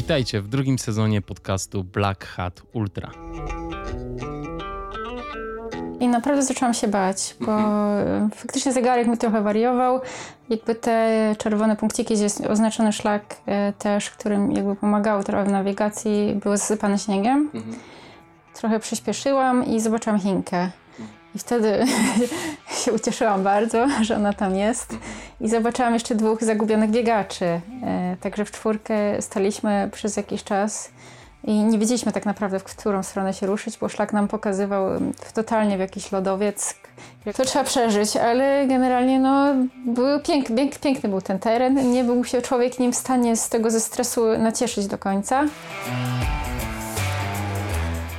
Witajcie w drugim sezonie podcastu Black Hat Ultra. I naprawdę zaczęłam się bać, bo mhm. faktycznie zegarek mi trochę wariował. Jakby te czerwone punkciki, gdzie jest oznaczony szlak e, też, którym jakby pomagało trochę w nawigacji, były zasypane śniegiem. Mhm. Trochę przyspieszyłam i zobaczyłam Chinkę. I wtedy się ucieszyłam bardzo, że ona tam jest. I zobaczyłam jeszcze dwóch zagubionych biegaczy. E, także w czwórkę staliśmy przez jakiś czas i nie wiedzieliśmy tak naprawdę, w którą stronę się ruszyć, bo szlak nam pokazywał totalnie w jakiś lodowiec. To trzeba przeżyć, ale generalnie no, był pięk, pięk, piękny był ten teren. Nie był się człowiek nim w stanie z tego ze stresu nacieszyć do końca.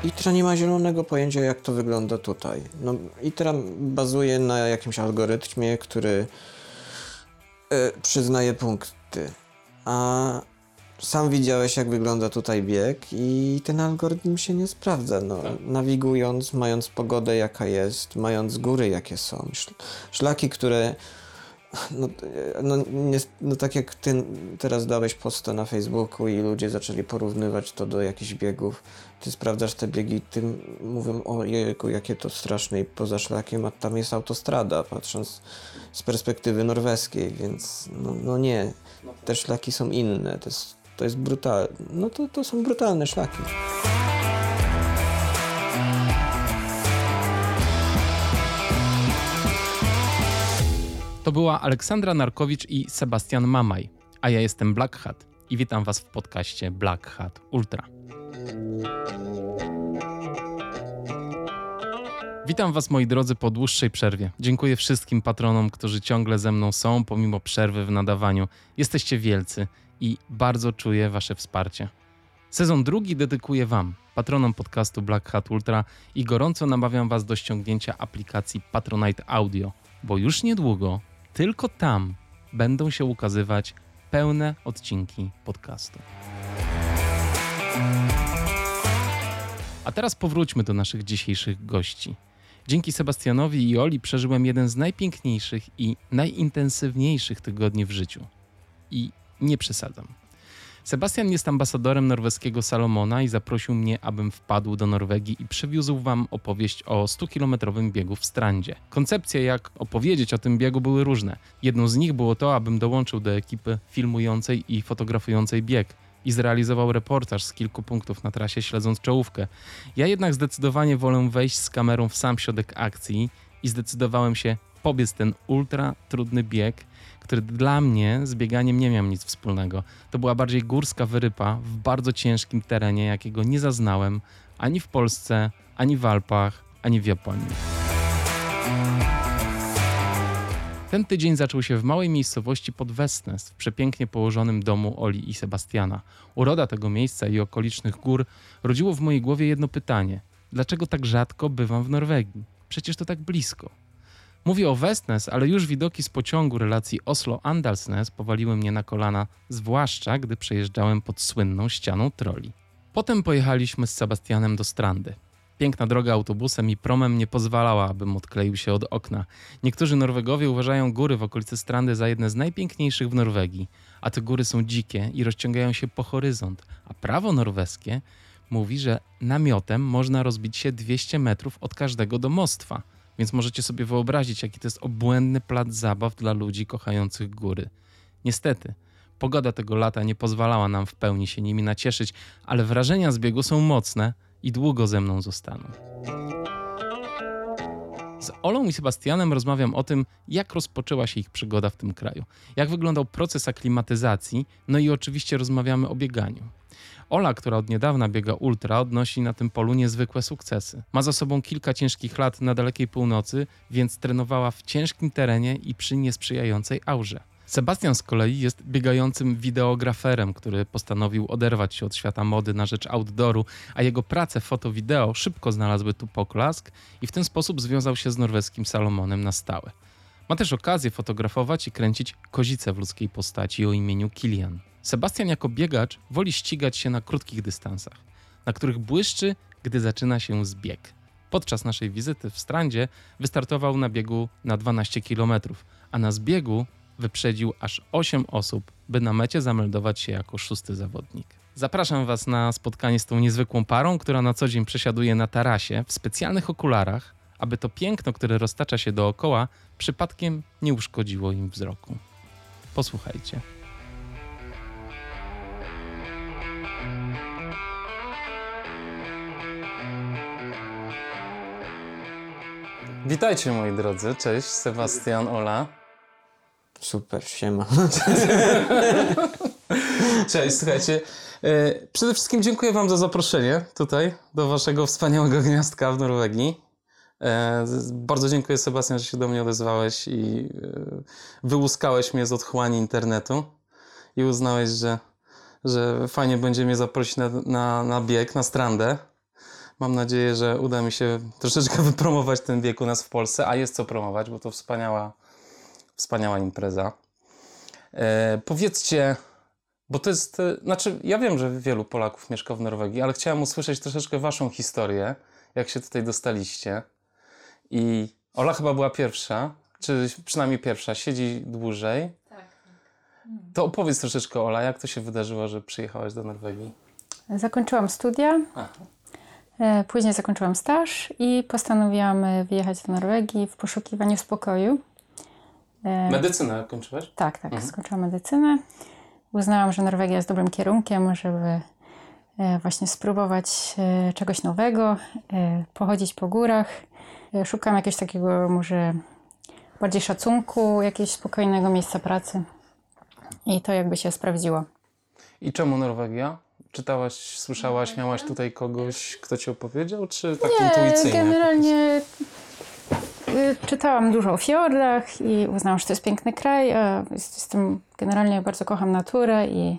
ITRA nie ma zielonego pojęcia, jak to wygląda tutaj. No, ITRA bazuje na jakimś algorytmie, który y, przyznaje punkty. A sam widziałeś, jak wygląda tutaj bieg i ten algorytm się nie sprawdza. No, tak. Nawigując, mając pogodę jaka jest, mając góry jakie są, szlaki, które no, no, nie, no tak jak ty teraz dałeś posta na Facebooku i ludzie zaczęli porównywać to do jakichś biegów, ty sprawdzasz te biegi, ty mówią o jejku, jakie to straszne i poza szlakiem, a tam jest autostrada, patrząc z perspektywy norweskiej, więc no, no nie, te szlaki są inne, to jest, to jest brutalne, no to, to są brutalne szlaki. To była Aleksandra Narkowicz i Sebastian Mamaj, a ja jestem Black Hat i witam Was w podcaście Black Hat Ultra. Witam Was, moi drodzy, po dłuższej przerwie. Dziękuję wszystkim patronom, którzy ciągle ze mną są, pomimo przerwy w nadawaniu. Jesteście wielcy i bardzo czuję Wasze wsparcie. Sezon drugi dedykuję Wam, patronom podcastu Black Hat Ultra i gorąco namawiam Was do ściągnięcia aplikacji Patronite Audio, bo już niedługo tylko tam będą się ukazywać pełne odcinki podcastu. A teraz powróćmy do naszych dzisiejszych gości. Dzięki Sebastianowi i Oli przeżyłem jeden z najpiękniejszych i najintensywniejszych tygodni w życiu. I nie przesadzam. Sebastian jest ambasadorem norweskiego Salomona i zaprosił mnie, abym wpadł do Norwegii i przywiózł wam opowieść o 100-kilometrowym biegu w Strandzie. Koncepcje, jak opowiedzieć o tym biegu, były różne. Jedną z nich było to, abym dołączył do ekipy filmującej i fotografującej bieg i zrealizował reportaż z kilku punktów na trasie, śledząc czołówkę. Ja jednak zdecydowanie wolę wejść z kamerą w sam środek akcji i zdecydowałem się pobiec ten ultra trudny bieg który dla mnie z bieganiem nie miał nic wspólnego. To była bardziej górska wyrypa w bardzo ciężkim terenie, jakiego nie zaznałem ani w Polsce, ani w Alpach, ani w Japonii. Ten tydzień zaczął się w małej miejscowości pod Westnes, w przepięknie położonym domu Oli i Sebastiana. Uroda tego miejsca i okolicznych gór rodziło w mojej głowie jedno pytanie: dlaczego tak rzadko bywam w Norwegii? Przecież to tak blisko. Mówię o Westnes, ale już widoki z pociągu relacji Oslo-Andalsnes powaliły mnie na kolana, zwłaszcza gdy przejeżdżałem pod słynną ścianą troli. Potem pojechaliśmy z Sebastianem do Strandy. Piękna droga autobusem i promem nie pozwalała, abym odkleił się od okna. Niektórzy Norwegowie uważają góry w okolicy Strandy za jedne z najpiękniejszych w Norwegii, a te góry są dzikie i rozciągają się po horyzont, a prawo norweskie mówi, że namiotem można rozbić się 200 metrów od każdego domostwa – więc możecie sobie wyobrazić, jaki to jest obłędny plac zabaw dla ludzi kochających góry. Niestety, pogoda tego lata nie pozwalała nam w pełni się nimi nacieszyć, ale wrażenia z biegu są mocne i długo ze mną zostaną. Z Olą i Sebastianem rozmawiam o tym, jak rozpoczęła się ich przygoda w tym kraju, jak wyglądał proces aklimatyzacji, no i oczywiście rozmawiamy o bieganiu. Ola, która od niedawna biega ultra, odnosi na tym polu niezwykłe sukcesy. Ma za sobą kilka ciężkich lat na dalekiej północy, więc trenowała w ciężkim terenie i przy niesprzyjającej aurze. Sebastian z kolei jest biegającym wideograferem, który postanowił oderwać się od świata mody na rzecz outdooru, a jego prace foto-wideo szybko znalazły tu poklask i w ten sposób związał się z norweskim Salomonem na stałe. Ma też okazję fotografować i kręcić kozice w ludzkiej postaci o imieniu Kilian. Sebastian jako biegacz woli ścigać się na krótkich dystansach, na których błyszczy, gdy zaczyna się zbieg. Podczas naszej wizyty w Strandzie wystartował na biegu na 12 km, a na zbiegu wyprzedził aż 8 osób, by na mecie zameldować się jako szósty zawodnik. Zapraszam Was na spotkanie z tą niezwykłą parą, która na co dzień przesiaduje na tarasie w specjalnych okularach, aby to piękno, które roztacza się dookoła, przypadkiem nie uszkodziło im wzroku. Posłuchajcie. Witajcie moi drodzy, cześć, Sebastian, Ola. Super, siema. Cześć, słuchajcie. e, Przede wszystkim dziękuję Wam za zaproszenie tutaj do Waszego wspaniałego gniazdka w Norwegii. E, Bardzo dziękuję Sebastian, że się do mnie odezwałeś i e, wyłuskałeś mnie z otchłani internetu i uznałeś, że, że fajnie będzie mnie zaprosić na, na, na bieg, na strandę. Mam nadzieję, że uda mi się troszeczkę wypromować ten bieg u nas w Polsce, a jest co promować, bo to wspaniała, wspaniała impreza. E, powiedzcie, bo to jest, e, znaczy ja wiem, że wielu Polaków mieszka w Norwegii, ale chciałem usłyszeć troszeczkę waszą historię, jak się tutaj dostaliście. I Ola chyba była pierwsza, czy przynajmniej pierwsza, siedzi dłużej. To opowiedz troszeczkę Ola, jak to się wydarzyło, że przyjechałaś do Norwegii? Zakończyłam studia, Aha. e, później zakończyłam staż i postanowiłam e, wyjechać do Norwegii w poszukiwaniu spokoju. E, Medycynę kończyłaś? Tak, tak, skończyłam medycynę. Uznałam, że Norwegia jest dobrym kierunkiem, żeby właśnie spróbować e, czegoś nowego, e, pochodzić po górach. E, Szukam jakiegoś takiego może bardziej szacunku, jakiegoś spokojnego miejsca pracy. I to jakby się sprawdziło. I czemu Norwegia? Czytałaś, słyszałaś, miałaś tutaj kogoś, kto ci opowiedział, czy tak intuicyjnie? generalnie y, czytałam dużo o fiordach i uznałam, że to jest piękny kraj. Jestem, generalnie bardzo kocham naturę i,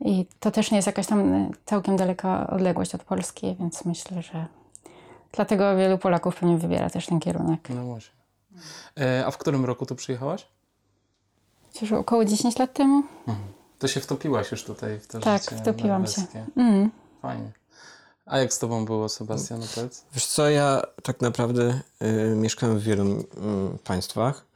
i to też nie jest jakaś tam y, całkiem daleka odległość od Polski, więc myślę, że dlatego wielu Polaków pewnie wybiera też ten kierunek. No właśnie. E, a w którym roku tu przyjechałaś? Przecież około 10 lat temu? To się wtopiłaś już tutaj w to Tak, życie wtopiłam się. Mm. Fajnie. A jak z tobą było, Sebastian, opowiedz? Wiesz co, ja tak naprawdę y, mieszkałem w wielu y, państwach,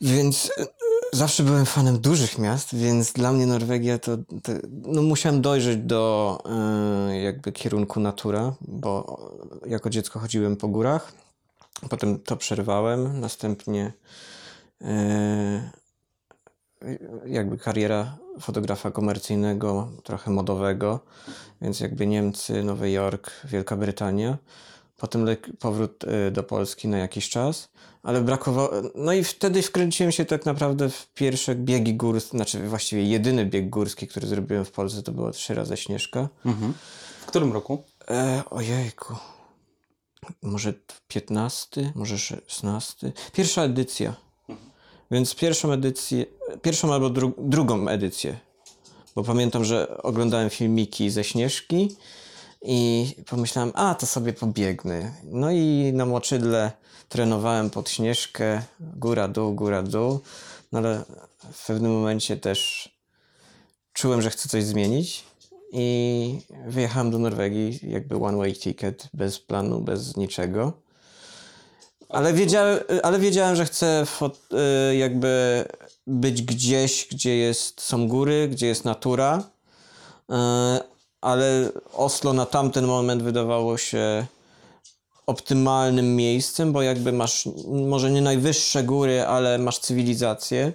więc y, zawsze byłem fanem dużych miast, więc dla mnie Norwegia to, to no musiałem dojrzeć do y, jakby kierunku natura, bo jako dziecko chodziłem po górach, potem to przerwałem, następnie y, jakby kariera fotografa komercyjnego, trochę modowego, więc jakby Niemcy, Nowy Jork, Wielka Brytania. Potem powrót y, do Polski na jakiś czas, ale brakowało. No i wtedy wkręciłem się tak naprawdę w pierwsze biegi górskie, znaczy właściwie jedyny bieg górski, który zrobiłem w Polsce, to było trzy razy Śnieżka. W którym roku? E, ojejku. Może 15, może 16. Pierwsza edycja. Więc pierwszą edycję, pierwszą albo dru, drugą edycję. Bo pamiętam, że oglądałem filmiki ze Śnieżki i pomyślałem, a to sobie pobiegnę. No i na moczydle trenowałem pod Śnieżkę, góra, dół, góra, dół. No ale w pewnym momencie też czułem, że chcę coś zmienić i wyjechałem do Norwegii jakby one way ticket, bez planu, bez niczego. Ale wiedziałem, ale wiedziałem że chcę y, jakby być gdzieś, gdzie jest, są góry, gdzie jest natura. Ale Oslo na tamten moment wydawało się optymalnym miejscem, bo jakby masz może nie najwyższe góry, ale masz cywilizację.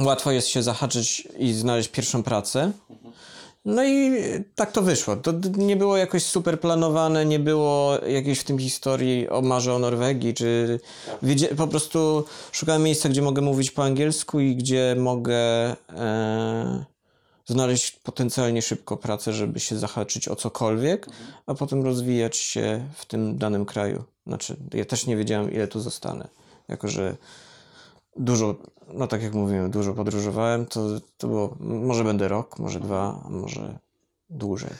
Łatwo jest się zahaczyć i znaleźć pierwszą pracę. No i tak to wyszło. To nie było jakoś super planowane, nie było jakiejś w tym historii o marze o Norwegii, czy po prostu szukałem miejsca, gdzie mogę mówić po angielsku i gdzie mogę e, znaleźć potencjalnie szybko pracę, żeby się zahaczyć o cokolwiek, a potem rozwijać się w tym danym kraju. Znaczy, ja też nie wiedziałem, ile tu zostanę. Jako, że dużo, no tak jak mówiłem, dużo podróżowałem, to, to było, może będę rok, może dwa, a może dłużej.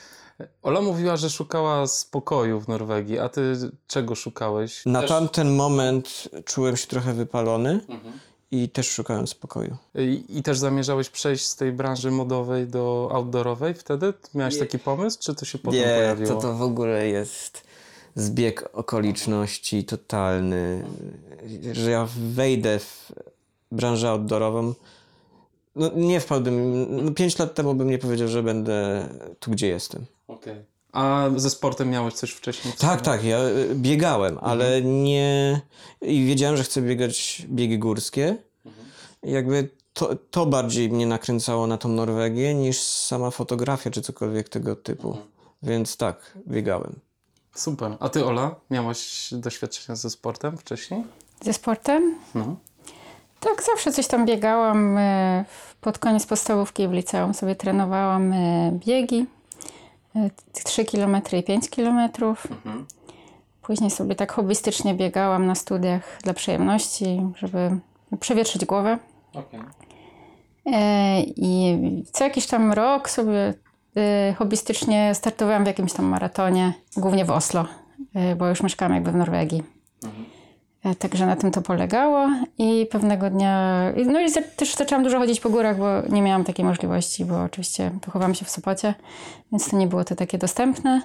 Ola mówiła, że szukała spokoju w Norwegii, a ty czego szukałeś? Na Też- tamten moment czułem się trochę wypalony i też szukałem spokoju. I, I też zamierzałeś przejść z tej branży modowej do outdoorowej wtedy? Miałeś taki pomysł, czy to się potem Nie, pojawiło? to to w ogóle jest zbieg okoliczności totalny, że ja wejdę w branżę outdoorową no nie wpadłbym, no 5 lat temu bym nie powiedział, że będę tu, gdzie jestem. Okej. A ze sportem miałeś coś wcześniej? Tak, tak, ja y, biegałem, ale nie... I wiedziałem, że chcę biegać biegi górskie. Jakby to, to bardziej mnie nakręcało na tą Norwegię niż sama fotografia czy cokolwiek tego typu. Więc tak, biegałem. Super. A ty, Ola, miałaś doświadczenia ze sportem wcześniej? Ze sportem? No. Tak, zawsze coś tam biegałam. e, Pod koniec podstawówki w liceum sobie trenowałam e, biegi. E, 3 km i 5 km. Później sobie tak hobbystycznie biegałam na studiach dla przyjemności, żeby przewietrzyć głowę. Okej. E, I co jakiś tam rok sobie e, hobbystycznie startowałam w jakimś tam maratonie, głównie w Oslo, e, bo już mieszkałam jakby w Norwegii. E, Także na tym to polegało i pewnego dnia, no i też zaczęłam dużo chodzić po górach, bo nie miałam takiej możliwości, bo oczywiście wychowałam się w Sopocie, więc to nie było to takie dostępne.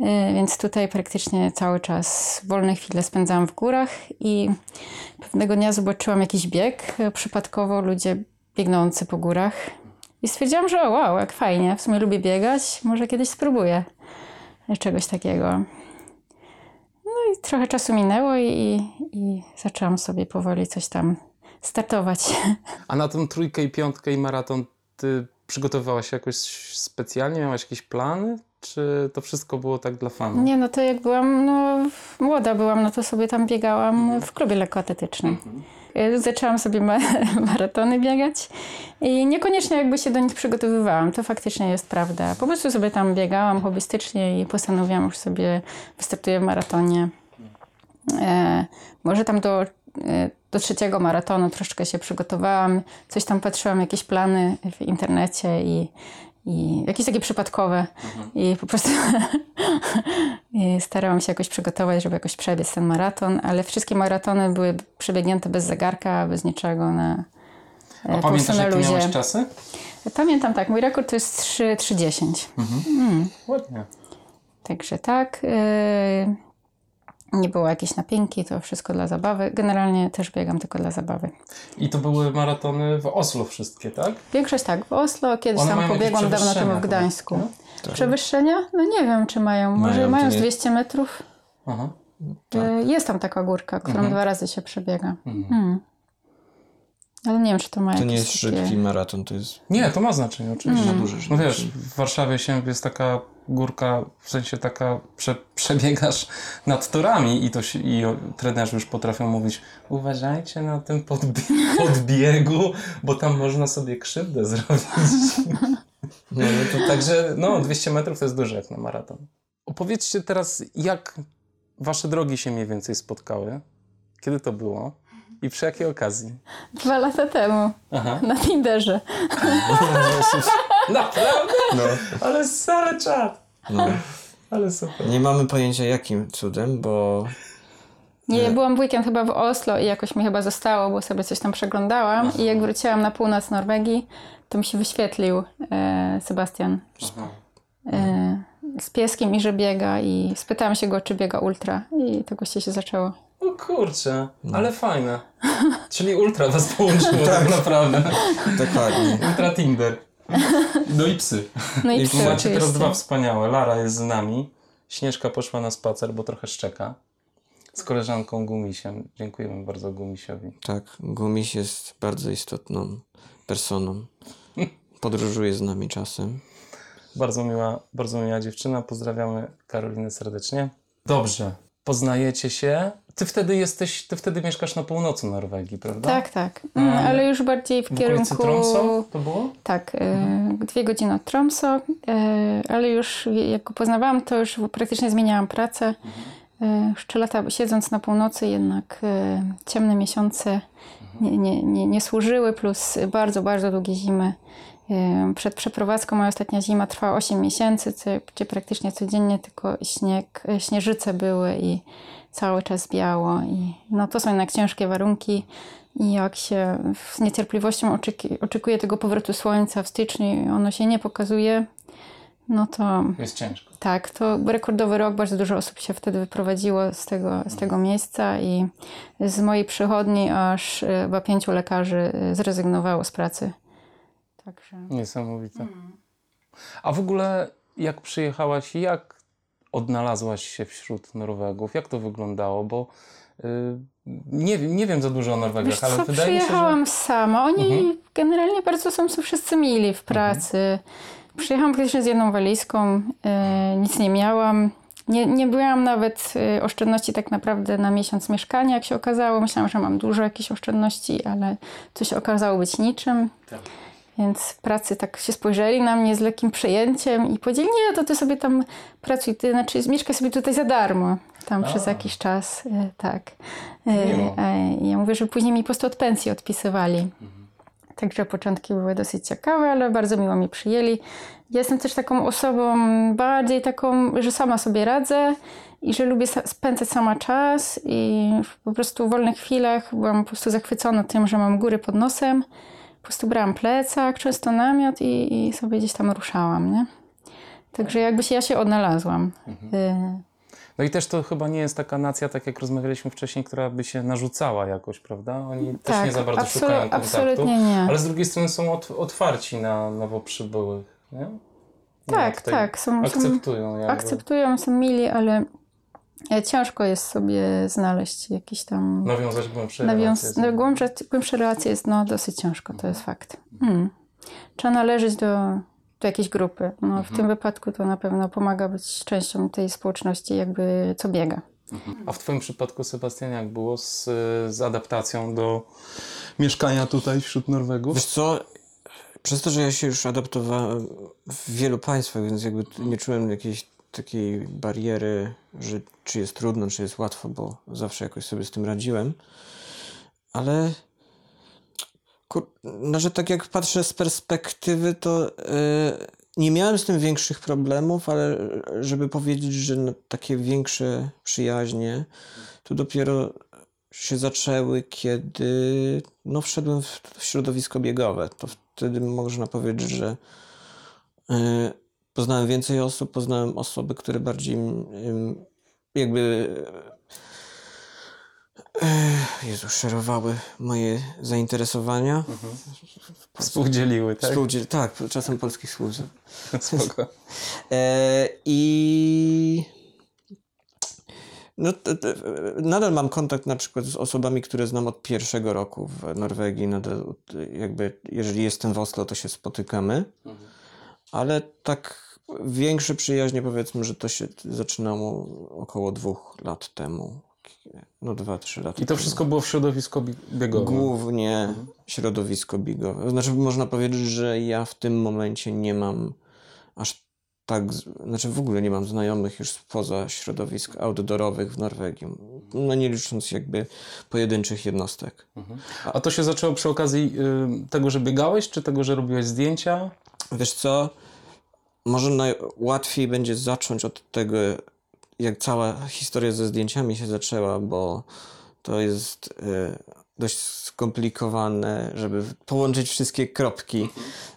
E, Więc tutaj praktycznie cały czas wolne chwile spędzałam w górach i pewnego dnia zobaczyłam jakiś bieg, e, przypadkowo ludzie biegnący po górach i stwierdziłam, że o, wow, jak fajnie, w sumie lubię biegać, może kiedyś spróbuję czegoś takiego. I trochę czasu minęło i, i zaczęłam sobie powoli coś tam startować. A na tą trójkę i piątkę i maraton ty przygotowywałaś się jakoś specjalnie? Miałaś jakieś plany? Czy to wszystko było tak dla fanów? Nie, no to jak byłam no, młoda byłam, no to sobie tam biegałam w klubie lekkoatletycznym. Y, Zaczęłam sobie ma- maratony biegać i niekoniecznie jakby się do nich przygotowywałam, to faktycznie jest prawda. Po prostu sobie tam biegałam hobbystycznie i postanowiłam już sobie wystartuję w maratonie. E, może tam do, e, do trzeciego maratonu troszeczkę się przygotowałam, coś tam patrzyłam, jakieś plany w internecie i, i jakieś takie przypadkowe i po prostu i starałam się jakoś przygotować, żeby jakoś przebiec ten maraton, ale wszystkie maratony były przebiegnięte bez zegarka, bez niczego na A e, pamiętasz, na jakie luzie. miałeś czasy? Pamiętam tak, mój rekord to jest 3 3,10. Ładnie. Także tak. Yy, nie było jakieś napięki, to wszystko dla zabawy. Generalnie też biegam tylko dla zabawy. I to były maratony w Oslo wszystkie, tak? Większość tak, w Oslo, kiedyś One tam pobiegłam dawno temu w Gdańsku. nie? Przewyższenia? No nie wiem, czy mają. Może Mają, to mają z nie- 200 metrów. Aha. Yy, Jest tam taka górka, którą Mhm. dwa razy się przebiega. Mm. Ale nie wiem, czy to ma To nie jest takie... szybki maraton, to jest Nie, to ma znaczenie oczywiście. Mm. duży. No wiesz, w Warszawie się jest taka górka, w sensie taka, prze, przebiegasz nad torami i to się, i trenerzy już potrafią mówić uważajcie na tym podbie podbiegu, bo tam można sobie krzywdę zrobić. No, no to Także no, 200 metrów to jest dużo jak na maraton. Opowiedzcie teraz, jak wasze drogi się mniej więcej spotkały, kiedy to było i przy jakiej okazji. Dwa lata temu Aha. na Tinderze. Naprawdę? no, Ale stary czat. no. Ale super. Nie mamy pojęcia jakim cudem, bo Nie, byłam w weekend chyba w Oslo i jakoś mi chyba zostało, bo sobie coś tam przeglądałam i jak wróciłam na północ Norwegii, to mi się wyświetlił e, Sebastian e, z pieskiem i że biega i spytałam się go, czy biega ultra i tak właściwie się zaczęło. O kurczę, ale fajne. Czyli ultra was połączyło tak naprawdę. dokładnie. Ultra Tinder. No i psy. No i I psy Macie oczywiście. teraz dwa wspaniałe. Lara jest z nami. Śnieżka poszła na spacer, bo trochę szczeka. Z koleżanką Gumisiem. Dziękujemy bardzo Gumisiowi. Tak, Gumiś jest bardzo istotną personą. Podróżuje z nami czasem. Bardzo miła, bardzo miła dziewczyna. Pozdrawiamy Karolinę serdecznie. Dobrze. Poznajecie się. Ty wtedy jesteś, ty wtedy mieszkasz na północy Norwegii, prawda? Tak, tak. Mm, ale już bardziej w W kierunku... Tromsø to było? Tak, e, dwie godziny od Tromso, e, ale już jak go poznawałam, to już praktycznie zmieniałam pracę. E, jeszcze lata siedząc na północy, jednak ciemne miesiące nie, nie, nie, nie służyły, plus bardzo, bardzo długie zimy. Przed przeprowadzką moja ostatnia zima trwała 8 miesięcy, gdzie praktycznie codziennie tylko śnieg, e, śnieżyce były i cały czas biało. I no to są jednak ciężkie warunki. I jak się z niecierpliwością oczekuje tego powrotu słońca w styczniu i ono się nie pokazuje, no to Jest ciężko. tak, to rekordowy rok, bardzo dużo osób się wtedy wyprowadziło z tego, z tego miejsca i z mojej przychodni aż e, chyba pięciu lekarzy e, zrezygnowało z pracy Także. Niesamowite. A w ogóle jak przyjechałaś, jak odnalazłaś się wśród Norwegów? Jak to wyglądało? Bo y, nie, wiem- nie wiem za dużo o Norwegach, Wiesz ale co, wydaje mi się, że... przyjechałam sama. Oni Mhm. generalnie bardzo są wszyscy mili w pracy. Przyjechałam praktycznie z jedną walizką, e, nic nie miałam. Nie, nie byłam nawet e, oszczędności tak naprawdę na miesiąc mieszkania, jak się okazało. Myślałam, że mam dużo jakichś oszczędności, ale to się okazało być niczym. Tak. Więc pracy tak się spojrzeli na mnie z lekkim przejęciem i powiedzieli, nie, to ty sobie tam pracuj, ty, znaczy mieszkaj sobie tutaj za darmo, tam A. przez jakiś czas, e, tak. E, Miło. e, ja mówię, że później mi po prostu od pensji odpisywali. Także początki były dosyć ciekawe, ale bardzo miło mi przyjęli. Ja jestem też taką osobą bardziej taką, że sama sobie radzę i że lubię spędzać sama czas i po prostu w wolnych chwilach byłam po prostu zachwycona tym, że mam góry pod nosem. Po prostu brałam plecak, często namiot i, i sobie gdzieś tam ruszałam, nie? Także jakby się ja się odnalazłam. Y, No i też to chyba nie jest taka nacja, tak jak rozmawialiśmy wcześniej, która by się narzucała jakoś, prawda? Oni też tak, nie za bardzo absolu- szukają kontaktu. absolutnie nie. Ale z drugiej strony są ot, otwarci na nowo przybyłych, nie? Tak, tak. Są, są, Akceptują jakby. akceptują, są mili, ale ciężko jest sobie znaleźć jakiś tam Nawiązać głębsze nawiąz... relacje No, głębsze, głębsze relacje jest no, dosyć ciężko, to jest fakt. Mm. Trzeba należeć do, do jakiejś grupy. No, Mhm. W tym wypadku to na pewno pomaga być częścią tej społeczności, jakby co biega. A w Twoim przypadku, Sebastian, jak było z, z adaptacją do mieszkania tutaj wśród Norwegów? Wiesz co, przez to, że ja się już adaptowałem w wielu państwach, więc jakby nie czułem jakiejś takiej bariery, że czy jest trudno, czy jest łatwo, bo zawsze jakoś sobie z tym radziłem. Ale kur... no, że tak jak patrzę z perspektywy, to yy, nie miałem z tym większych problemów, ale żeby powiedzieć, że no, takie większe przyjaźnie, to dopiero się zaczęły, kiedy no, wszedłem w, w środowisko biegowe. To wtedy można powiedzieć, że y, poznałem więcej osób, poznałem osoby, które bardziej jakby y, Jezu, szerowały moje zainteresowania. Współdzieliły, tak? Współdziel- tak, czasem polskich słów. Spoko. E, I no, t, t, nadal mam kontakt na przykład z osobami, które znam od pierwszego roku w Norwegii. Nadal jakby, jeżeli jestem w Oslo, to się spotykamy. Ale tak większe przyjaźnie powiedzmy, że to się zaczynało około dwóch lat temu. No dwa, trzy lata I to temu. wszystko było w środowisku bi- biegowym. Głównie środowisko bigowe. Znaczy, można powiedzieć, że ja w tym momencie nie mam aż tak. Znaczy, w ogóle nie mam znajomych już spoza środowisk outdoorowych w Norwegii. No nie licząc jakby pojedynczych jednostek. A to się zaczęło przy okazji y, tego, że biegałeś, czy tego, że robiłeś zdjęcia? Wiesz co? Może najłatwiej będzie zacząć od tego, jak cała historia ze zdjęciami się zaczęła, bo to jest e, dość skomplikowane, żeby połączyć wszystkie kropki.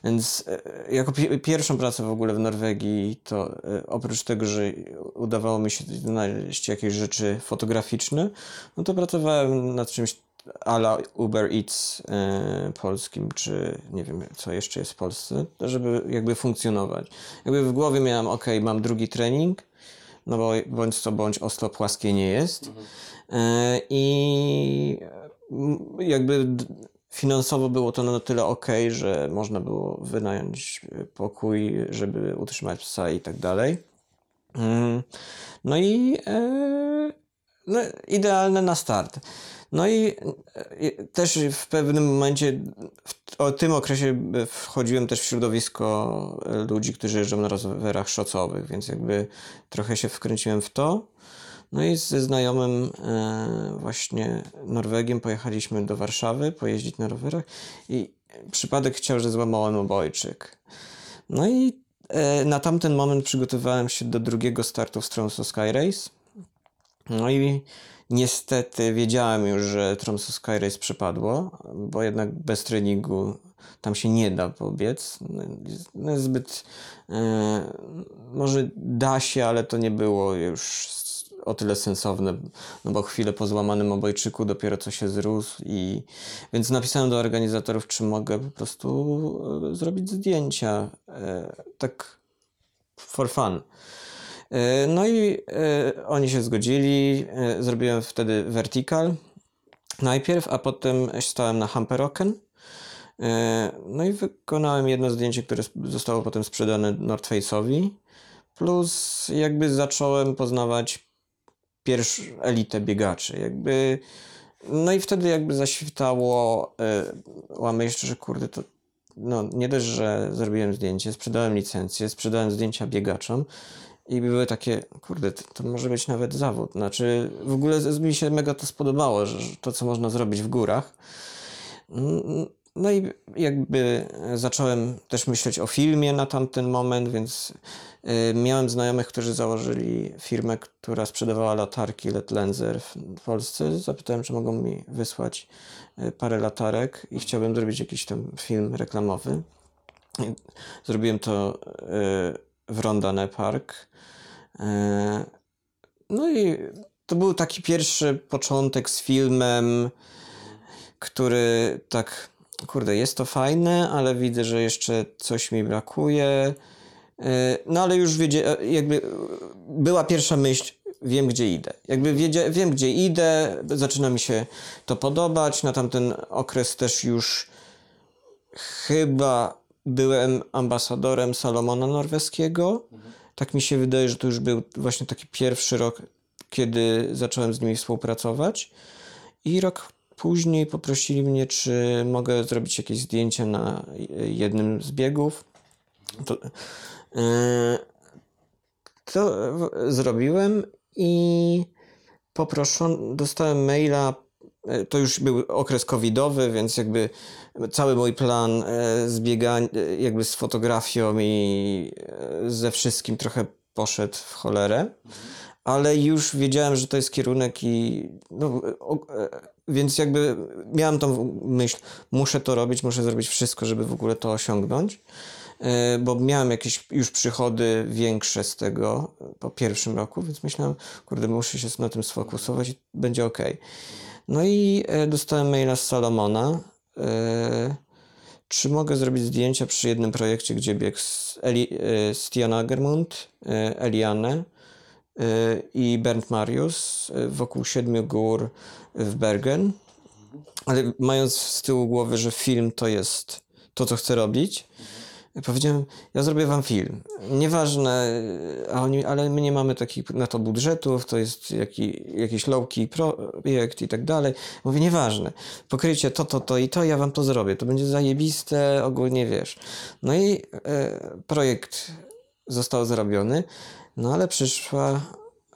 Więc e, jako pi- pierwszą pracę w ogóle w Norwegii, to e, oprócz tego, że udawało mi się znaleźć jakieś rzeczy fotograficzne, no to pracowałem nad czymś ala Uber Eats e, polskim, czy nie wiem, co jeszcze jest w Polsce, żeby jakby funkcjonować. Jakby w głowie miałem, ok, mam drugi trening, no bo bądź co bądź Oslo płaskie nie jest. E, I jakby finansowo było to na tyle ok, że można było wynająć e, pokój, żeby utrzymać psa i tak dalej. Mm, No i no, idealne na start. No i też w pewnym momencie, w o tym okresie e, wchodziłem też w środowisko e, ludzi, którzy jeżdżą na rowerach szocowych, więc jakby trochę się wkręciłem w to. No i ze znajomym e, właśnie Norwegiem pojechaliśmy do Warszawy pojeździć na rowerach i przypadek chciał, że złamałem obojczyk. No i na tamten moment przygotowałem się do drugiego startu w Tromsø Sky Race. No i niestety wiedziałem już, że Tromsø Sky Race bo jednak bez treningu tam się nie da pobiec. No, zbyt... E, może da się, ale to nie było już o tyle sensowne, no bo chwilę po złamanym obojczyku dopiero co się zrósł i więc napisałem do organizatorów, czy mogę po prostu e, zrobić zdjęcia e, tak for fun. E, No i e, oni się zgodzili. E, Zrobiłem wtedy vertical najpierw, a potem stałem na Hamperoken. No i wykonałem jedno zdjęcie, które zostało potem sprzedane North Face'owi. Plus jakby zacząłem poznawać pierwszą elitę biegaczy. Jakby no i wtedy jakby zaświtało łamę jeszcze, że kurde to no nie dość, że zrobiłem zdjęcie, sprzedałem licencję, sprzedałem zdjęcia biegaczom i były takie, kurde, to, może być nawet zawód. Znaczy w ogóle mi się mega to spodobało, że, to co można zrobić w górach. No i jakby zacząłem też myśleć o filmie na tamten moment, więc y, miałem znajomych, którzy założyli firmę, która sprzedawała latarki LED Lenser w Polsce. Zapytałem, czy mogą mi wysłać y, parę latarek i chciałbym zrobić jakiś tam film reklamowy. Zrobiłem to w Rondane Park. Y, No i to był taki pierwszy początek z filmem, który tak, kurde, jest to fajne, ale widzę, że jeszcze coś mi brakuje. Yy, No ale już wiedzie, e, jakby e, była pierwsza myśl, wiem gdzie idę. Jakby wiedzie, wiem gdzie idę, zaczyna mi się to podobać. Na tamten okres też już chyba byłem ambasadorem Salomona Norweskiego. Tak mi się wydaje, że to już był właśnie taki pierwszy rok, kiedy zacząłem z nimi współpracować. I rok później poprosili mnie, czy mogę zrobić jakieś zdjęcia na jednym z biegów. To, e, to zrobiłem i poproszono, dostałem maila. E, To już był okres covidowy, więc jakby cały mój plan e, z biegań, e, jakby z fotografią i ze wszystkim trochę poszedł w cholerę. Ale już wiedziałem, że to jest kierunek i no, więc jakby miałem tą myśl, muszę to robić, muszę zrobić wszystko, żeby w ogóle to osiągnąć, bo miałem jakieś już przychody większe z tego po pierwszym roku, więc myślałem, kurde, muszę się na tym sfokusować i będzie ok. No i e, dostałem maila z Salomona, e, czy mogę zrobić zdjęcia przy jednym projekcie, gdzie biegł z Eli, e, Agermund, Eliane i Bernd Marius wokół siedmiu gór w Bergen. Ale mając z tyłu głowy, że film to jest to, co chcę robić, powiedziałem, ja zrobię wam film. Nieważne, ale my nie mamy takich na to budżetów, to jest jaki, jakiś low-key projekt i tak dalej. Mówię, nieważne, pokryjcie to, to, to i to, ja wam to zrobię. To będzie zajebiste, ogólnie wiesz. No i e, projekt został zrobiony, no ale przyszła,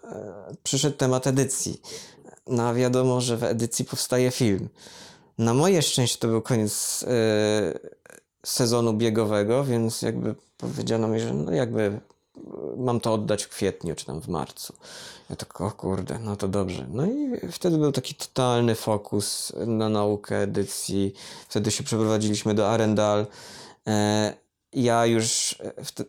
e, przyszedł temat edycji. No a wiadomo, że w edycji powstaje film. Na moje szczęście to był koniec e, sezonu biegowego, więc jakby powiedziano mi, że no jakby mam to oddać w kwietniu czy tam w marcu. Ja tak, o kurde, no to dobrze. No i wtedy był taki totalny fokus na naukę edycji. Wtedy się przeprowadziliśmy do Arendal. E, ja już w, te,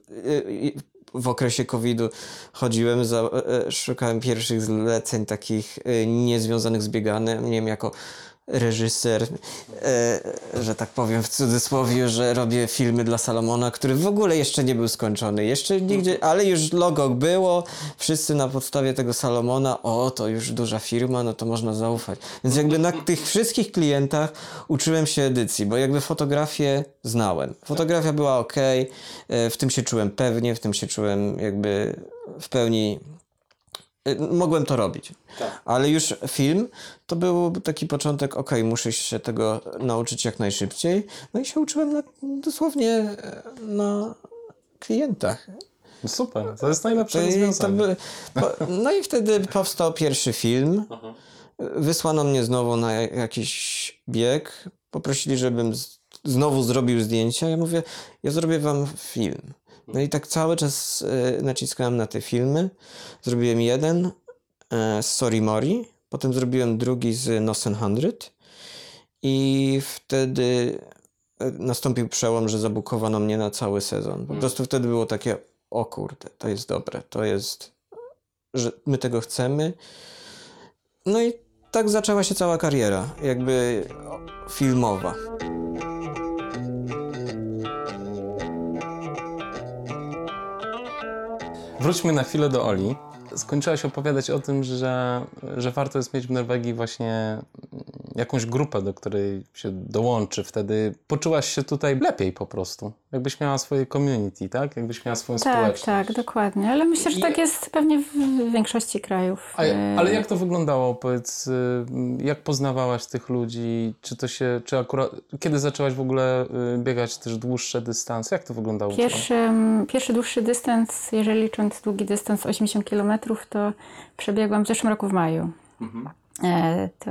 w okresie COVID-u chodziłem, za, e, szukałem pierwszych zleceń takich e, niezwiązanych z bieganiem jako reżyser, e, że tak powiem w cudzysłowie, że robię filmy dla Salomona, który w ogóle jeszcze nie był skończony. Jeszcze nigdzie, ale już logo było. Wszyscy na podstawie tego Salomona, o, to już duża firma, no to można zaufać. Więc jakby na tych wszystkich klientach uczyłem się edycji, bo jakby fotografię znałem. Fotografia była ok, w tym się czułem pewnie, w tym się czułem jakby w pełni mogłem to robić. Ale już film to był taki początek, ok, muszę się tego nauczyć jak najszybciej. No i się uczyłem na, dosłownie e, na klientach. No super, to jest najlepsze rozwiązanie. no i wtedy powstał pierwszy film. Wysłano mnie znowu na jakiś bieg. Poprosili, żebym znowu zrobił zdjęcia. Ja mówię, ja zrobię wam film. No i tak cały czas e, naciskałem na te filmy. Zrobiłem jeden e, z Sorry Mori, potem zrobiłem drugi z Nosen 100 i wtedy e, nastąpił przełom, że zabukowano mnie na cały sezon. Po prostu wtedy było takie, o kurde, to jest dobre, to jest że my tego chcemy. No i tak zaczęła się cała kariera, jakby filmowa. Wróćmy na chwilę do Oli. Skończyłaś opowiadać o tym, że, że warto jest mieć w Norwegii właśnie jakąś grupę, do której się dołączy. Wtedy poczułaś się tutaj lepiej po prostu. Jakbyś miała swoje community, tak? Jakbyś miała swoją Tak, społeczność. tak, dokładnie. Ale myślę, że I- tak jest pewnie w większości krajów. A, E, ale jak to wyglądało? Powiedz, y, jak poznawałaś tych ludzi? Czy to się, czy akurat, kiedy zaczęłaś w ogóle y, biegać też dłuższe dystanse? Jak to wyglądało? Pierwszy, pierwszy dłuższy dystans, jeżeli licząc długi dystans 80 km, to przebiegłam w zeszłym roku w maju. Mhm. E, To,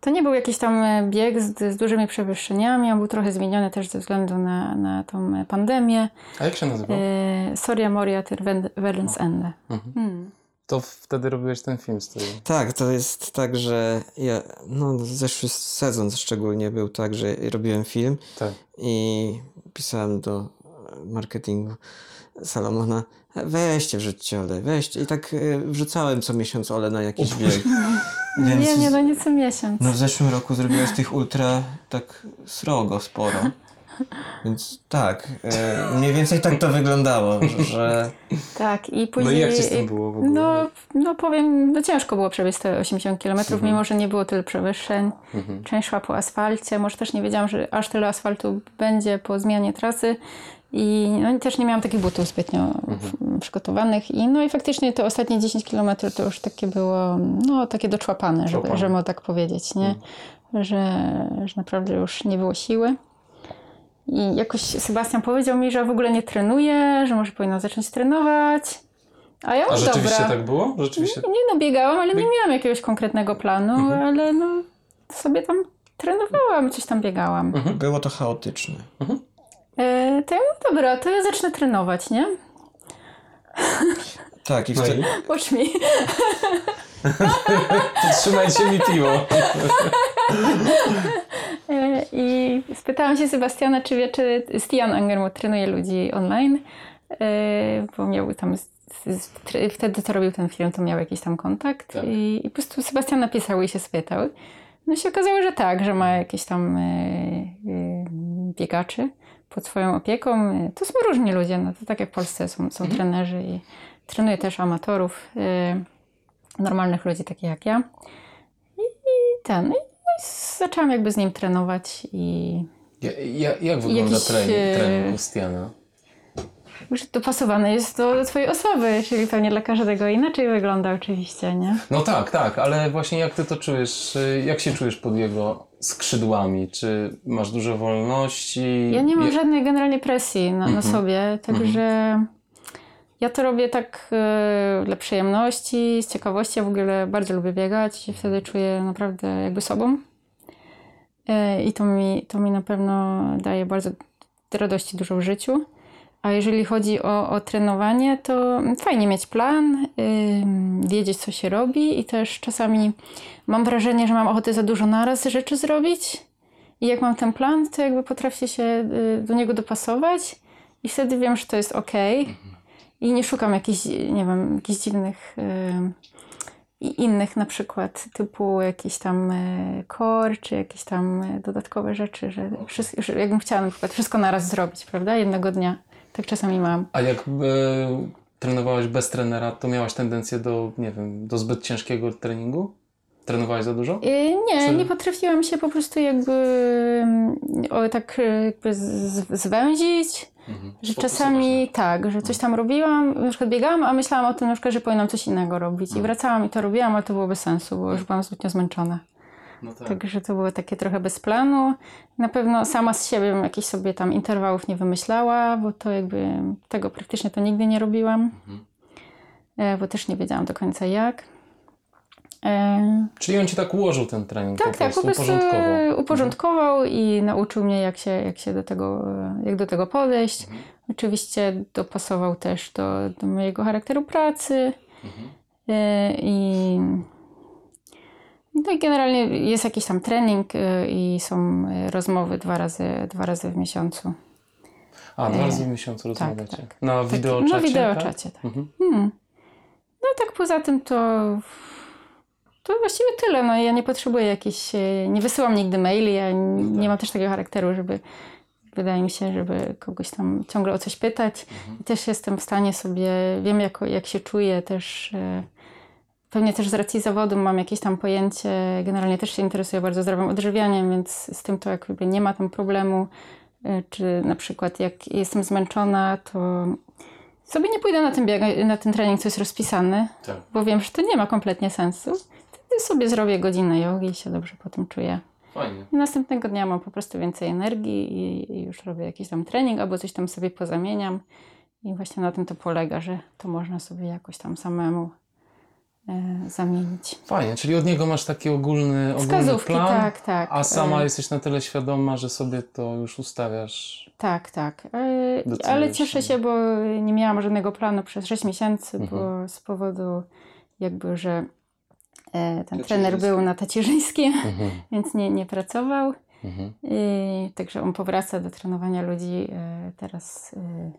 to nie był jakiś tam e, bieg z, z dużymi przewyższeniami, on był trochę zmieniony też ze względu na, na tą pandemię. A jak się nazywał? E, Soria Moria ter Verdens Ende. Mhm. Hmm. To wtedy robiłeś ten film z tym. Tak, to jest tak, że ja, no zeszły sezon szczególnie był tak, że robiłem film Tak. i pisałem do marketingu Salomona, weźcie wrzućcie Ole, weźcie. I tak e, wrzucałem co miesiąc Ole na jakiś bieg. Więc Nie, nie, no nie co miesiąc. no w zeszłym roku zrobiłeś tych ultra tak srogo sporo. Więc tak, e, mniej więcej tak to wyglądało, że Tak, i No później... i jak ci z tym było w ogóle? No, no powiem, no ciężko było przebiec te 80 km, Mhm. mimo że nie było tylu przewyższeń. Część szła po asfalcie, może też nie wiedziałam, że aż tyle asfaltu będzie po zmianie trasy. I no, też nie miałam takich butów zbytnio Mhm. Przygotowanych. I, no i faktycznie te ostatnie 10 km to już takie było, no takie doczłapane, żeby, Człapane. żeby tak powiedzieć, nie? Mhm. Że, że naprawdę już nie było siły. I jakoś Sebastian powiedział mi, że w ogóle nie trenuje, że może powinna zacząć trenować. A ja A rzeczywiście dobra. tak było? Rzeczywiście? Nie no, biegałam, ale nie miałam jakiegoś konkretnego planu, Mhm. ale no sobie tam trenowałam, coś tam biegałam. Mhm. było to chaotyczne. E, to ja mówię, dobra, to ja zacznę trenować, nie? Tak, i No wtedy? Watch me. Trzymajcie mi piwo. E, I spytałam się Sebastiana, czy wie, czy Stian Angermut trenuje ludzi online, e, bo miał tam, wtedy co robił ten film, to miał jakiś tam kontakt Tak. I, i po prostu Sebastian napisał i się spytał. No się okazało, że tak, że ma jakieś tam e, biegaczy pod swoją opieką. E, To są różni ludzie, no to tak jak w Polsce są, są trenerzy i trenuje też amatorów, e, normalnych ludzi takich jak ja. I, i ten, i zaczęłam jakby z nim trenować i Ja, ja, jak wygląda Jakiś, trening, e, trening u Stiana? Już dopasowane jest do, do twojej osoby, czyli pewnie dla każdego inaczej wygląda oczywiście, nie? No tak, tak, ale właśnie jak ty to czujesz? y, Jak się czujesz pod jego skrzydłami? Czy masz dużo wolności? Ja nie mam Je- żadnej generalnie presji na, na Mhm. sobie, także ja to robię tak e, dla przyjemności, z ciekawości. Ja w ogóle bardzo lubię biegać i wtedy czuję naprawdę jakby sobą. E, I to mi, to mi na pewno daje bardzo radości dużo w życiu. A jeżeli chodzi o, o trenowanie, to fajnie mieć plan, ym, wiedzieć co się robi i też czasami mam wrażenie, że mam ochotę za dużo naraz rzeczy zrobić. I jak mam ten plan, to jakby potrafię się y, do niego dopasować i wtedy wiem, że to jest ok. I nie szukam jakichś, nie wiem, jakichś dziwnych y, i innych na przykład typu jakiś tam y, core, czy jakieś tam y, dodatkowe rzeczy, że, wszystko, że jakbym chciała na przykład wszystko naraz zrobić, prawda? Jednego dnia. Tak czasami mam. A jak e, trenowałaś bez trenera, to miałaś tendencję do, nie wiem, do zbyt ciężkiego treningu? Trenowałaś za dużo? Y, Nie, Czy- nie potrafiłam się po prostu jakby mm, o, tak y, jakby z- zwęzić, Mhm. że czasami tak, że coś tam robiłam, na przykład biegałam, a myślałam o tym na przykład, że powinnam coś innego robić i wracałam i to robiłam, ale to było bez sensu, bo już byłam zbytnio zmęczona. No tak. Także to było takie trochę bez planu. Na pewno sama z siebie bym jakichś sobie tam interwałów nie wymyślała, bo to jakby tego praktycznie to nigdy nie robiłam, Mhm. e, bo też nie wiedziałam do końca jak. E, Czyli on ci tak ułożył ten trening Tak, po tak, prostu, po prostu uporządkował. e, uporządkował i nauczył mnie, jak się, jak się do tego, e, jak do tego podejść. Mhm. Oczywiście dopasował też do, do mojego charakteru pracy Mhm. i no i generalnie jest jakiś tam trening e, i są e, rozmowy dwa razy, dwa razy w miesiącu. A, dwa E, razy w miesiącu rozmawiacie. tak. Na Taki- wideoczacie, Na wideoczacie, tak. Mhm. Hmm. No tak poza tym to to właściwie tyle. No, ja nie potrzebuję jakichś, nie wysyłam nigdy maili, ja No tak. nie mam też takiego charakteru, żeby wydaje mi się, żeby kogoś tam ciągle o coś pytać. Mhm. I też jestem w stanie sobie, wiem jak, jak się czuję też. e, Pewnie też z racji zawodu mam jakieś tam pojęcie, generalnie też się interesuję bardzo zdrowym odżywianiem, więc z tym to jakby nie ma tam problemu. E, Czy na przykład jak jestem zmęczona, to sobie nie pójdę na ten, bieg, na ten trening, co jest rozpisany, Tak. bo wiem, że to nie ma kompletnie sensu. Wtedy sobie zrobię godzinę jogi i się dobrze potem czuję. Fajnie. I następnego dnia mam po prostu więcej energii i, i już robię jakiś tam trening albo coś tam sobie pozamieniam. I właśnie na tym to polega, że to można sobie jakoś tam samemu zamienić. Fajnie, czyli od niego masz taki ogólny, ogólny Wskazówki, plan, tak, tak. a sama E, jesteś na tyle świadoma, że sobie to już ustawiasz. Tak, tak. E, Ale cieszę się. bo nie miałam żadnego planu przez 6 miesięcy, Mhm. bo z powodu jakby, że e, ten trener był na tacierzyńskim, Mhm. więc nie, nie pracował. Mhm. I, także on powraca do trenowania ludzi e, teraz e,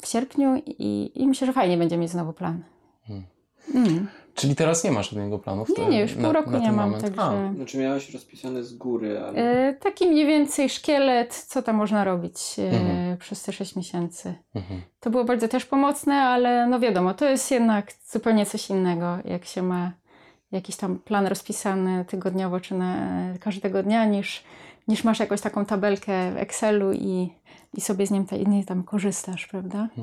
w sierpniu i, i myślę, że fajnie będzie mieć znowu plan. Mhm. Mm. Czyli teraz nie masz żadnego planu? w Nie, tym- nie, już pół na- roku na nie ten mam, moment? także... Znaczy miałaś rozpisane z góry, ale... E, taki mniej więcej szkielet, co tam można robić e, Mhm. przez te 6 miesięcy. A, mhm. To było bardzo też pomocne, ale no wiadomo, to jest jednak zupełnie coś innego, jak się ma jakiś tam plan rozpisany tygodniowo czy na, każdego dnia, niż, niż masz jakąś taką tabelkę w Excelu i, i sobie z nim ta, i tam korzystasz, prawda? E,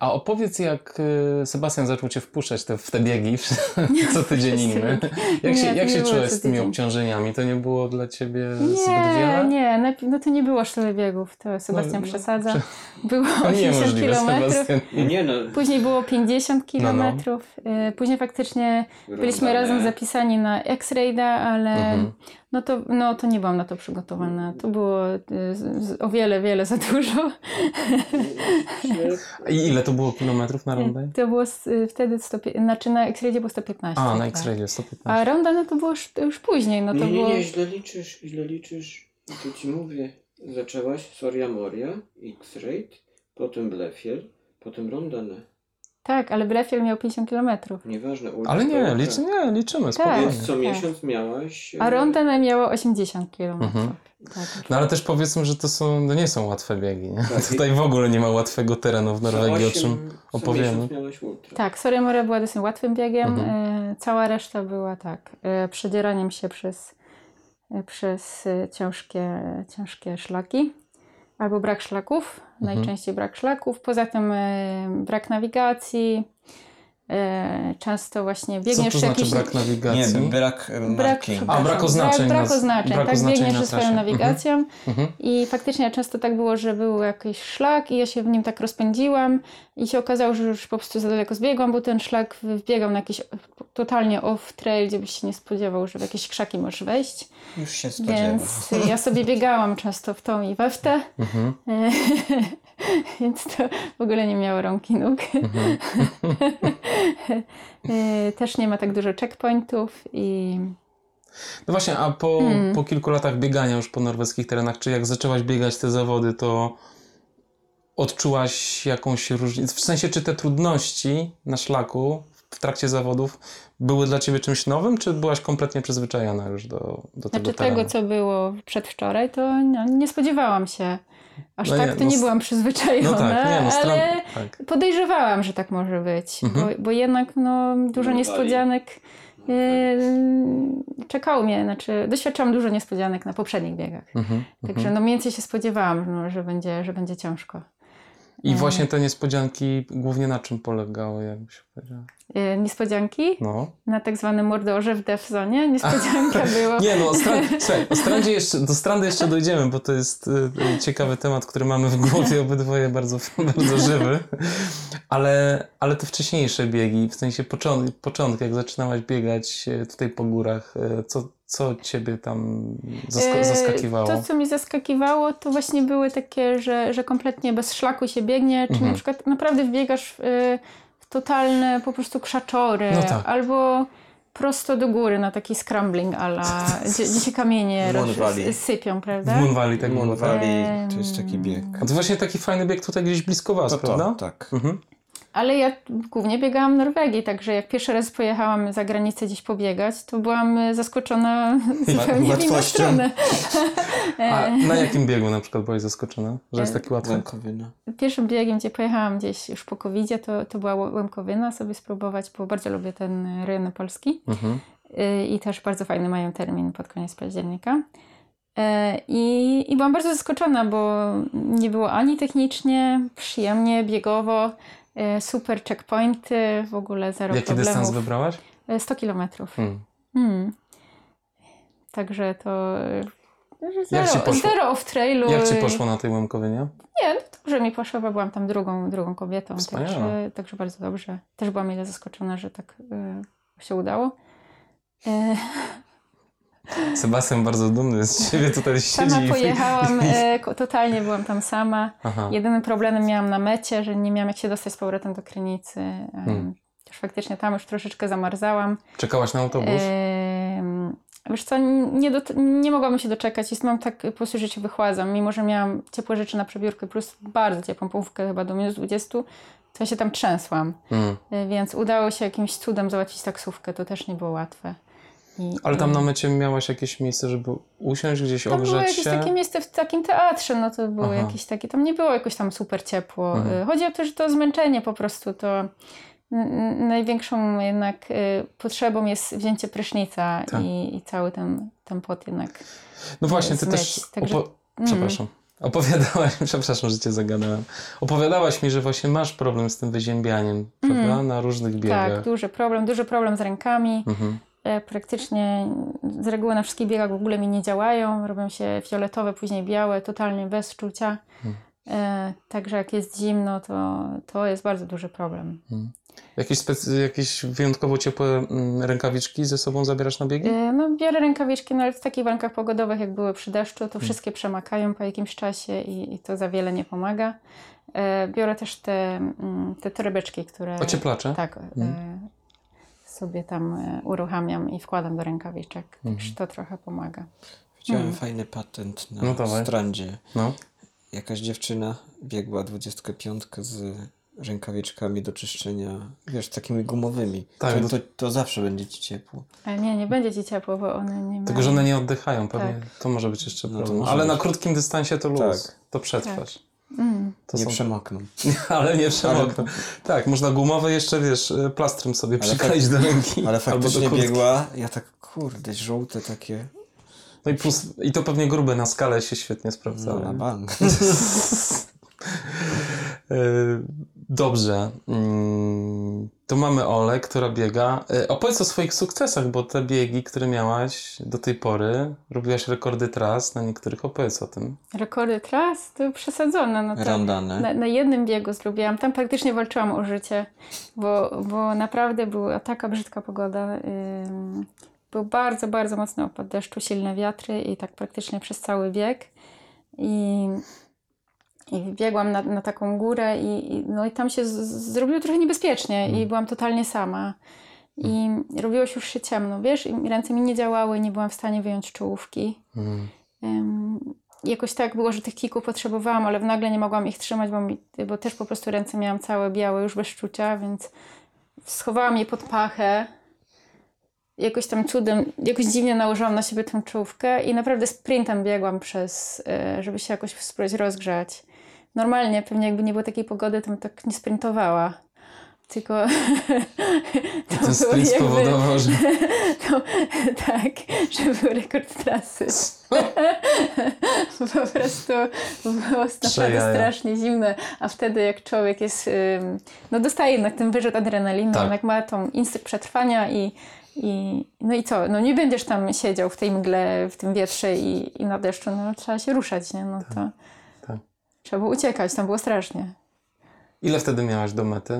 A opowiedz, jak e, Sebastian zaczął Cię wpuszczać te, w te biegi co tydzień inny. Jak Nie, się, jak nie się czułeś z tymi obciążeniami? To nie było dla Ciebie zbyt Nie, wiele? nie, no to nie było tyle biegów, to Sebastian no, przesadza. prze- Było To 80 niemożliwe, kilometrów. Sebastian. No nie no, Później było 50 No, no. kilometrów. Y, Później faktycznie byliśmy rondane. razem zapisani na X-Rayda, ale Mhm. No, to, no to nie byłam na to przygotowana. To było y, z, z, o wiele, wiele za dużo. I ile to było kilometrów na rondę? To było z, y, wtedy 100, znaczy na X-Raydzie było 115. A, na tak. X-Radzie 115. A ronda no to było już, już później. No to Nie, nie, było... nie, źle liczysz, źle liczysz. I tu ci mówię. Zaczęłaś Soria Moria, X-Rate, potem Blefiel, potem Rondane. Tak, ale Blefiel miał 50 kilometrów. Nieważne. ultra, Ale nie, licz, nie liczymy, Tak. spokojnie. Więc co tak. miesiąc miałaś... e, A Rondane miało 80 kilometrów. Mhm. Tak. No ale też powiedzmy, że to są, to nie są łatwe biegi. Nie? Tak. Tutaj w ogóle nie ma łatwego terenu w co Norwegii, o osiem- czym co opowiemy. miesiąc miałaś ultra. Tak, Soria Moria była dosyć łatwym biegiem. Mhm. E, Cała reszta była tak, e, przedzieraniem się przez, e, przez e, ciężkie, ciężkie szlaki. Albo brak szlaków. Najczęściej brak szlaków. Poza tym e, brak nawigacji. E, Często właśnie Co biegniesz to w znaczy jakiś... brak nawigacji? Nie, brak e, Brak. A, brak oznaczeń Brak, brak oznaczeń, brak tak, oznaczeń biegniesz na ze swoją trasie. nawigacją. Mhm. I faktycznie często tak było, że był jakiś szlak i ja się w nim tak rozpędziłam i się okazało, że już po prostu za daleko zbiegłam, bo ten szlak wbiegał na jakiś totalnie off-trail, gdzie byś się nie spodziewał, że w jakieś krzaki możesz wejść. Już się spodziewam. Więc ja sobie biegałam często w tą i we w tę, Mhm. więc to w ogóle nie miało rąk i nóg. Mhm. E, Też nie ma tak dużo checkpointów i No właśnie, a po, Mm. po kilku latach biegania już po norweskich terenach, czy jak zaczęłaś biegać te zawody, to odczułaś jakąś różnicę? W sensie, czy te trudności na szlaku w trakcie zawodów były dla ciebie czymś nowym, czy byłaś kompletnie przyzwyczajona już do, do tego Znaczy terenu? tego, co było przedwczoraj, to no, nie spodziewałam się. Aż No tak nie, to no nie byłam przyzwyczajona, No tak, nie, no ale tak. podejrzewałam, że tak może być, Mhm. bo, bo jednak no, dużo No, niespodzianek No, yy, czekało mnie, znaczy doświadczałam dużo niespodzianek na poprzednich biegach. Mhm, Także mhm. no mniej więcej się spodziewałam, no, że, będzie, że będzie ciężko. I e. właśnie te niespodzianki głównie na czym polegały, jakbyś powiedziała? Yy, niespodzianki No. na tak zwanym mordorze w def zone. Niespodzianka była. Nie no, o stran... Słuchaj, o strandzie jeszcze, do strandy jeszcze dojdziemy, bo to jest y, y, ciekawy temat, który mamy w głowie obydwoje bardzo, bardzo żywy. Ale, ale te wcześniejsze biegi, w sensie począt, początki, jak zaczynałaś biegać y, tutaj po górach, y, co, co ciebie tam zask- E, zaskakiwało? To, co mi zaskakiwało, to właśnie były takie, że, że kompletnie bez szlaku się biegnie, czy Mhm. na przykład naprawdę wbiegasz w, w totalne po prostu krzaczory, No tak. albo prosto do góry na taki scrambling ala, gdzie, gdzie się kamienie roz, sypią, W prawda? Moon Valley tak Moon tak? Valley to jest taki bieg. A to właśnie taki fajny bieg tutaj gdzieś blisko was, To to, prawda? tak. Mhm. Ale ja głównie biegałam w Norwegii, także jak pierwszy raz pojechałam za granicę gdzieś pobiegać, to byłam e, zaskoczona zupełnie w inną stronę. A na jakim biegu na przykład byłaś zaskoczona? Że jest taki łatwy? Łękowyna. Pierwszym biegiem, gdzie pojechałam gdzieś już po covid to, to była Łemkowyna, sobie spróbować, bo bardzo lubię ten rejon polski. Mhm. I też bardzo fajny mają termin pod koniec października. E, I, I byłam bardzo zaskoczona, bo nie było ani technicznie, przyjemnie, biegowo, e, super checkpointy, w ogóle zero Jaki problemów. dystans wybrałaś? E, 100 kilometrów. Hmm. Hmm. Także to e, zero, poszło? zero off trailu. Jak ci poszło na tej Łemkowynie? Nie, no dobrze mi poszło, bo byłam tam drugą, drugą kobietą, Wspaniale. także, także bardzo dobrze. Też byłam mile zaskoczona, że tak e, się udało. E, Sebastian bardzo dumny z siebie tutaj siedzi. Sama i- pojechałam, e, ko- totalnie byłam tam sama. Aha. Jedynym problemem miałam na mecie, że nie miałam jak się dostać z powrotem do Krynicy. Hmm. Też faktycznie tam już troszeczkę zamarzałam. Czekałaś na autobus? Wiesz co, nie, do, nie mogłam się doczekać. Jest, mam tak po prostu, się wychładzam. Mimo, że miałam ciepłe rzeczy na przebiórkę, plus bardzo ciepłą połówkę, chyba do minus 20, to ja się tam trzęsłam. Mm. E, Więc udało się jakimś cudem załatwić taksówkę. To też nie było łatwe. Ale tam i- na mecie miałaś jakieś miejsce, żeby usiąść gdzieś, Tam było ogrzeć jakieś się? takie miejsce w takim teatrze, no to było Aha. jakieś takie, tam nie było jakoś tam super ciepło. Mhm. Y, Chodzi o to, że to zmęczenie po prostu, to największą jednak y, potrzebą jest wzięcie prysznica Tak. i, i cały ten, ten pot jednak. No właśnie, ty zmyć. też... Także- Opo- Mm. Przepraszam. Opowiadałaś, przepraszam, że cię zagadałem. Opowiadałaś mi, że właśnie masz problem z tym wyziębianiem, prawda? Mhm. Na różnych biegach. Tak, duży problem, duży problem z rękami. Mhm. E, Praktycznie z reguły na wszystkich biegach w ogóle mi nie działają. Robią się fioletowe, później białe, totalnie bez czucia. Hmm. E, Także jak jest zimno, to, to jest bardzo duży problem. Jakieś, specy- jakieś wyjątkowo ciepłe mm, rękawiczki ze sobą zabierasz na biegi? E, No, biorę rękawiczki, no ale w takich warunkach pogodowych, jak były przy deszczu, Hmm. to wszystkie przemakają po jakimś czasie i, i to za wiele nie pomaga. E, Biorę też te, mm, te torebeczki, które Ocieplacze? tak, Mm. Sobie tam e, uruchamiam i wkładam do rękawiczek. Mhm. Także to trochę pomaga. Widziałem Mm. fajny patent na No strandzie. No. Jakaś dziewczyna biegła 25 z rękawiczkami do czyszczenia, wiesz, takimi gumowymi. Tak, to, do- to, to zawsze będzie ci ciepło. Ale nie, nie będzie ci ciepło, bo one nie mają... Tylko, że one nie oddychają pewnie. Tak. To może być jeszcze No problem. może Ale być. na krótkim dystansie to luz. Tak. To przetrwasz. Mm. Nie są... przemokną. Ale nie przemokną. Tak, można gumowe jeszcze, wiesz, y, plastrem sobie Ale przykleić do ręki. Ale faktycznie biegła, ja tak, kurde, żółte takie, No i plus, i to pewnie grube na skalę się świetnie no sprawdzały. na bank. Y, Dobrze. To mamy Olę, która biega. Y, Opowiedz o swoich sukcesach, bo te biegi, które miałaś do tej pory, robiłaś rekordy tras na niektórych. Opowiedz o tym. Rekordy tras to przesadzone. No to na, na jednym biegu zrobiłam. Tam praktycznie walczyłam o życie, bo, bo naprawdę była taka brzydka pogoda. Był bardzo, bardzo mocny opad deszczu, silne wiatry i tak praktycznie przez cały bieg. I, i biegłam na, na taką górę i, i, no i tam się z, zrobiło trochę niebezpiecznie i byłam totalnie sama. I robiło się już się ciemno, wiesz, i ręce mi nie działały, nie byłam w stanie wyjąć czołówki. Mm. Ym, jakoś tak było, że tych kików potrzebowałam, ale nagle nie mogłam ich trzymać, bo, mi, bo też po prostu ręce miałam całe białe, już bez czucia, więc schowałam je pod pachę. Jakoś tam cudem, jakoś dziwnie nałożyłam na siebie tę czołówkę i naprawdę sprintem biegłam przez, y, żeby się jakoś spróbować rozgrzać. Normalnie, pewnie jakby nie było takiej pogody, to bym tak nie sprintowała. Tylko to Ten sprint jakby- spowodował, że to, tak, że był rekord trasy. po prostu było naprawdę strasznie zimne, a wtedy jak człowiek jest, no dostaje jednak ten wyrzut adrenaliny, Tak. jednak ma tą instynkt przetrwania i, i no i co, no nie będziesz tam siedział w tej mgle, w tym wietrze i, i na deszczu, no trzeba się ruszać, nie, no to tak. Trzeba było uciekać, tam było strasznie. ile wtedy miałaś do mety?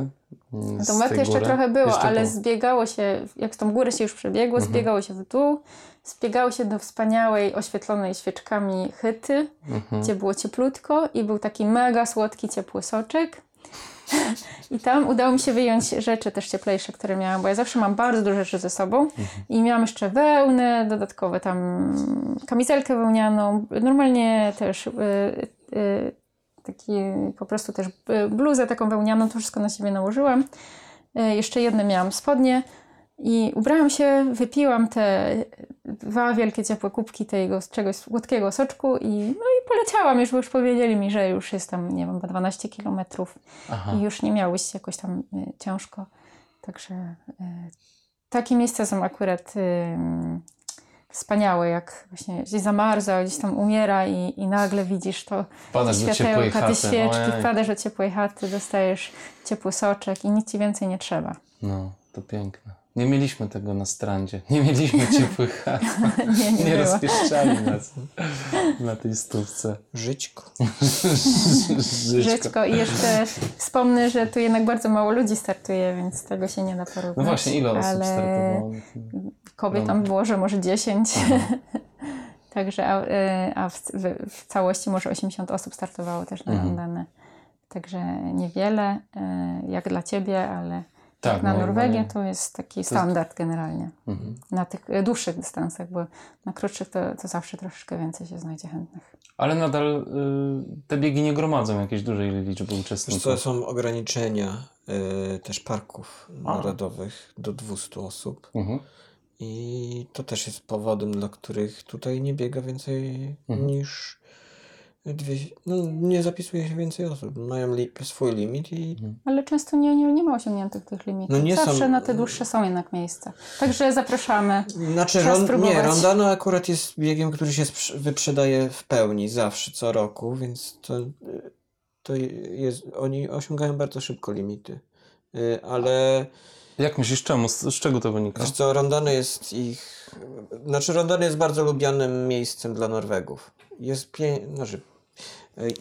Mm, Do mety jeszcze góry? trochę było, Jeszcze ale było. zbiegało się, jak tą górę się już przebiegło, Mhm. zbiegało się w dół, zbiegało się do wspaniałej, oświetlonej świeczkami chyty, Mhm. gdzie było cieplutko i był taki mega słodki, ciepły soczek. I tam udało mi się wyjąć rzeczy też cieplejsze, które miałam, bo ja zawsze mam bardzo dużo rzeczy ze sobą Mhm. i miałam jeszcze wełnę, dodatkowe tam kamizelkę wełnianą, normalnie też y, y, taki po prostu też y, bluzę taką wełnianą, to wszystko na siebie nałożyłam. Y, Jeszcze jedne miałam spodnie i ubrałam się, wypiłam te dwa wielkie ciepłe kubki tego czegoś słodkiego soczku i, no i poleciałam już, bo już powiedzieli mi, że już jest tam, nie wiem, chyba 12 kilometrów i już nie miało się jakoś tam y, ciężko. Także takie miejsca są akurat wspaniałe, jak właśnie gdzieś zamarza, gdzieś tam umiera i, i nagle widzisz to ciepłej światełka, te świeczki, Ojej. wpadasz do ciepłej chaty, dostajesz ciepły soczek i nic ci więcej nie trzeba. No, to piękne. Nie mieliśmy tego na strandzie. Nie mieliśmy ciepłych chat. nie, nie, Nie rozpieszczali nas na tej stówce. Żyćko. Żyćko. Żyćko. I jeszcze wspomnę, że tu jednak bardzo mało ludzi startuje, więc tego się nie da porównać. No właśnie, ile osób Ale startowało? kobiet tam było, że może 10. Także a, y, a w, w, w całości może 80 osób startowało też na Mhm. Także niewiele, y, jak dla ciebie, ale Tak, jak na no, Norwegię no. to jest taki standard generalnie. Mhm. Na tych y, dłuższych dystansach, bo na krótszych to, to zawsze troszeczkę więcej się znajdzie chętnych. Ale nadal y, te biegi nie gromadzą jakiejś dużej liczby uczestników. co, są ograniczenia y, też parków A. narodowych do 200 osób. Mhm. I to też jest powodem, dla których tutaj nie biega więcej Mhm. niż dwie, no nie zapisuje się więcej osób. Mają li, swój limit i Ale często nie, nie, nie ma osiągniętych tych limitów. No nie Zawsze są- na te dłuższe są jednak miejsca. Także zapraszamy. Znaczy, Trzeba ron, nie. Rondano akurat jest biegiem, który się wyprzedaje w pełni zawsze, co roku, więc to, to jest, oni osiągają bardzo szybko limity. Y, Ale Jak myślisz, czemu? Z, czego to wynika? wiesz co, Rondano jest ich, znaczy Rondano jest bardzo lubianym miejscem dla Norwegów. Jest, pie, znaczy,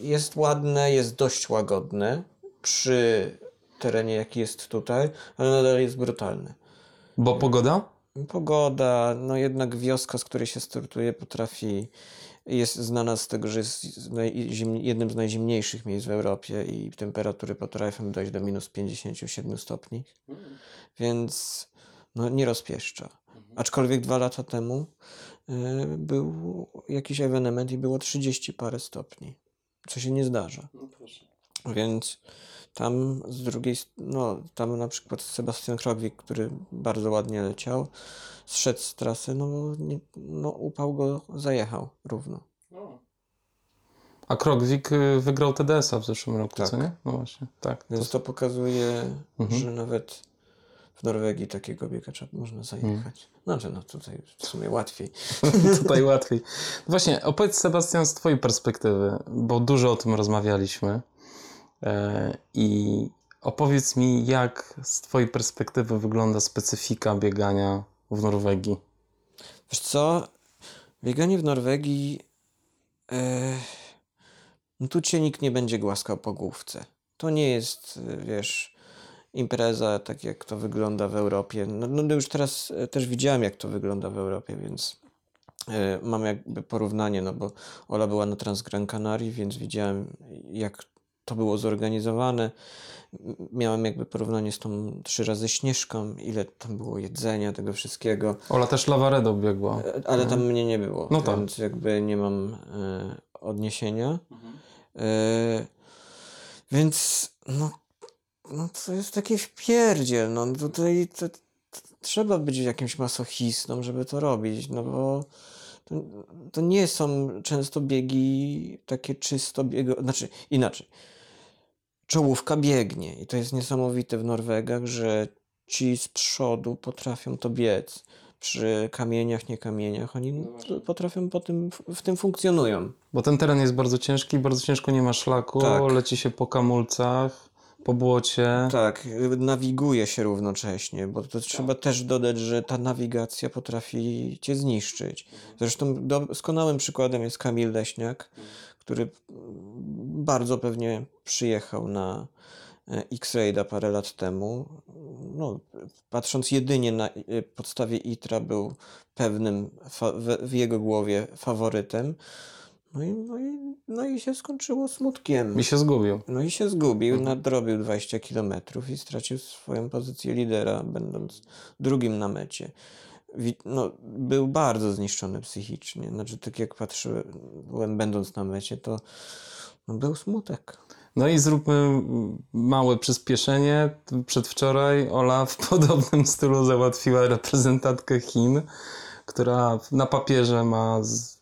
jest ładne, jest dość łagodne przy terenie, jaki jest tutaj, ale nadal jest brutalny. Bo pogoda? Pogoda, no jednak wioska, z której się startuje, potrafi, jest znana z tego, że jest z naj, zim, jednym z najzimniejszych miejsc w Europie i temperatury potrafią dojść do minus 57 stopni, więc no, nie rozpieszcza. Aczkolwiek dwa lata temu był jakiś ewenement i było 30 parę stopni, co się nie zdarza. Więc tam z drugiej, no tam na przykład Sebastian Krogwik, który bardzo ładnie leciał, zszedł z trasy, no bo nie, no, upał go zajechał równo. A Krogwik y, wygrał TDS-a w zeszłym roku, Tak. co nie? No właśnie, tak. To, Więc to pokazuje, Mhm. że nawet w Norwegii takiego biegacza można zajechać. Znaczy, no tutaj w sumie łatwiej. tutaj łatwiej. Właśnie, opowiedz Sebastian z twojej perspektywy, bo dużo o tym rozmawialiśmy. E, I opowiedz mi, jak z twojej perspektywy wygląda specyfika biegania w Norwegii. Wiesz co, bieganie w Norwegii, e, no tu cię nikt nie będzie głaskał po główce. To nie jest, e, wiesz, impreza tak jak to wygląda w Europie. No, no już teraz e, też widziałem jak to wygląda w Europie, więc e, mam jakby porównanie, no bo Ola była na Transgran Canaria, więc widziałem jak to było zorganizowane. Miałem jakby porównanie z tą trzy razy Śnieżką, ile tam było jedzenia, tego wszystkiego. Ola też Lavaredo biegła. E, Ale tam mnie nie było, No tak. więc jakby nie mam e, odniesienia. E, więc no, no to jest takie wpierdziel. No tutaj to, to, trzeba być jakimś masochistą, żeby to robić, no bo to, to nie są często biegi takie czysto biego, znaczy inaczej. Czołówka biegnie i to jest niesamowite w Norwegach, że ci z przodu potrafią to biec. Przy kamieniach, nie kamieniach, oni potrafią po tym, w tym funkcjonują. Bo ten teren jest bardzo ciężki, bardzo ciężko nie ma szlaku, Tak. leci się po kamulcach, po błocie. Tak, nawiguje się równocześnie, bo to trzeba też dodać, że ta nawigacja potrafi cię zniszczyć. Zresztą doskonałym przykładem jest Kamil Leśniak, który mm, bardzo pewnie przyjechał na e, X-Rayda parę lat temu. No, patrząc jedynie na e, podstawie ITRA był pewnym w jego głowie faworytem. No i, no, i, no i się skończyło smutkiem. Mi się zgubił. No i się zgubił, nadrobił 20 km i stracił swoją pozycję lidera, będąc drugim na mecie. No, był bardzo zniszczony psychicznie. Znaczy, tak jak patrzyłem, będąc na mecie, to No, był smutek. No i zróbmy małe przyspieszenie. Przedwczoraj Ola w podobnym stylu załatwiła reprezentantkę Chin, która na papierze ma,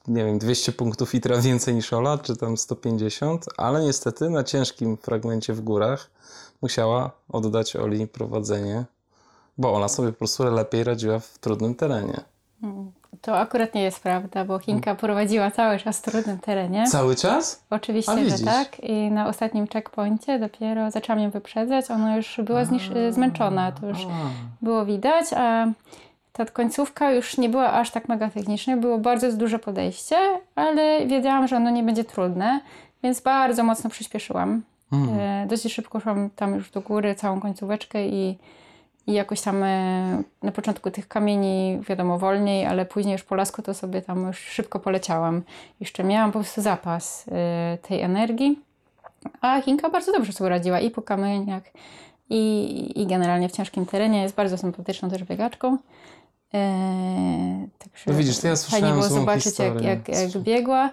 nie wiem, 200 punktów ITRA więcej niż Ola, czy tam 150, ale niestety na ciężkim fragmencie w górach musiała oddać Oli prowadzenie, bo Ola sobie po prostu lepiej radziła w trudnym terenie. To akurat nie jest prawda, bo Chinka prowadziła cały czas w trudnym terenie. Cały czas? Oczywiście, że tak. I na ostatnim checkpoincie dopiero zaczęłam ją wyprzedzać. Ona już była znisz- zmęczona, to już było widać, a ta końcówka już nie była aż tak mega techniczna. Było bardzo duże podejście, ale wiedziałam, że ono nie będzie trudne, więc bardzo mocno przyspieszyłam. Mm. E, dosyć szybko szłam tam już do góry, całą końcóweczkę i, i jakoś tam e, na początku tych kamieni, wiadomo, wolniej, ale później już po lasku to sobie tam już szybko poleciałam. Jeszcze miałam po prostu zapas e, tej energii. A Chinka bardzo dobrze sobie radziła i po kamieniach, i, i generalnie w ciężkim terenie. Jest bardzo sympatyczną też biegaczką. Eee, także No widzisz, to ja fajnie słyszałem było złą zobaczyć, jak, historię. jak, jak biegła.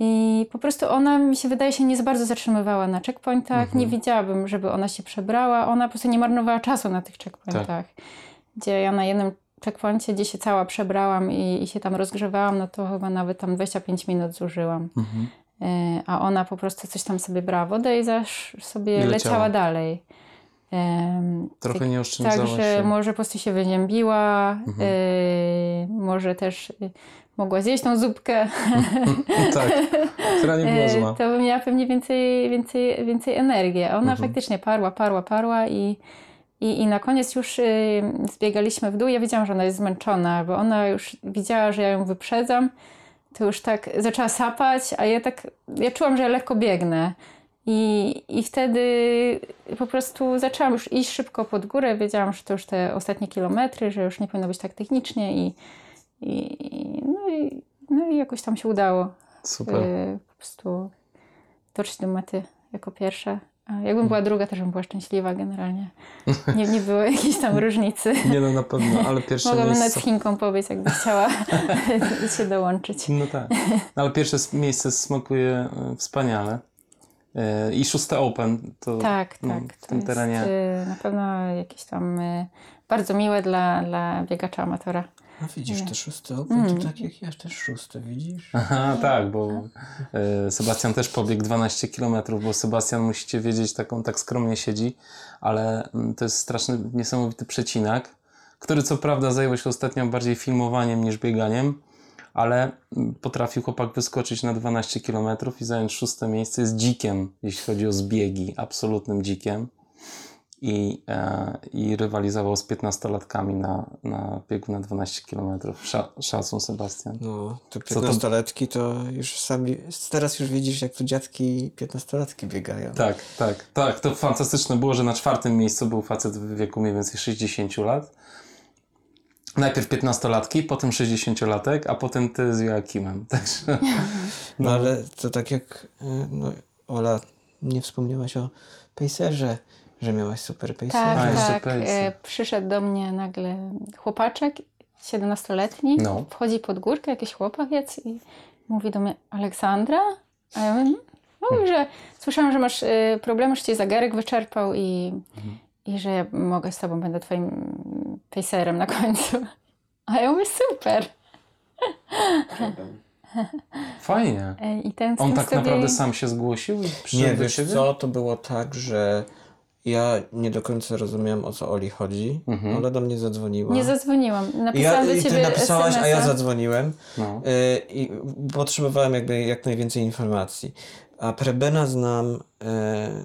I po prostu ona, mi się wydaje, się nie za bardzo zatrzymywała na checkpointach. Mhm. Nie widziałabym, żeby ona się przebrała. Ona po prostu nie marnowała czasu na tych checkpointach. Tak. Gdzie ja na jednym checkpoincie, gdzie się cała przebrałam i, i się tam rozgrzewałam, no to chyba nawet tam 25 minut zużyłam. Mhm. E, a ona po prostu coś tam sobie brała wodę i zaś sobie leciała. leciała dalej. Trochę tak- nie oszczędzałaś Także się. może po prostu się wyziębiła, Mhm. e, może też e, mogła zjeść tą zupkę, tak, która nie była e, zła. to by miała pewnie więcej, więcej, więcej energii. A ona Mhm. faktycznie parła, parła, parła i, i, i na koniec już zbiegaliśmy w dół. Ja wiedziałam, że ona jest zmęczona, bo ona już widziała, że ja ją wyprzedzam. To już tak zaczęła sapać, a ja tak, ja czułam, że ja lekko biegnę. I, I wtedy po prostu zaczęłam już iść szybko pod górę. Wiedziałam, że to już te ostatnie kilometry, że już nie powinno być tak technicznie i, i, no, i, no i jakoś tam się udało Super. y, po prostu dotrzeć do mety jako pierwsza. A jakbym była druga, też bym była szczęśliwa generalnie. Nie, nie było jakiejś tam różnicy. Nie no, na pewno, ale pierwsze Mogłabym nawet miejsce... z Chinką powiedzieć, jakby chciała się dołączyć. No tak. No, ale pierwsze miejsce smakuje e, wspaniale. E, I szóste Open to Tak, no, tak. w To tym jest terenie. y, na pewno jakieś tam y, bardzo miłe dla, dla biegacza amatora. No widzisz, te szóste open Mm. to tak jak ja też szóste, widzisz? Aha, tak, bo e, Sebastian też pobiegł 12 km, bo Sebastian, musicie wiedzieć, tak, on tak skromnie siedzi, ale mm, to jest straszny, niesamowity przecinak, który co prawda zajęło się ostatnio bardziej filmowaniem niż bieganiem, ale potrafił chłopak wyskoczyć na 12 km i zająć szóste miejsce. Jest dzikiem, jeśli chodzi o zbiegi, absolutnym dzikiem. I, e, i rywalizował z 15-latkami na, na biegu na 12 km. Sza, szacun, Sebastian. No, to Co to- 15-latki to już sami, teraz już widzisz jak tu dziadki 15-latki biegają. Tak, tak, tak. To fantastyczne było, że na czwartym miejscu był facet w wieku mniej więcej 60 lat. Najpierw 15-latki, potem 60-latek, a potem ty z Joakimem. Także No ale to tak jak y, no, Ola, nie wspomniałaś o Pacerze, że miałaś super Pacera. A, Tak, jeszcze tak. E, przyszedł do mnie nagle chłopaczek, 17-letni, No. wchodzi pod górkę, jakiś chłopakiec i mówi do mnie, Aleksandra? A ja mówię, no, mówi, że słyszałam, że masz y, problemy, że cię zegarek wyczerpał i, Mhm. I że ja mogę z tobą, będę twoim pacerem na końcu. A ja mówię, super. fajnie. I ten On tak sobie... naprawdę sam się zgłosił i Nie, wiesz ciebie? co, to było tak, że ja nie do końca rozumiałem o co Oli chodzi. Mhm. Ola do mnie zadzwoniła. Nie zadzwoniłam. Napisałam ja, do I ty ciebie napisałaś, a ja SMS-a. zadzwoniłem. No. Y, I potrzebowałem jakby jak najwięcej informacji. A Prebena znam, y,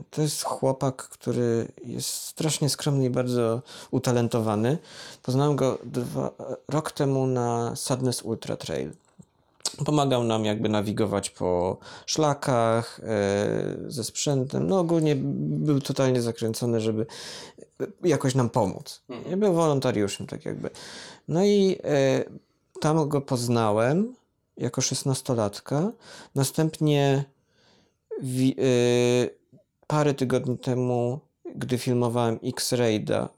to jest chłopak, który jest strasznie skromny i bardzo utalentowany. Poznałem go dwa, rok temu na Sadness Ultra Trail. Pomagał nam jakby nawigować po szlakach, y, ze sprzętem. No ogólnie był totalnie zakręcony, żeby jakoś nam pomóc. I Był wolontariuszem tak jakby. No i y, tam go poznałem jako szesnastolatka. Następnie y, parę tygodni temu, gdy filmowałem X-Raida,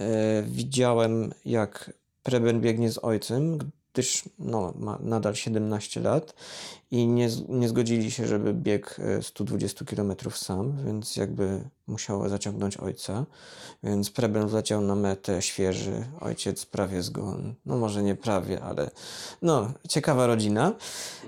y, widziałem jak Preben biegnie z ojcem, gdyż no, ma nadal 17 lat i nie, nie zgodzili się, żeby biegł e, 120 km sam, więc jakby musiał zaciągnąć ojca. Więc Preben wleciał na metę świeży, ojciec prawie zgon. No może nie prawie, ale no, ciekawa rodzina.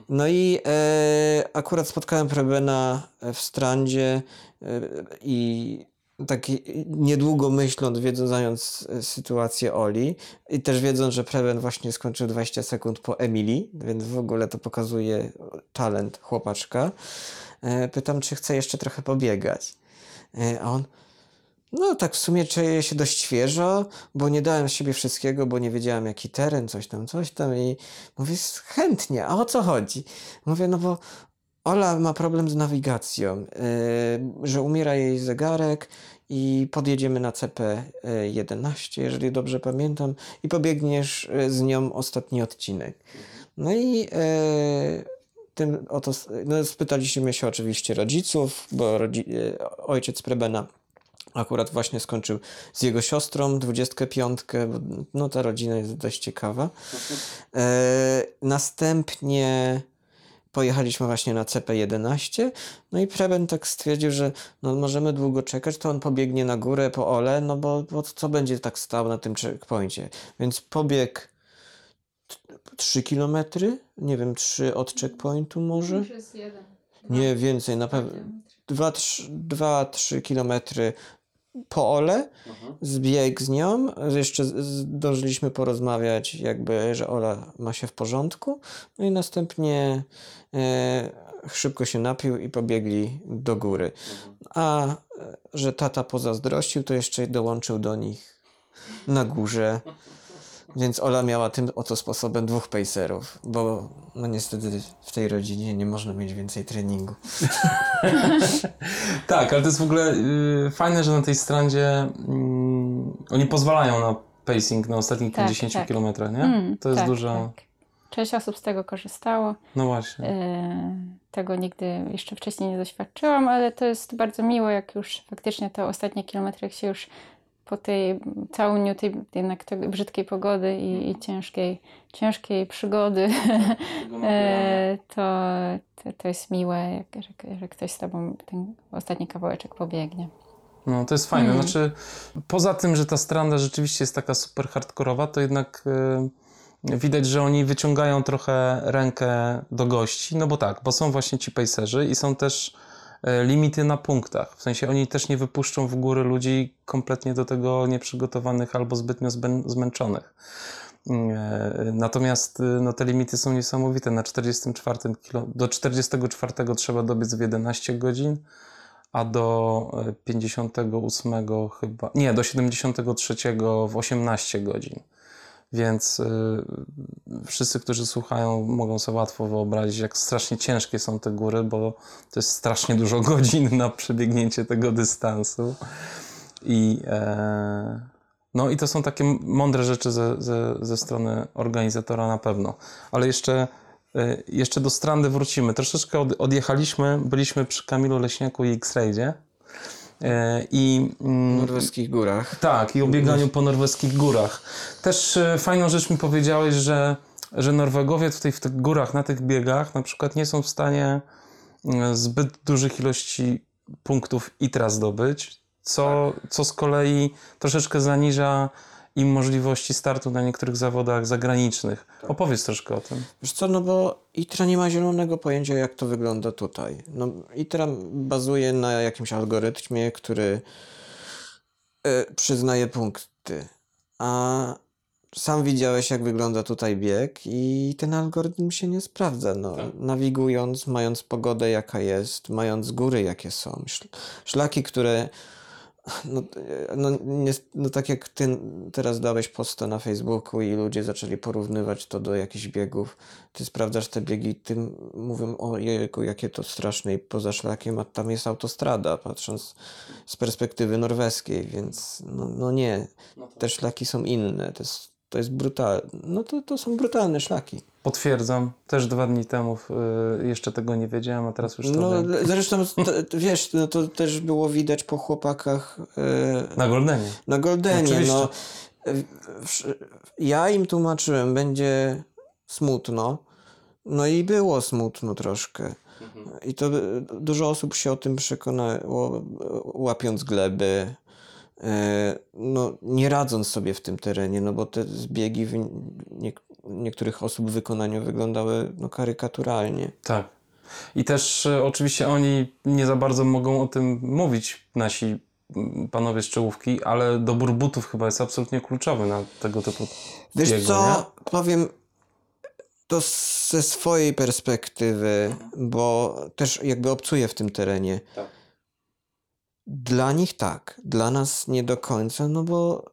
No i e, akurat spotkałem Prebena w Strandzie e, i tak niedługo myśląc, wiedząc e, sytuację Oli i też wiedząc, że Preben właśnie skończył 20 sekund po Emilii, więc w ogóle to pokazuje talent chłopaczka, e, pytam, czy chce jeszcze trochę pobiegać. E, a on, no tak w sumie czuję się dość świeżo, bo nie dałem z siebie wszystkiego, bo nie wiedziałem jaki teren, coś tam, coś tam i mówię, chętnie, a o co chodzi? Mówię, no bo Ola ma problem z nawigacją, yy, że umiera jej zegarek i podjedziemy na CP11, jeżeli dobrze pamiętam, i pobiegniesz z nią ostatni odcinek. No i yy, tym oto no, spytaliśmy się oczywiście rodziców, bo rodzi, yy, ojciec Prebena akurat właśnie skończył z jego siostrą 25, bo no ta rodzina jest dość ciekawa. E, następnie pojechaliśmy właśnie na CP11, no i Preben tak stwierdził, że no możemy długo czekać, to on pobiegnie na górę po Ole, no bo, bo co będzie tak stał na tym checkpoincie. Więc pobiegł 3 km, nie wiem, 3 od checkpointu może? Nie, więcej, na pewno. 2-3 kilometry po Ole, zbiegł z nią, jeszcze zdążyliśmy porozmawiać jakby, że Ola ma się w porządku, no i następnie e, szybko się napił i pobiegli do góry. A e, że tata pozazdrościł, to jeszcze dołączył do nich na górze. Więc Ola miała tym oto sposobem dwóch pacerów, bo no niestety w tej rodzinie nie można mieć więcej treningu. tak, ale to jest w ogóle y, fajne, że na tej strandzie y, oni pozwalają na pacing na ostatnich tak, 50 tak. kilometrach, nie? Mm, to jest tak, duża... Tak. Część osób z tego korzystało. No właśnie. Y, tego nigdy jeszcze wcześniej nie doświadczyłam, ale to jest bardzo miło, jak już faktycznie te ostatnie kilometry, jak się już po tej całym tej jednak tej brzydkiej pogody i, i ciężkiej, ciężkiej przygody, e, to, to, to, jest miłe, jak, że, że, ktoś z tobą ten ostatni kawałeczek pobiegnie. No, to jest fajne. Mm. Znaczy, poza tym, że ta stranda rzeczywiście jest taka super hardkorowa, to jednak y, widać, że oni wyciągają trochę rękę do gości, no bo tak, bo są właśnie ci pacerzy i są też limity na punktach. W sensie oni też nie wypuszczą w górę ludzi kompletnie do tego nieprzygotowanych albo zbytnio zmęczonych. E, natomiast e, no, te limity są niesamowite. Na 44 kilo, do 44 trzeba dobiec w 11 godzin, a do 58 chyba, nie, do 73 w 18 godzin. Więc y, wszyscy, którzy słuchają, mogą sobie łatwo wyobrazić, jak strasznie ciężkie są te góry, bo to jest strasznie dużo godzin na przebiegnięcie tego dystansu. I, e, no i to są takie mądre rzeczy ze, ze, ze strony organizatora na pewno. Ale jeszcze, e, jeszcze do Strandy wrócimy. Troszeczkę od, odjechaliśmy, byliśmy przy Kamilu Leśniaku i X-Raidzie. E, I, mm, norweskich górach. Tak, i o bieganiu po norweskich górach. Też e, fajną rzecz mi powiedziałeś, że, że Norwegowie tutaj w tych górach, na tych biegach na przykład nie są w stanie mm, zbyt dużych ilości punktów ITRA zdobyć, co, tak. co z kolei troszeczkę zaniża im możliwości startu na niektórych zawodach zagranicznych. Tak. Opowiedz troszkę o tym. Wiesz co, no bo ITRA nie ma zielonego pojęcia, jak to wygląda tutaj. No, ITRA bazuje na jakimś algorytmie, który y, przyznaje punkty. A sam widziałeś, jak wygląda tutaj bieg i ten algorytm się nie sprawdza. No, tak. Nawigując, mając pogodę jaka jest, mając góry jakie są, szlaki, które no, no, nie, no tak jak ty teraz dałeś posta na Facebooku i ludzie zaczęli porównywać to do jakichś biegów, ty sprawdzasz te biegi, tym mówią o jejku, jakie to straszne i poza szlakiem, a tam jest autostrada, patrząc z perspektywy norweskiej, więc no, no nie, no te szlaki są inne, to jest brutalne, no to, to są brutalne szlaki. Potwierdzam. Też dwa dni temu y, jeszcze tego nie wiedziałem, a teraz już to No wiem. zresztą, to, wiesz, no, to też było widać po chłopakach... Y, na Goldenie. Na Goldenie, no. Ja im tłumaczyłem, będzie smutno. No i było smutno troszkę. I to y, dużo osób się o tym przekonało, łapiąc gleby, no, nie radząc sobie w tym terenie, no bo te zbiegi w nie, niektórych osób w wykonaniu wyglądały no, karykaturalnie. Tak. I też e, oczywiście oni nie za bardzo mogą o tym mówić, nasi panowie z czołówki, ale dobór butów chyba jest absolutnie kluczowy na tego typu Wiesz biegu, co, nie? powiem to ze swojej perspektywy, bo też jakby obcuję w tym terenie. Tak. Dla nich tak, dla nas nie do końca, no bo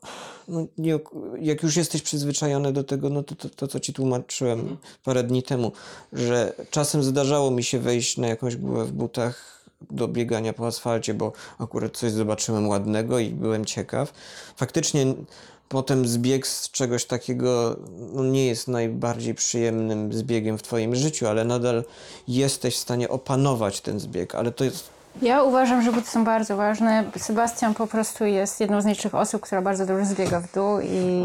no nie, jak już jesteś przyzwyczajony do tego, no to, to, to co ci tłumaczyłem parę dni temu, że czasem zdarzało mi się wejść na jakąś górę w butach do biegania po asfalcie, bo akurat coś zobaczyłem ładnego i byłem ciekaw. Faktycznie potem zbieg z czegoś takiego no, nie jest najbardziej przyjemnym zbiegiem w twoim życiu, ale nadal jesteś w stanie opanować ten zbieg, ale to jest Ja uważam, że buty są bardzo ważne. Sebastian po prostu jest jedną z nielicznych osób, która bardzo dobrze zbiega w dół i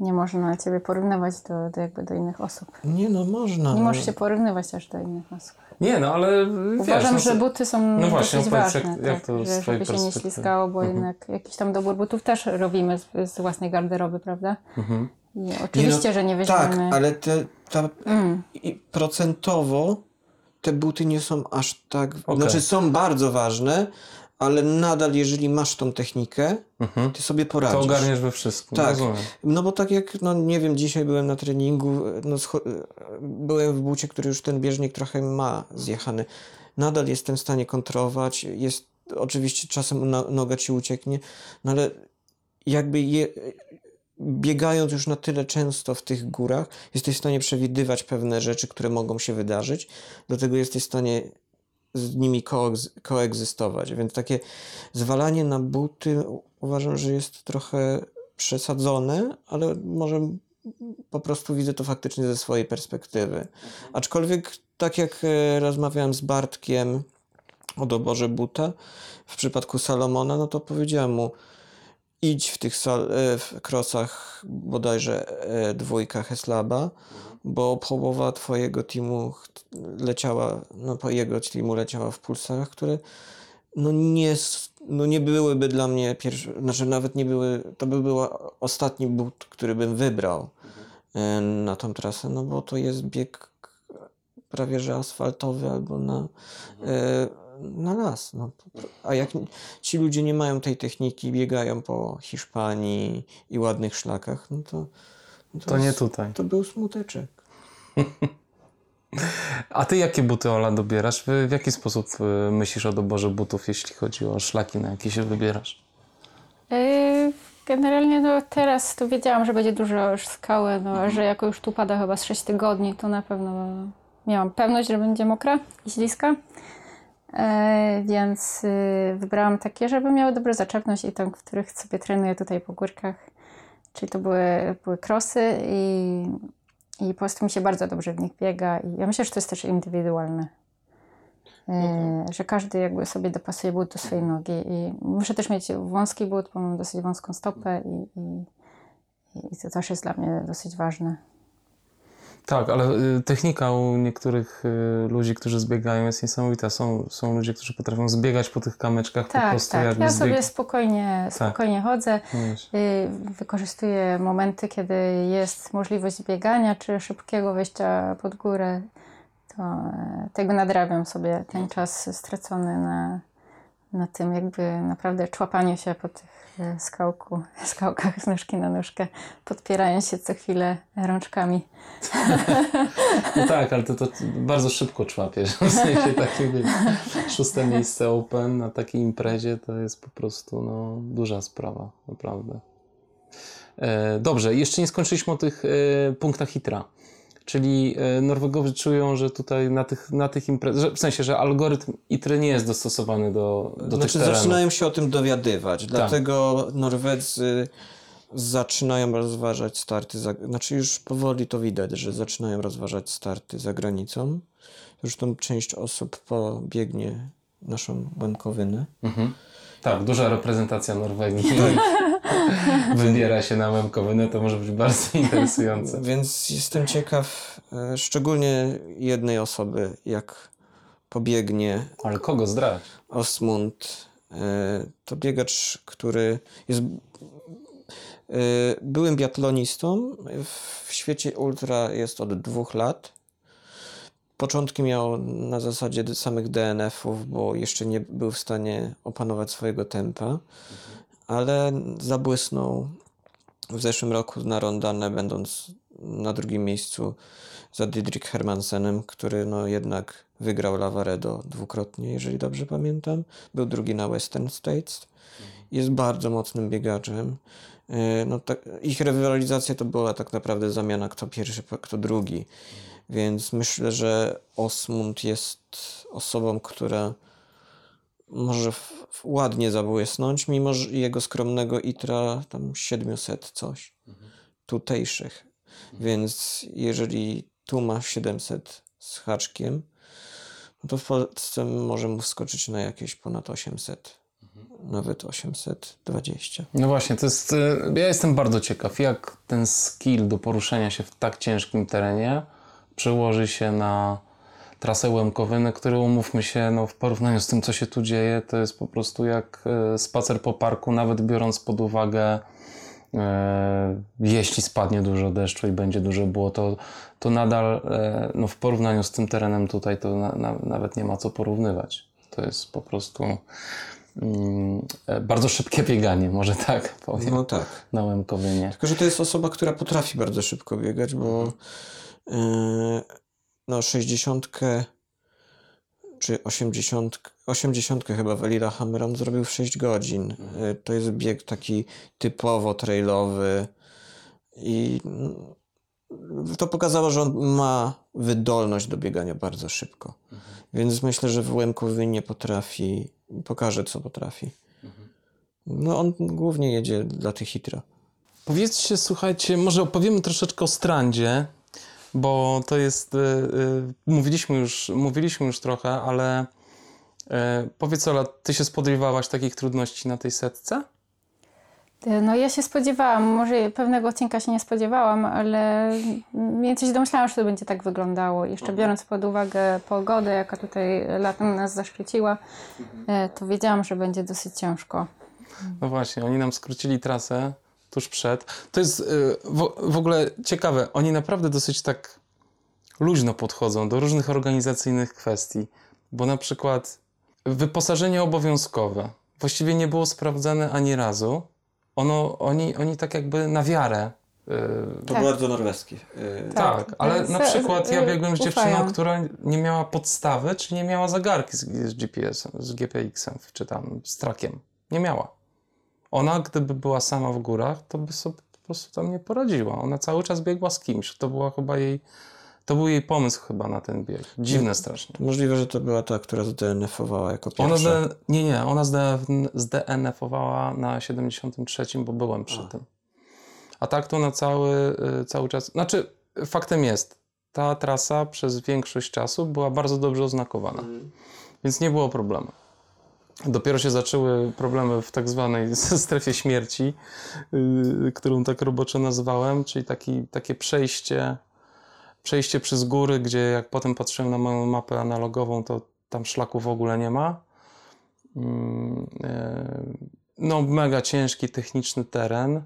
nie można ciebie porównywać do, do, jakby do innych osób. Nie no, można. Nie no. możesz się porównywać aż do innych osób. Nie, no ale Uważam, wiesz, że no, buty są no właśnie, dosyć ważne, jak- jak tak, to że, żeby się nie ślizgało, bo Mhm. jednak jakiś tam dobór butów też robimy z, z własnej garderoby, prawda? Mhm. I Nie oczywiście, no, że nie Tak, weźmiemy... ale te, ta, Mm. i procentowo te buty nie są aż tak. Okej. Znaczy są bardzo ważne, ale nadal, jeżeli masz tą technikę, Mhm. ty sobie poradzisz. To ogarniesz we wszystkim, Tak. rozumiem. No bo tak jak, no nie wiem, dzisiaj byłem na treningu, no byłem w bucie, który już ten bieżnik trochę ma zjechany. Nadal jestem w stanie kontrolować, jest, oczywiście czasem no, noga ci ucieknie, no ale jakby je, biegając już na tyle często w tych górach, jesteś w stanie przewidywać pewne rzeczy, które mogą się wydarzyć, dlatego jesteś w stanie z nimi koegz- koegzystować. Więc takie zwalanie na buty uważam, że jest trochę przesadzone, ale może po prostu widzę to faktycznie ze swojej perspektywy. Aczkolwiek, tak jak e, rozmawiałem z Bartkiem o doborze buta, w przypadku Salomona, no to powiedziałem mu, idź w tych sal- e, w krosach bodajże e, dwójka Heslaba, bo połowa twojego teamu leciała, no po jego teamu leciała w pulsarach, które no nie, no nie byłyby dla mnie pierwsze, znaczy nawet nie były, to by był ostatni but, który bym wybrał e, na tą trasę, no bo to jest bieg prawie że asfaltowy albo na, e, na las. No. A jak ci ludzie nie mają tej techniki, biegają po Hiszpanii i ładnych szlakach, no to, no To nie jest- tutaj. To był smuteczek. A ty jakie buty, Ola, dobierasz? W, jaki sposób y, myślisz o doborze butów, jeśli chodzi o szlaki, na jakie się wybierasz? Yy, Generalnie no teraz to wiedziałam, że będzie dużo skały, no, że jako już tu pada chyba z 6 tygodni, to na pewno miałam pewność, że będzie mokra i śliska. E, więc y, wybrałam takie, żeby miały dobrą zaczepność i tam, w których sobie trenuję tutaj po górkach. Czyli to były, były krosy i, i po prostu mi się bardzo dobrze w nich biega i ja myślę, że to jest też indywidualne. E, że każdy jakby sobie dopasuje but do swojej nogi i muszę też mieć wąski but, bo mam dosyć wąską stopę i, i, i to też jest dla mnie dosyć ważne. Tak, ale y, technika u niektórych y, ludzi, którzy zbiegają jest niesamowita. Są, są ludzie, którzy potrafią zbiegać po tych kamyczkach po Tak, prostu tak. Ja zbieg... sobie spokojnie, spokojnie chodzę. No. Y, Wykorzystuję momenty, kiedy jest możliwość biegania czy szybkiego wejścia pod górę. To tego nadrabiam sobie ten czas stracony na, na tym jakby naprawdę człapaniu się po tych skałku, skałkach z nóżki na nóżkę, podpierając się co chwilę rączkami. No tak, ale to, to bardzo szybko człapiesz. W sensie takie szóste miejsce Open na takiej imprezie to jest po prostu no, duża sprawa, naprawdę. E, dobrze, jeszcze nie skończyliśmy o tych e, punktach hitra. Czyli e, Norwegowie czują, że tutaj na tych, na tych imprezach, w sensie, że algorytm ITRY nie jest dostosowany do, do Znaczy tych terenów. zaczynają się o tym dowiadywać, Tak. dlatego Norwedzy zaczynają rozważać starty, za, znaczy już powoli to widać, że zaczynają rozważać starty za granicą. Zresztą część osób pobiegnie naszą Łękowynę. Mhm. Tak, duża reprezentacja Norwegii. wybiera się na Łemkowynę, to może być bardzo interesujące. Więc jestem ciekaw e, szczególnie jednej osoby, jak pobiegnie Ale kogo zdrać? Osmund. E, To biegacz, który jest e, byłym biatlonistą. W świecie ultra jest od dwóch lat. Początki miał na zasadzie samych DNF-ów, bo jeszcze nie był w stanie opanować swojego tempa, ale zabłysnął w zeszłym roku na Rondane, będąc na drugim miejscu za Didrik Hermansenem, który no jednak wygrał Lavaredo dwukrotnie, jeżeli dobrze pamiętam. Był drugi na Western States. Jest bardzo mocnym biegaczem. E, No, tak, ich rywalizacja to była tak naprawdę zamiana kto pierwszy, kto drugi. Więc myślę, że Osmund jest osobą, która może w, w ładnie zabłysnąć, mimo że jego skromnego itra tam 700 coś tutejszych. Więc jeżeli tu ma 700 z haczkiem, no to w Polsce może mu wskoczyć na jakieś ponad 800, nawet 820. No właśnie, to jest. y, Ja jestem bardzo ciekaw, jak ten skill do poruszania się w tak ciężkim terenie przełoży się na trasę Łemkowyny, który umówmy się, no, w porównaniu z tym, co się tu dzieje, to jest po prostu jak y, spacer po parku, nawet biorąc pod uwagę, y, jeśli spadnie dużo deszczu i będzie dużo błoto, to nadal y, no, w porównaniu z tym terenem tutaj to na, na, nawet nie ma co porównywać. To jest po prostu mm, e, bardzo szybkie bieganie, może tak powiem, No tak. na Łemkowynie. Tylko, że to jest osoba, która potrafi bardzo szybko biegać, bo yy, no 60 czy 80, 80 chyba w Lillehammer on zrobił w 6 godzin. Yy, to jest bieg taki typowo trailowy i mm, to pokazało, że on ma wydolność do biegania bardzo szybko. Więc myślę, że w Łemkowynie potrafi, pokaże co potrafi. No on głównie jedzie dla tych hitra. Powiedzcie, słuchajcie, może opowiemy troszeczkę o Strandzie, bo to jest, y, y, mówiliśmy, już, mówiliśmy już trochę, ale y, powiedz Ola, ty się spodziewałaś takich trudności na tej setce? No ja się spodziewałam, może pewnego odcinka się nie spodziewałam, ale mniej więcej się domyślałam, że to będzie tak wyglądało. Jeszcze biorąc pod uwagę pogodę, jaka tutaj latem nas zaszczyciła, e, to wiedziałam, że będzie dosyć ciężko. No właśnie, oni nam skrócili trasę tuż przed. To jest y, w, w ogóle ciekawe, oni naprawdę dosyć tak luźno podchodzą do różnych organizacyjnych kwestii, bo na przykład wyposażenie obowiązkowe właściwie nie było sprawdzane ani razu. Ono, oni, oni tak jakby na wiarę. y, To Tak. bardzo norweski. Yy, tak, Tak, ale na przykład ja z- biegłem z ufają. dziewczyną, która nie miała podstawy, czy nie miała zegarki z, z GPS-em, z GPX-em, czy tam z trakiem. Nie miała. Ona, gdyby była sama w górach, to by sobie po prostu tam nie poradziła. Ona cały czas biegła z kimś. To była chyba jej, to był jej pomysł chyba na ten bieg. Dziwne strasznie. Możliwe, że to była ta, która zdNF-owała jako Ona pierwsza. zde, nie, nie, ona zde- zdNF-owała na 73, bo byłem przy A. tym. A tak to na cały, y, cały czas. Znaczy, faktem jest, ta trasa przez większość czasu była bardzo dobrze oznakowana, więc nie było problemu. Dopiero się zaczęły problemy w tak zwanej strefie śmierci, yy, którą tak roboczo nazwałem, czyli taki, takie przejście, przejście przez góry, gdzie jak potem patrzyłem na moją mapę analogową, to tam szlaku w ogóle nie ma. Mm, yy, No, mega ciężki, techniczny teren.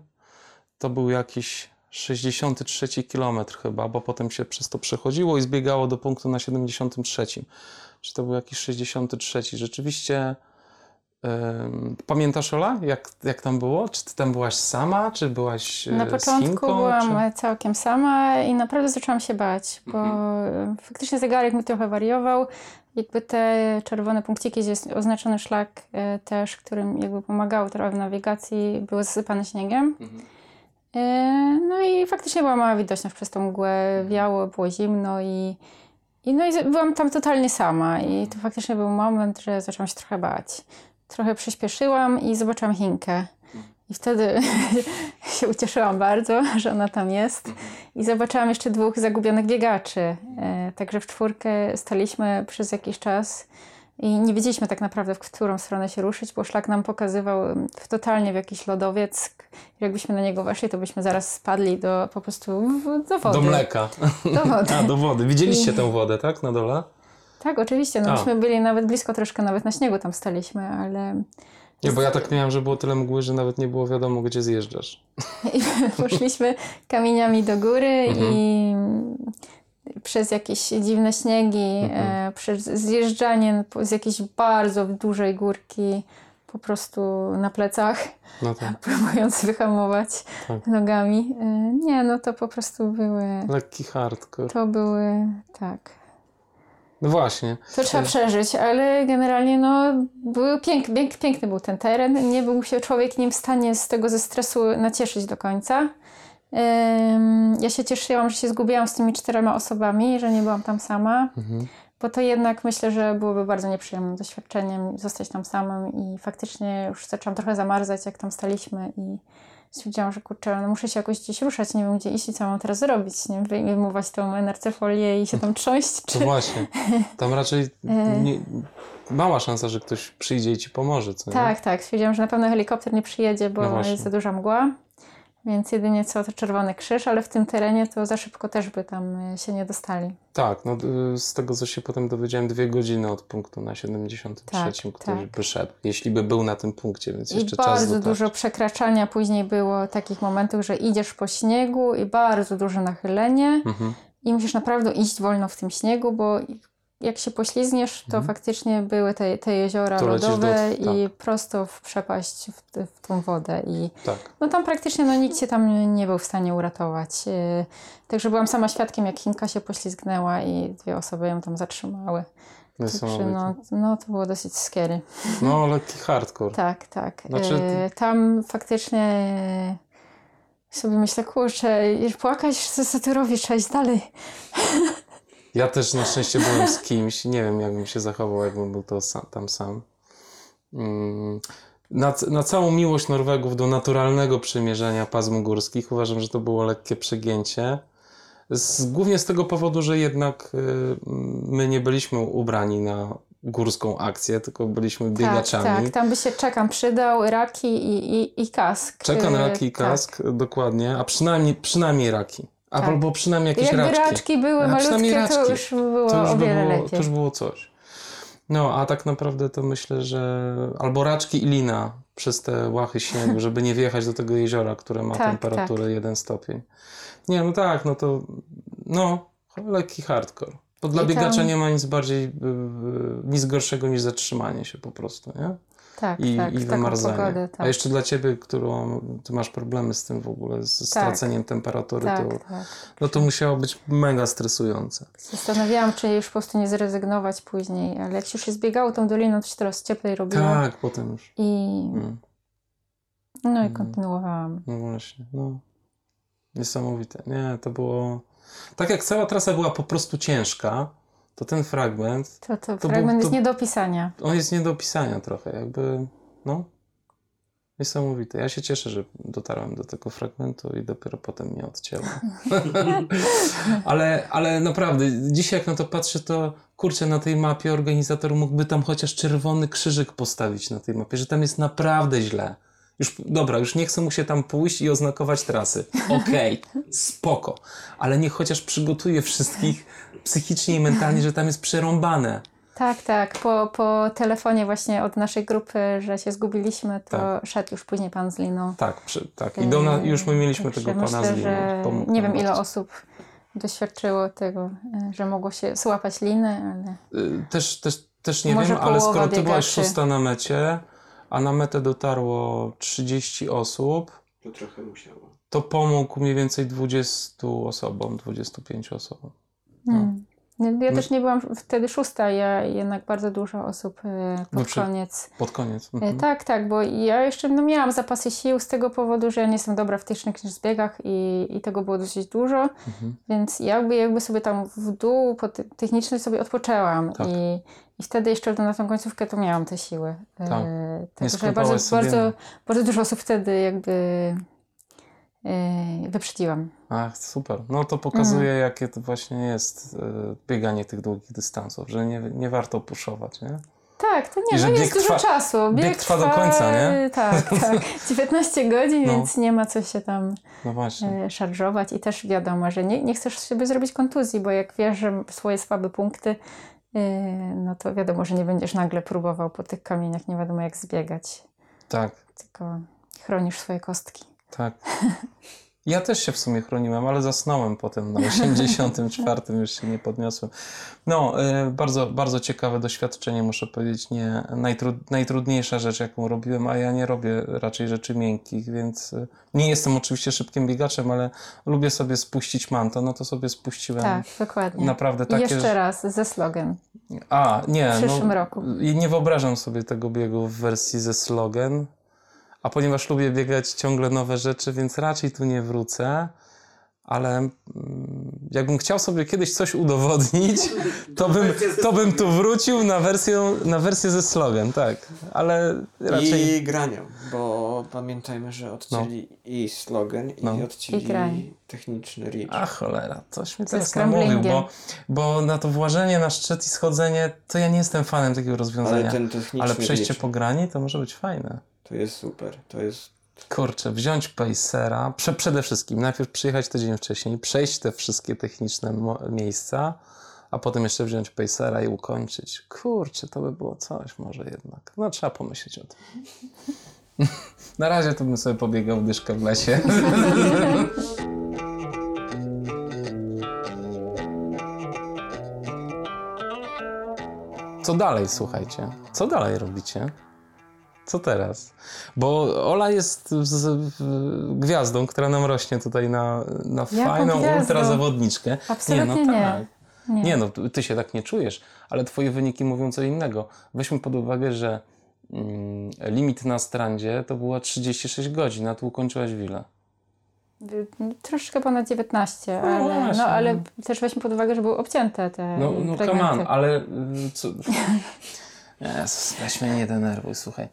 To był jakiś 63 kilometr chyba, bo potem się przez to przechodziło i zbiegało do punktu na 73. Czy to był jakiś 63? Rzeczywiście. Pamiętasz Ola, jak, jak tam było? Czy ty tam byłaś sama, czy byłaś Na e, z początku Chinką, byłam czy... całkiem sama i naprawdę zaczęłam się bać, bo Mhm. faktycznie zegarek mi trochę wariował. Jakby te czerwone punkciki, gdzie jest oznaczony szlak e, też, którym jakby pomagało trochę w nawigacji, były zasypane śniegiem. Mhm. E, No i faktycznie była mała widoczność przez tą mgłę, wiało, było zimno i, i, no i byłam tam totalnie sama i to faktycznie był moment, że zaczęłam się trochę bać. Trochę przyspieszyłam i zobaczyłam Chinkę. I wtedy się ucieszyłam bardzo, że ona tam jest. I zobaczyłam jeszcze dwóch zagubionych biegaczy. E, Także w czwórkę staliśmy przez jakiś czas I nie wiedzieliśmy tak naprawdę, w którą stronę się ruszyć, bo szlak nam pokazywał em, w totalnie w jakiś lodowiec. Jakbyśmy na niego weszli, to byśmy zaraz spadli do po prostu do wody. Do mleka. Do wody. A, do wody. Widzieliście I- tę wodę, tak? Na dole? Tak, oczywiście. No, A. myśmy byli nawet blisko troszkę, nawet na śniegu tam staliśmy, ale Nie, bo ja tak miałem, że było tyle mgły, że nawet nie było wiadomo, gdzie zjeżdżasz. I poszliśmy kamieniami do góry Mhm. i przez jakieś dziwne śniegi, Mhm. e, przez zjeżdżanie z jakiejś bardzo dużej górki po prostu na plecach, No tak. próbując wyhamować Tak. nogami. E, nie, no to po prostu były, Lekki hardcore. to były, tak. No właśnie. To trzeba E. przeżyć, ale generalnie no, był pięk, pięk, piękny był ten teren. Nie był się człowiek nim w stanie z tego ze stresu nacieszyć do końca. Ym, ja się cieszyłam, że się zgubiłam z tymi czterema osobami, że nie byłam tam sama, Mhm. bo to jednak myślę, że byłoby bardzo nieprzyjemnym doświadczeniem zostać tam samym i faktycznie już zaczęłam trochę zamarzać, jak tam staliśmy i stwierdziłam, że kurczę, no muszę się jakoś gdzieś ruszać, nie wiem gdzie iść i co mam teraz zrobić, nie wiem, wyjmować tą NRC-folię i się tam trząść, To czy... właśnie. Tam raczej E. nie, mała szansa, że ktoś przyjdzie i ci pomoże, co nie? Tak, tak. Stwierdziłam, że na pewno helikopter nie przyjedzie, bo No jest za duża mgła. Więc jedynie co to Czerwony Krzyż, ale w tym terenie to za szybko też by tam y, się nie dostali. Tak, no y, z tego co się potem dowiedziałem, dwie godziny od punktu na 73, Tak, ktoś tak. by szedł, jeśli by był na tym punkcie, więc I jeszcze czas bardzo dużo przekraczania później było takich momentów, że idziesz po śniegu i bardzo duże nachylenie Mhm. i musisz naprawdę iść wolno w tym śniegu, bo jak się poślizgniesz, to Mhm. faktycznie były te, te jeziora To do- lodowe tak. i prosto w przepaść w, w tą wodę i Tak. No tam praktycznie no, nikt się tam nie- był w stanie uratować. Yy, Także byłam sama świadkiem, jak Chinka się poślizgnęła i dwie osoby ją tam zatrzymały. Także no, no to było dosyć scary. No, lekki hardcore. Tak, tak. Znaczy- Yy, Tam faktycznie sobie myślę, kurczę, płakać, co, co ty robisz, trzeba iść dalej. Ja też na szczęście byłem z kimś, nie wiem jakbym się zachował, jakbym był to sam, tam sam. Mm, Na, na całą miłość Norwegów do naturalnego przemierzenia pasm górskich uważam, że to było lekkie przegięcie. Z, głównie z tego powodu, że jednak y, my nie byliśmy ubrani na górską akcję, tylko byliśmy Tak, biegaczami. tak. Tam by się czekam przydał, raki i, i, i kask. Czekan, Yy, raki i tak. kask, dokładnie, a przynajmniej, przynajmniej raki. Tak. albo przynajmniej jakieś Jakby raczki. raczki były A malutkie, to raczki. już by było to już, o wiele było, lepiej. to już było coś. No, a tak naprawdę to myślę, że albo raczki i lina przez te łachy śniegu, żeby nie wjechać do tego jeziora, które ma Tak, temperaturę 1 stopień. Nie, no tak, no to no, lekki hardcore. Bo dla I tam- biegacza nie ma nic bardziej, yy, nic gorszego niż zatrzymanie się po prostu, nie? Tak, I, tak, i wymarzanie. pogodę, tak. A jeszcze dla ciebie, którą ty masz problemy z tym w ogóle, z straceniem temperatury, tak, to, tak. no to musiało być mega stresujące. Zastanawiałam, czy już po prostu nie zrezygnować później, ale jak się już jest biegało tą doliną, to się teraz cieplej robiło. Tak, potem już. I Mm. no i Mm. kontynuowałam. No właśnie, no. Niesamowite. Nie, to było... Tak jak cała trasa była po prostu ciężka, to ten fragment, To, to, To fragment był- jest to- nie do opisania. on jest nie do opisania trochę, jakby, no. Niesamowite. Ja się cieszę, że dotarłem do tego fragmentu i dopiero potem mnie odcięło. ale, ale naprawdę, dzisiaj jak na to patrzę, to kurczę, na tej mapie organizator mógłby tam chociaż czerwony krzyżyk postawić na tej mapie, że tam jest naprawdę źle. Już, dobra, już nie chcę mu się tam pójść i oznakować trasy. Okej, spoko. Ale niech chociaż przygotuje wszystkich psychicznie i mentalnie, że tam jest przerąbane. Tak, tak. Po, po telefonie właśnie od naszej grupy, że się zgubiliśmy, to Tak. szedł już później pan z liną. Tak, przy, tak. I do na, już my mieliśmy tego pana myślę, z liną. Pomógł nie wiem ile bardzo. osób doświadczyło tego, e, że mogło się złapać liny, ale Y, Też, też, też nie Może wiem, ale skoro ty byłaś szósta na mecie, a na metę dotarło 30 osób, To trochę musiało. to pomógł mniej więcej 20 osobom, 25 osobom. Hmm. Ja My- też nie byłam wtedy szósta, ja jednak bardzo dużo osób e, pod Znaczy- koniec. Pod koniec. E, Mhm. Tak, tak, bo ja jeszcze no, miałam zapasy sił z tego powodu, że ja nie jestem dobra w technicznych zbiegach i, i tego było dosyć dużo, Mhm. więc jakby, jakby sobie tam w dół technicznym sobie odpoczęłam Tak. i, i wtedy jeszcze na tą końcówkę to miałam te siły. Tak. E, sklepałaś bardzo, bardzo, bardzo dużo osób wtedy jakby wyprzedziłam. Ach, super. No to pokazuje, Mhm. jakie to właśnie jest e, bieganie tych długich dystansów, że nie, nie warto puszować, nie? Tak, to I nie, że no bieg jest dużo trwa- czasu. bieg trwa do końca, nie? Tak, tak. 19 godzin, No. więc nie ma co się tam No właśnie. e, szarżować i też wiadomo, że nie, nie chcesz sobie zrobić kontuzji, bo jak wiesz, że swoje słabe punkty, no to wiadomo, że nie będziesz nagle próbował po tych kamieniach, nie wiadomo jak zbiegać, Tak, tylko chronisz swoje kostki. Tak. Ja też się w sumie chroniłem, ale zasnąłem potem na 84, już się nie podniosłem. No, y, bardzo, bardzo ciekawe doświadczenie, muszę powiedzieć. Nie, najtrud, najtrudniejsza rzecz, jaką robiłem, a ja nie robię raczej rzeczy miękkich, więc y, nie jestem oczywiście szybkim biegaczem, ale lubię sobie spuścić manto, no to sobie spuściłem. Tak, dokładnie. Naprawdę takie... jeszcze raz ze slogan. A, nie. W przyszłym no, roku. Nie wyobrażam sobie tego biegu w wersji ze slogan. A ponieważ lubię biegać ciągle nowe rzeczy, więc raczej tu nie wrócę. Ale mm, jakbym chciał sobie kiedyś coś udowodnić, to bym, to bym tu wrócił na wersję, na wersję ze slogan, tak. Ale raczej. I granią, bo pamiętajmy, że odcięli i slogan, No. i odcięli I techniczny reach. A cholera, coś mnie Ze teraz namówił, bo, bo na to włażenie na szczyt i schodzenie, to ja nie jestem fanem takiego rozwiązania. Ale ten techniczny Ale przejście reach, po grani to może być fajne. To jest super. To jest Kurczę, wziąć Pacera, prze, przede wszystkim najpierw przyjechać tydzień wcześniej, przejść te wszystkie techniczne miejsca, a potem jeszcze wziąć Pacera i ukończyć. Kurczę, to by było coś może jednak. No trzeba pomyśleć o tym. Na razie to bym sobie pobiegał dyszkę w lesie. Co dalej, słuchajcie? Co dalej robicie? Co teraz? Bo Ola jest z, gwiazdą, która nam rośnie tutaj na, na fajną gwiazdą? ultrazawodniczkę. Absolutnie no nie. tak. Nie. Nie no, ty się tak nie czujesz, ale twoje wyniki mówią co innego. Weźmy pod uwagę, że mm, limit na strandzie to była 36 godzin, a tu ukończyłaś wilę. Troszeczkę ponad 19, No ale, właśnie, no, ale no. też weźmy pod uwagę, że były obcięte te No, no come fragmenty. on, ale y, co... Jezus, weź mnie nie denerwuj, słuchaj.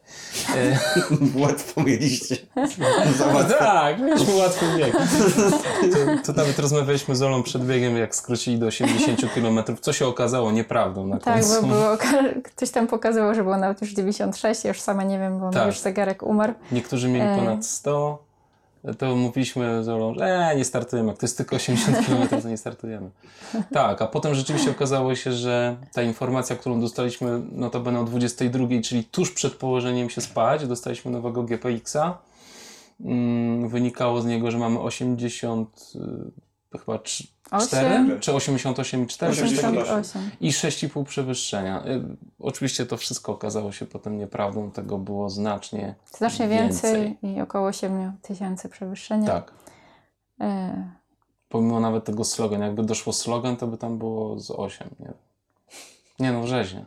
Łatwo mieliście. Tak, mieliśmy łatwy bieg. To, to nawet rozmawialiśmy z Olą przed biegiem, jak skrócili do 80 km, co się okazało nieprawdą na Tak, końcu. bo było, ktoś tam pokazywał, że było nawet już 96, ja już sama nie wiem, bo Tak. już zegarek umarł. Niektórzy mieli E. ponad 100. To mówiliśmy z Olą, że e, nie startujemy, jak to jest tylko 80 km, to nie startujemy. Tak, a potem rzeczywiście okazało się, że ta informacja, którą dostaliśmy notabene o 22, czyli tuż przed położeniem się spać, dostaliśmy nowego GPX-a. Mm, wynikało z niego, że mamy 80 y, chyba 4 Osiem. czy 88,4 coś takiego. 88. I 6,5 przewyższenia. Y, Oczywiście to wszystko okazało się potem nieprawdą, tego było znacznie Znacznie więcej, i około 7 tysięcy przewyższenia. Tak. E, Pomimo nawet tego slogan. Jakby doszło slogan, to by tam było z 8. Nie, nie no, rzeźnia.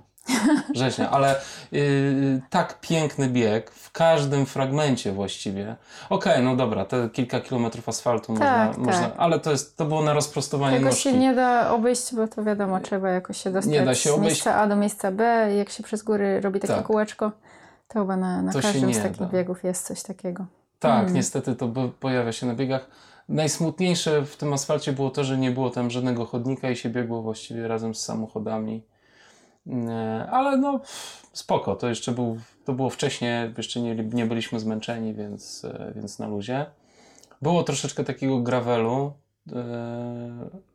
Rzeźnia, ale yy, tak piękny bieg w każdym fragmencie właściwie. Okej, no dobra, te kilka kilometrów asfaltu Tak, można, można, tak. ale to, jest, to było na rozprostowanie Tego nóżki. się nie da obejść, bo to wiadomo, trzeba jakoś się dostać Nie da się z obejść. miejsca A do miejsca B. Jak się przez góry robi takie Tak. kółeczko, to chyba na, na To każdym z takich da. biegów jest coś takiego. Tak, Mm. niestety to pojawia się na biegach. Najsmutniejsze w tym asfalcie było to, że nie było tam żadnego chodnika i się biegło właściwie razem z samochodami. Nie, Ale no spoko, to jeszcze był, to było wcześniej, jeszcze nie, nie byliśmy zmęczeni, więc, e, więc na luzie. Było troszeczkę takiego gravelu, e,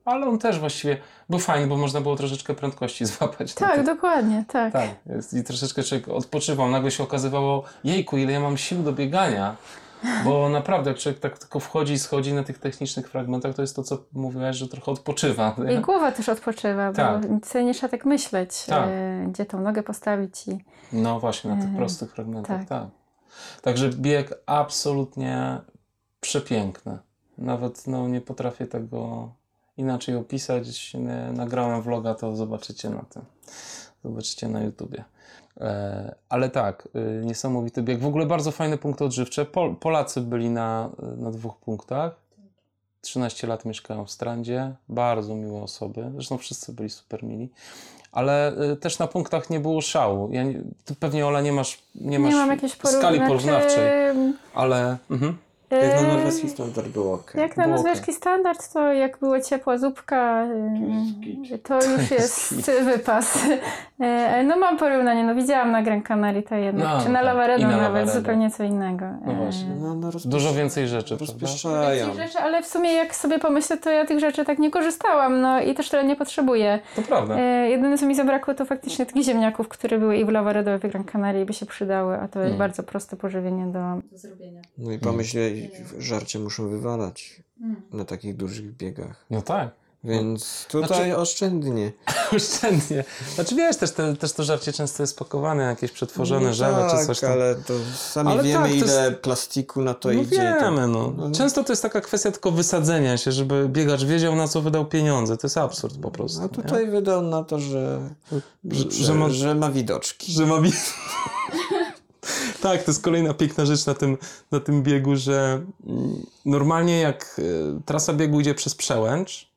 ale on też właściwie był fajny, bo można było troszeczkę prędkości złapać. na Tak, dokładnie, tak. tak, i troszeczkę człowiek odpoczywał. Nagle się okazywało, jejku, ile ja mam sił do biegania. Bo naprawdę, jak człowiek tak tylko wchodzi i schodzi na tych technicznych fragmentach, to jest to, co mówiłaś, że trochę odpoczywa. I głowa też odpoczywa, Tak. bo nic nie trzeba tak myśleć, Tak. e, gdzie tą nogę postawić i No właśnie, na tych Mhm. prostych fragmentach, tak. tak. Także bieg absolutnie przepiękny. Nawet no, nie potrafię tego inaczej opisać. Nagrałem vloga, to zobaczycie na tym. Zobaczycie na YouTubie. E, ale tak, y, niesamowity bieg. W ogóle bardzo fajne punkty odżywcze. Pol, Polacy byli na, na dwóch punktach. 13 lat mieszkają w Strandzie. Bardzo miłe osoby. Zresztą wszyscy byli super mili. Ale też na punktach nie było szału. Ja ty pewnie, Ola, nie masz, nie masz nie jakiejś skali porówna- porównawczej. Ale... Mhm. Jak na norweski standard było ok. Jak na Było norweski standard, to jak była ciepła zupka, to już jest wypas. E, No mam porównanie, no widziałam na Gran Canaria to jednak, No, czy na tak. Lavaredo na nawet, Lavaredo. zupełnie co innego. No E, właśnie. No, no rozpiesz... Dużo więcej rzeczy, prawda? rozpieszczają. Więcej rzeczy, ale w sumie jak sobie pomyślę, to ja tych rzeczy tak nie korzystałam, no i też tyle nie potrzebuję. To prawda. E, jedyne co mi zabrakło to faktycznie takich ziemniaków, które były i w Lavaredo i w Gran Canaria by się przydały, a to jest Mm. bardzo proste pożywienie do, do zrobienia. No i pomyśl, żarcie muszą wywalać na takich dużych biegach. No tak. Więc tutaj Znaczy- oszczędnie. Oszczędnie. Znaczy wiesz, też, te, też to żarcie często jest pakowane, jakieś przetworzone no żele tak, czy coś tam. ale to sami Ale wiemy, tak, ile jest- plastiku na to no idzie. to- wiemy, no. no. Często to jest taka kwestia tylko wysadzenia się, żeby biegacz wiedział, na co wydał pieniądze. To jest absurd po prostu. A nie? tutaj wydał na to, że, Że- że, że ma- że ma widoczki. Że ma bi- Tak, to jest kolejna piękna rzecz na tym, na tym biegu, że mm, normalnie jak y, trasa biegu idzie przez przełęcz,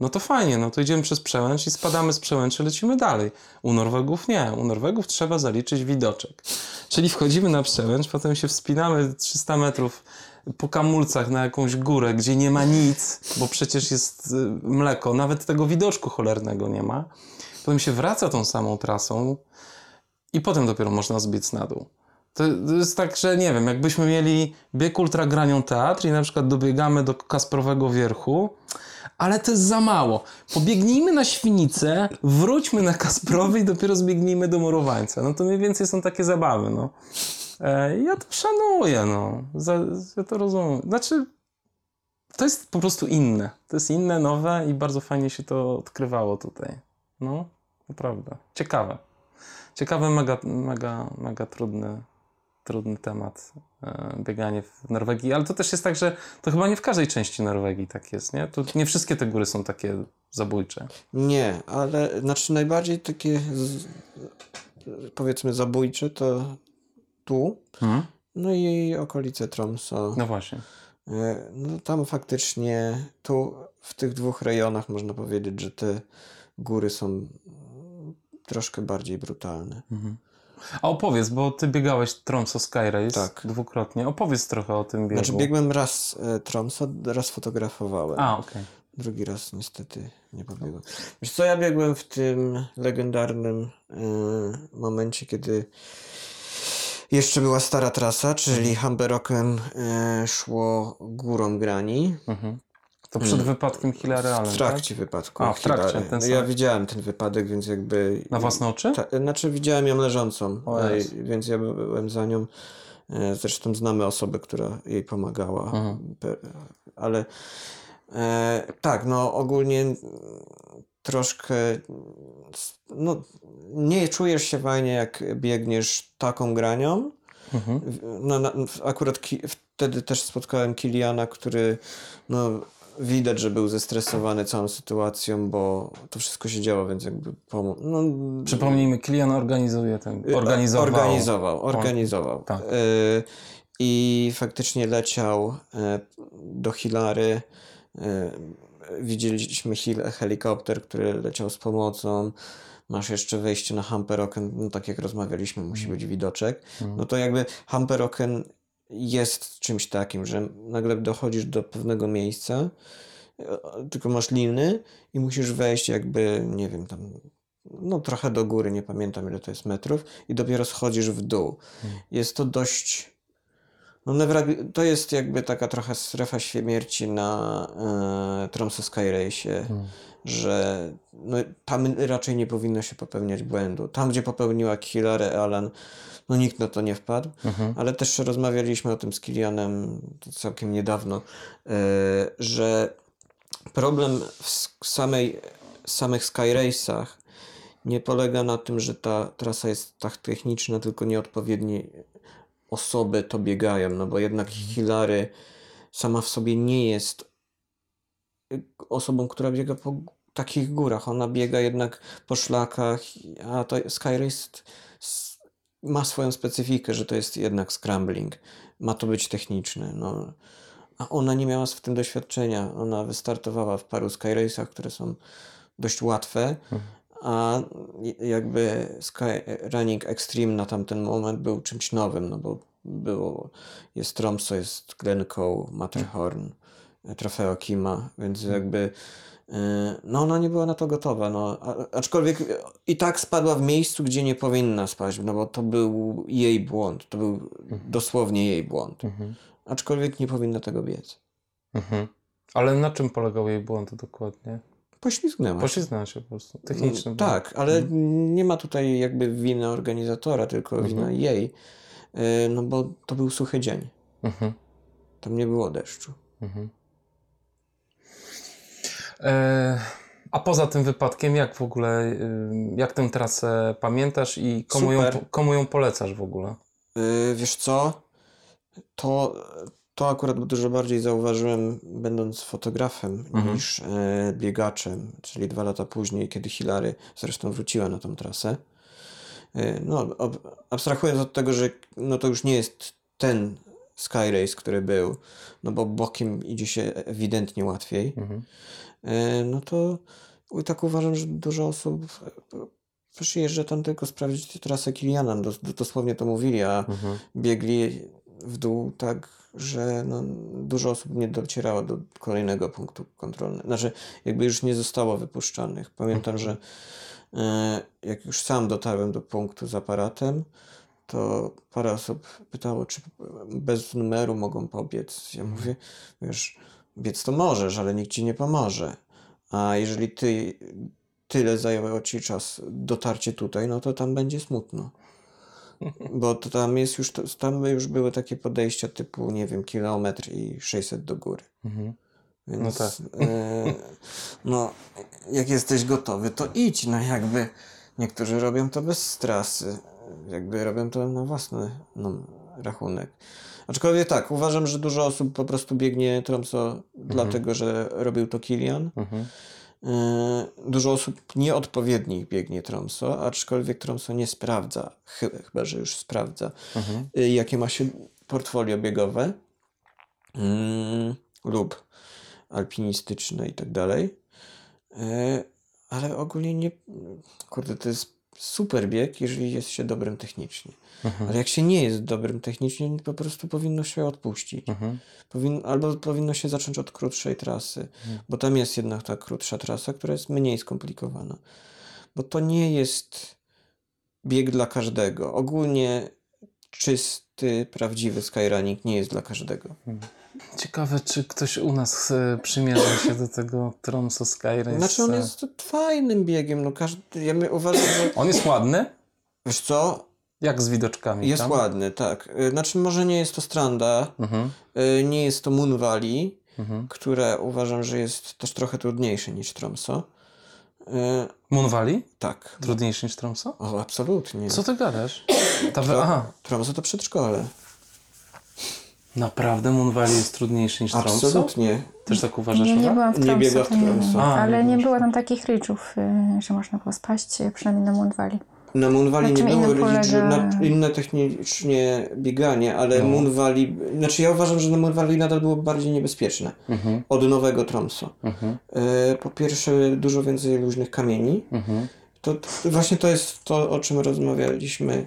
no to fajnie, no to idziemy przez przełęcz i spadamy z przełęczy, lecimy dalej. U Norwegów nie. U Norwegów trzeba zaliczyć widoczek. Czyli wchodzimy na przełęcz, potem się wspinamy 300 metrów po kamulcach na jakąś górę, gdzie nie ma nic, bo przecież jest y, mleko, nawet tego widoczku cholernego nie ma. Potem się wraca tą samą trasą i potem dopiero można zbiec na dół. To, to jest tak, że nie wiem, jakbyśmy mieli bieg ultragranią teatr i na przykład dobiegamy do Kasprowego Wierchu, ale to jest za mało. Pobiegnijmy na Świnicę, wróćmy na Kasprowy i dopiero zbiegnijmy do Morowańca. No to mniej więcej są takie zabawy, no. E, ja to szanuję, no. Za, ja to rozumiem. Znaczy, to jest po prostu inne. To jest inne, nowe i bardzo fajnie się to odkrywało tutaj. No, naprawdę. Ciekawe. Ciekawy, mega, mega, mega trudny, trudny temat. e, Bieganie w Norwegii, ale to też jest tak, że to chyba nie w każdej części Norwegii tak jest, nie? Tu nie wszystkie te góry są takie zabójcze. Nie, ale znaczy najbardziej takie z, powiedzmy zabójcze to tu, Mhm. no i okolice Tromso. No właśnie. E, No tam faktycznie, tu w tych dwóch rejonach można powiedzieć, że te góry są troszkę bardziej brutalne. Mhm. A opowiedz, bo ty biegałeś Tromso Sky Race Tak. dwukrotnie. Opowiedz trochę o tym biegu. Znaczy biegłem raz e, Tromso, raz fotografowałem. A, okej. Drugi raz niestety nie pobiegłem. Wiesz co, ja biegłem w tym legendarnym e, momencie, kiedy jeszcze była stara trasa, czyli Hamberoken e, szło górą grani. Mhm. To przed wypadkiem Hillary Allen, W trakcie wypadku. A, w trakcie, ten No ja sam. widziałem ten wypadek, więc jakby... tak? Na własne oczy? Ta, znaczy widziałem ją leżącą, O e, więc ja byłem za nią. E, Zresztą znamy osobę, która jej pomagała. Mhm. Ale e, tak, no ogólnie troszkę no, nie czujesz się fajnie, jak biegniesz taką granią. Mhm. No, akurat ki, wtedy też spotkałem Kiliana, który no, widać, że był zestresowany całą sytuacją, bo to wszystko się działo, więc jakby pomógł. No, Przypomnijmy, Kilian organizuje ten. Y, Organizował. Organizował, organizował. Tak. Y, I faktycznie leciał y, do Hilary. Y, widzieliśmy hel- helikopter, który leciał z pomocą. Masz jeszcze wejście na Hamperoken, no tak jak rozmawialiśmy, musi być widoczek. Mhm. No to jakby Hamperoken jest czymś takim, że nagle dochodzisz do pewnego miejsca, y, tylko masz liny i musisz wejść jakby, nie wiem, tam no trochę do góry, nie pamiętam ile to jest metrów i dopiero schodzisz w dół. Jest to dość no to jest jakby taka trochę strefa śmierci na e, Tromsø Sky Race, że no, tam raczej nie powinno się popełniać błędu. Tam, gdzie popełniła Hillary Allen, no nikt na to nie wpadł, Mhm. ale też rozmawialiśmy o tym z Kilianem całkiem niedawno, e, że problem w samej, samych Sky Race'ach nie polega na tym, że ta trasa jest tak techniczna, tylko nieodpowiednie osoby to biegają, no bo jednak Hilary sama w sobie nie jest y, osobą, która biega po takich górach. Ona biega jednak po szlakach, a to Sky Race s- ma swoją specyfikę, że to jest jednak scrambling. Ma to być techniczne. No. A ona nie miała w tym doświadczenia. Ona wystartowała w paru Sky Race'ach, które są dość łatwe, a jakby Sky Running Extreme na tamten moment był czymś nowym, no bo było, jest Tromso, jest Glencoe, Matterhorn, Trofeo Kima, więc jakby e, no ona nie była na to gotowa, no, aczkolwiek i tak spadła w miejscu, gdzie nie powinna spaść, no bo to był jej błąd, to był dosłownie jej błąd, Mhm. aczkolwiek nie powinna tego biec. Mhm. Ale na czym polegał jej błąd dokładnie? Poślizgnęła. Poślizgnęła się po prostu. Techniczny No, błąd. tak, ale nie ma tutaj jakby winy organizatora, tylko Mhm. wina jej, e, no bo to był suchy dzień, Mhm. tam nie było deszczu. Mhm. E, a poza tym wypadkiem, jak w ogóle, y, jak tę trasę pamiętasz i komu ją, komu ją polecasz w ogóle? Yy, wiesz co? To, to akurat dużo bardziej zauważyłem, będąc fotografem, Mhm. niż e, biegaczem, czyli dwa lata później, kiedy Hilary zresztą wróciła na tą trasę. E, no, ob, abstrahując od tego, że no to już nie jest ten Sky Race, który był, no bo bokiem idzie się ewidentnie łatwiej, Mhm. E, no to tak uważam, że dużo osób e, przyjeżdża tam tylko sprawdzić trasę Kiliana, dos, dosłownie to mówili, a Mhm. biegli w dół tak, że no, dużo osób nie docierało do kolejnego punktu kontrolnego. Znaczy, jakby już nie zostało wypuszczanych. Pamiętam, że e, jak już sam dotarłem do punktu z aparatem, to parę osób pytało, czy bez numeru mogą pobiec. Ja mówię, wiesz, biec to możesz, ale nikt ci nie pomoże. A jeżeli ty tyle zajęło ci czas dotarcie tutaj, no to tam będzie smutno. Bo to tam jest już, tam już były takie podejścia typu, nie wiem, kilometr i 600 do góry. Mhm. Więc, No tak. e, no, jak jesteś gotowy, to idź. No jakby niektórzy robią to bez trasy. Jakby robią to na własny no, rachunek. Aczkolwiek tak, uważam, że dużo osób po prostu biegnie Tromso dlatego, że robił to Kilian. Mhm. E, Dużo osób nieodpowiednich biegnie Tromso, aczkolwiek Tromso nie sprawdza, chy- chyba że już sprawdza, Mhm. y, jakie ma się portfolio biegowe mm, lub alpinistyczne i tak dalej. E, Ale ogólnie nie. Kurde, to jest super bieg, jeżeli jest się dobrym technicznie. Mhm. Ale jak się nie jest dobrym technicznie, po prostu powinno się odpuścić. Mhm. Powin, albo powinno się zacząć od krótszej trasy, bo tam jest jednak ta krótsza trasa, która jest mniej skomplikowana. Bo to nie jest bieg dla każdego. Ogólnie czysty, prawdziwy skyrunning nie jest dla każdego. Ciekawe, czy ktoś u nas e, przymierza się do tego Tromso Sky Race. Znaczy on jest fajnym biegiem. No każdy, ja uważam, że On jest ładny? wiesz co, Jak z widoczkami jest tam? ładny, tak. Y, Znaczy może nie jest to Stranda, Mhm. y, nie jest to Moon Valley, Mhm. które uważam, że jest też trochę trudniejsze niż Tromso. Moon Valley? Tak. Trudniejszy niż Tromso? O, absolutnie. Co ty gadasz? Ta. Tro- Aha, Tromso to przedszkole. Naprawdę Moon Valley jest trudniejszy niż Tromso? Absolutnie. Też tak uważasz, Nie, nie byłam w Nie Tromsø, biegła w to nie. A, Ale nie było tam takich ridge'ów, y, że można było spaść, y, przynajmniej na Moon Valley. Na Moon Valley Na nie czym było polega- na inne technicznie bieganie, ale No. Moon Valley, znaczy ja uważam, że na Moon Valley nadal było bardziej niebezpieczne Mhm. od nowego Tromso. Mhm. E, po pierwsze dużo więcej luźnych kamieni. Mhm. To, to właśnie to jest to, o czym rozmawialiśmy,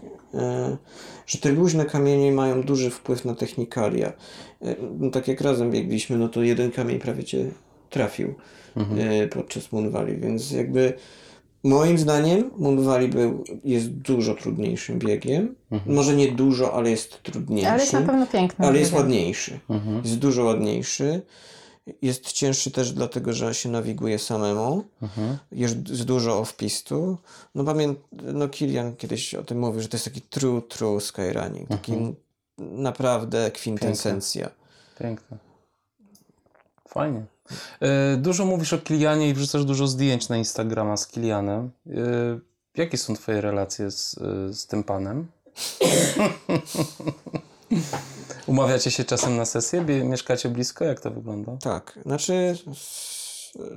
że te luźne kamienie mają duży wpływ na technikalia. E, no, tak jak razem biegliśmy, no to jeden kamień prawie cię trafił e, podczas Moon Valley, więc jakby moim zdaniem Moon Valley był, jest dużo trudniejszym biegiem. Może nie dużo, ale jest trudniejszy. Ale jest na pewno piękny. Ale jest bieg. ładniejszy. Mhm. Jest dużo ładniejszy. Jest cięższy też dlatego, że się nawiguje samemu. Mhm. Jest dużo off-pistu. No pamiętam, no Kilian kiedyś o tym mówił, że to jest taki true, true skyrunning. Taki naprawdę kwintesencja. Piękne. Fajnie. E, Dużo mówisz o Kilianie i wrzucasz dużo zdjęć na Instagrama z Kilianem. E, Jakie są twoje relacje z, e, z tym panem? Umawiacie się czasem na sesję? Mieszkacie blisko? Jak to wygląda? Tak, znaczy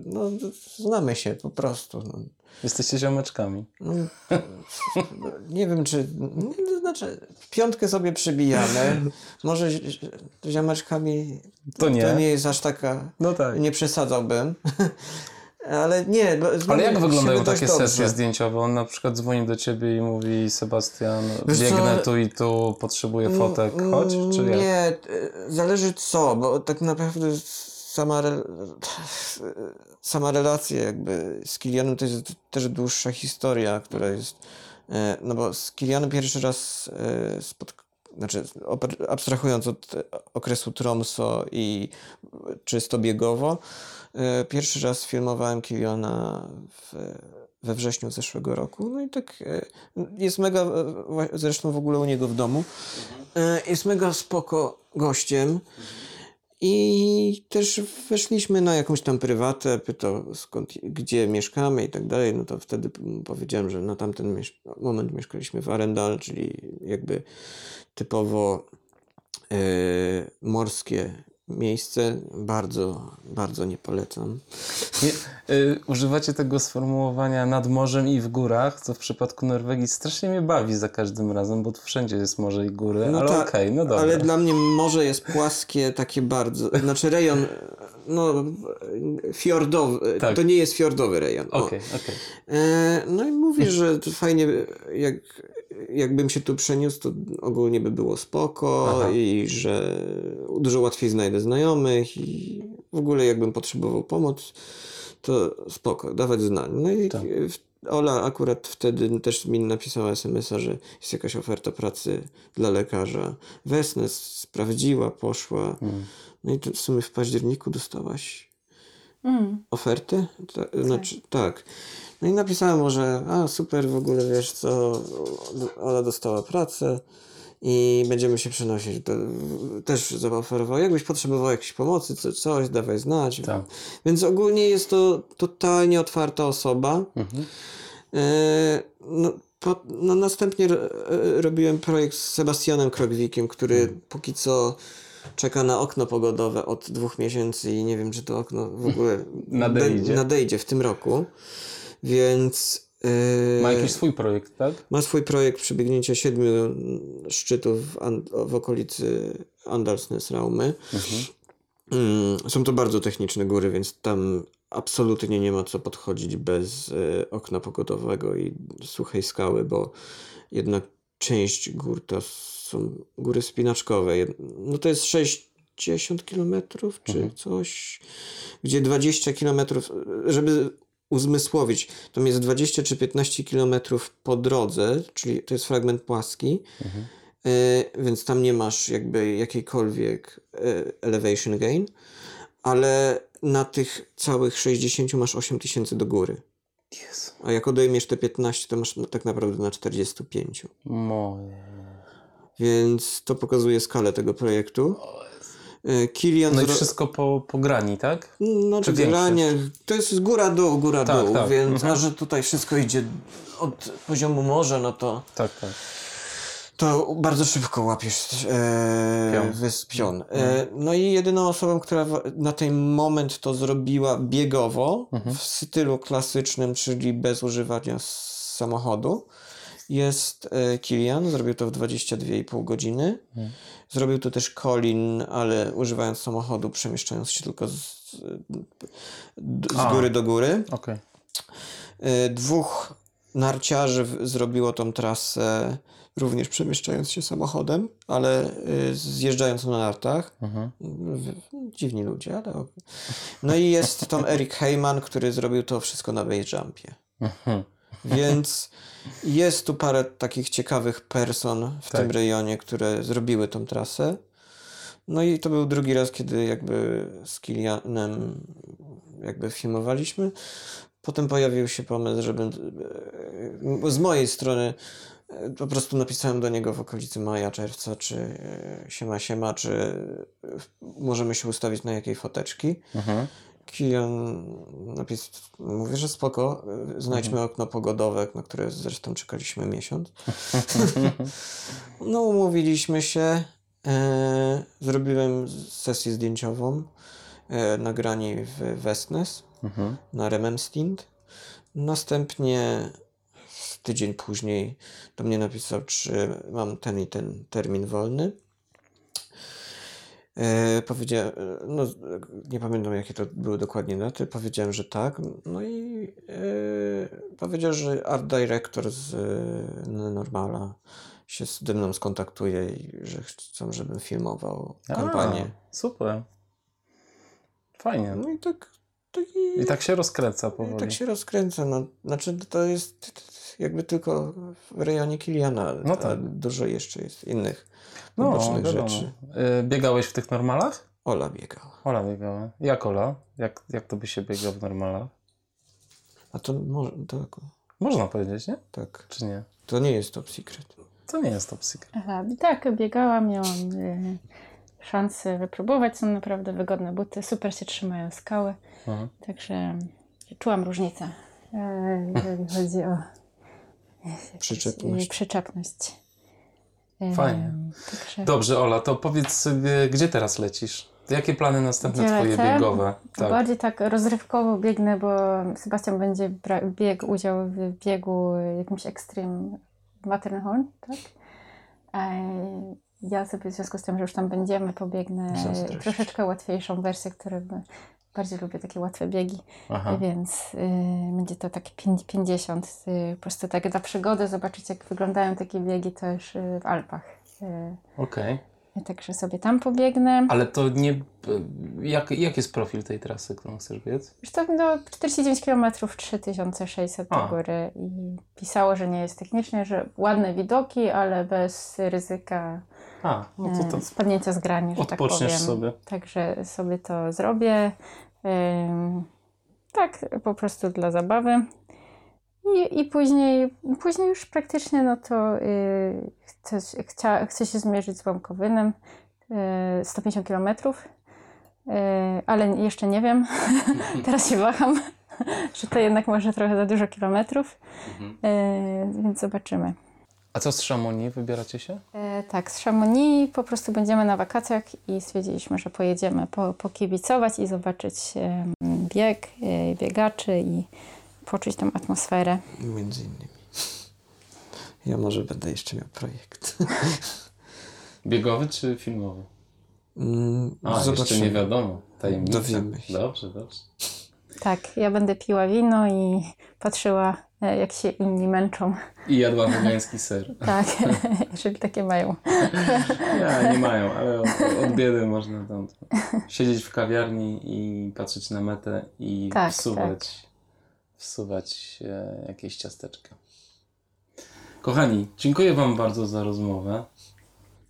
no znamy się po prostu. No. Jesteście ziomeczkami. No, nie wiem, czy. znaczy, piątkę sobie przybijamy. Może zi- ziomeczkami To nie. to nie jest aż taka. No tak. Nie przesadzałbym. Ale nie, z Ale jak wyglądają takie dobrze. sesje zdjęciowe? On na przykład dzwoni do ciebie i mówi Sebastian, Wiesz co, biegnę tu i tu, potrzebuję fotek, Mm, chodź? Czy jak? Nie, e, zależy co, bo tak naprawdę sama, sama relacja jakby z Kilianem to jest też dłuższa historia, która jest, e, no bo z Kilianem pierwszy raz e, spot, znaczy abstrahując od okresu Tromso i czysto biegowo, pierwszy raz filmowałem Kiliana w, we wrześniu zeszłego roku. No i tak e, jest mega, e, zresztą w ogóle u niego w domu, e, jest mega spoko gościem. I też weszliśmy na jakąś tam prywatę, pytał skąd, gdzie mieszkamy i tak dalej. No to wtedy powiedziałem, że na tamten miesz- moment mieszkaliśmy w Arendal, czyli jakby typowo e, morskie miejsce. Bardzo, bardzo nie polecam. Nie, y, używacie tego sformułowania nad morzem i w górach, co w przypadku Norwegii strasznie mnie bawi za każdym razem, bo tu wszędzie jest morze i góry, ale tak, okej, no dobra. Ale dla mnie morze jest płaskie, takie bardzo. Znaczy rejon, no fiordowy. Tak. To nie jest fiordowy rejon. o. Okej, okej. E, no i mówi, że fajnie, jak, jakbym się tu przeniósł, to ogólnie by było spoko Aha. i że dużo łatwiej znajdę znajomych i w ogóle jakbym potrzebował pomoc, to spoko, dawać znać. No i Tak. w- Ola akurat wtedy też mi napisała SMS-a, że jest jakaś oferta pracy dla lekarza. Wesnę sprawdziła, poszła. Mm. No i to w sumie w październiku dostałaś Mm. ofertę? Ta, Znaczy, tak. No i napisałem mu, że a super, w ogóle wiesz co, Ola dostała pracę i będziemy się przenosić. To też zaoferował, jakbyś potrzebował jakiejś pomocy, co, coś, dawaj znać. Tak. Więc ogólnie jest to totalnie otwarta osoba. Mhm. E, no, po, no, następnie e, robiłem projekt z Sebastianem Krogwikiem, który Mhm. póki co czeka na okno pogodowe od dwóch miesięcy i nie wiem, czy to okno w ogóle Nadejdzie. nadejdzie w tym roku. Więc e, Ma jakiś swój projekt, tak? ma swój projekt przebiegnięcia siedmiu szczytów w, An- w okolicy Andalsnesraumy. Mhm. Mm, Są to bardzo techniczne góry, więc tam absolutnie nie ma co podchodzić bez e, okna pogodowego i suchej skały, bo jednak część gór to są góry spinaczkowe. No to jest 60 kilometrów czy Mhm. coś, gdzie 20 kilometrów, żeby uzmysłowić, to jest 20 czy 15 kilometrów po drodze, czyli to jest fragment płaski, Mhm. E, więc tam nie masz jakby jakiejkolwiek e, elevation gain, ale na tych całych 60 masz 8000 do góry. Jezu. A jak odejmiesz te 15, to masz tak naprawdę na 45. Moje. Więc to pokazuje skalę tego projektu. E, Kilian No i wszystko po, po grani, tak? No, Czy czy większość? granie, to jest góra dół, góra Tak, dół, tak. więc Mhm. a że tutaj wszystko idzie od poziomu morza, no to Tak, tak. to bardzo szybko łapiesz e, Pion. wys- pion. E, no i jedyną osobą, która na ten moment to zrobiła biegowo, Mhm. w stylu klasycznym, czyli bez używania samochodu, jest e, Kilian. Zrobił to w 22,5 godziny. Mhm. Zrobił to też Colin, ale używając samochodu, przemieszczając się tylko z, z góry do góry. Okej. E, Dwóch narciarzy zrobiło tą trasę również przemieszczając się samochodem, ale e, zjeżdżając na nartach. Mhm. Dziwni ludzie, ale. No i jest tam Eric Heyman, który zrobił to wszystko na base jumpie. Mhm. Więc jest tu parę takich ciekawych person w Tak. tym rejonie, które zrobiły tą trasę. No i to był drugi raz, kiedy jakby z Kilianem jakby filmowaliśmy. Potem pojawił się pomysł, żeby e, z mojej strony e, po prostu napisałem do niego w okolicy maja, czerwca, czy e, siema, siema, czy możemy się ustawić na jakiej foteczki. Mhm. Kilian napis, mówi, że spoko, znajdźmy okno pogodowe, na które zresztą czekaliśmy miesiąc. no umówiliśmy się, e, zrobiłem sesję zdjęciową, e, nagranie w Westness Mhm. na Rememstind. Następnie tydzień później do mnie napisał, czy mam ten i ten termin wolny. E, powiedziałem, e, no z- nie pamiętam jakie to były dokładnie daty, powiedziałem, że tak, no i e, powiedział, że art director z e, Normala się ze mną skontaktuje i że chcą, żebym filmował kampanię. A, super. Fajnie. No i tak, tak i, I tak się rozkręca i powoli. tak się rozkręca, no, znaczy to jest jakby tylko w rejonie Kiliana, No tak. dużo jeszcze jest innych No, pobocznych wiadomo. rzeczy. Y, Biegałeś w tych normalach? Ola biegała. Ola biegała. Jak Ola? Jak, jak to by się biegał w normalach? A to może, to, Można powiedzieć, nie? tak, Czy nie? to nie jest top secret. To nie jest top secret. Aha, tak, biegałam, miałam y, szansę wypróbować. Są naprawdę wygodne buty, super się trzymają skały. Aha. Także czułam różnicę, e, jeżeli chodzi o Przyczepność. przyczepność. Fajnie. Także Dobrze, Ola, to powiedz sobie, gdzie teraz lecisz? Jakie plany następne Gdzie twoje lecę? biegowe? Tak. bardziej tak rozrywkowo biegnę, bo Sebastian będzie biegł udział w biegu jakimś Extreme Matterhorn, tak? Ja sobie w związku z tym, że już tam będziemy, pobiegnę Zazdrość. troszeczkę łatwiejszą wersję, którą bardziej lubię takie łatwe biegi. Aha. Więc y, będzie to takie pięć- 50. Y, po prostu tak dla przygody zobaczyć, jak wyglądają takie biegi też y, w Alpach. Y, Okej. Także sobie tam pobiegnę. Ale to nie... Jak, jak jest profil tej trasy, którą chcesz biec? Już to no, 49 km 3600 do góry i pisało, że nie jest technicznie, że ładne widoki, ale bez ryzyka A, no to, to y, spadnięcia z grani, że tak powiem. sobie. Także sobie to zrobię. Ym, tak, po prostu dla zabawy. I, i później, później już praktycznie no to y, chcę, chcia, chcę się zmierzyć z Łomkowynem. Y, 150 km. Ale jeszcze nie wiem. Teraz się waham, że to jednak może trochę za dużo kilometrów. Y, więc zobaczymy. A co z Szamonii? Wybieracie się? E, tak, z Chamonix po prostu będziemy na wakacjach i stwierdziliśmy, że pojedziemy po, pokibicować i zobaczyć em, bieg, e, biegaczy i poczuć tą atmosferę. Między innymi. Ja może będę jeszcze miał projekt. Biegowy czy filmowy? Mm, A, jeszcze zobaczymy. nie wiadomo. Tajemnica. Dowiemy się. Dobrze, dobrze. Tak, ja będę piła wino i patrzyła, e, jak się inni męczą. I jadła wegański ser. Tak, jeżeli takie mają. Nie, nie mają, ale od, od biedy można tam siedzieć w kawiarni i patrzeć na metę i Tak, wsuwać, wsuwać e, jakieś ciasteczka. Kochani, dziękuję Wam bardzo za rozmowę.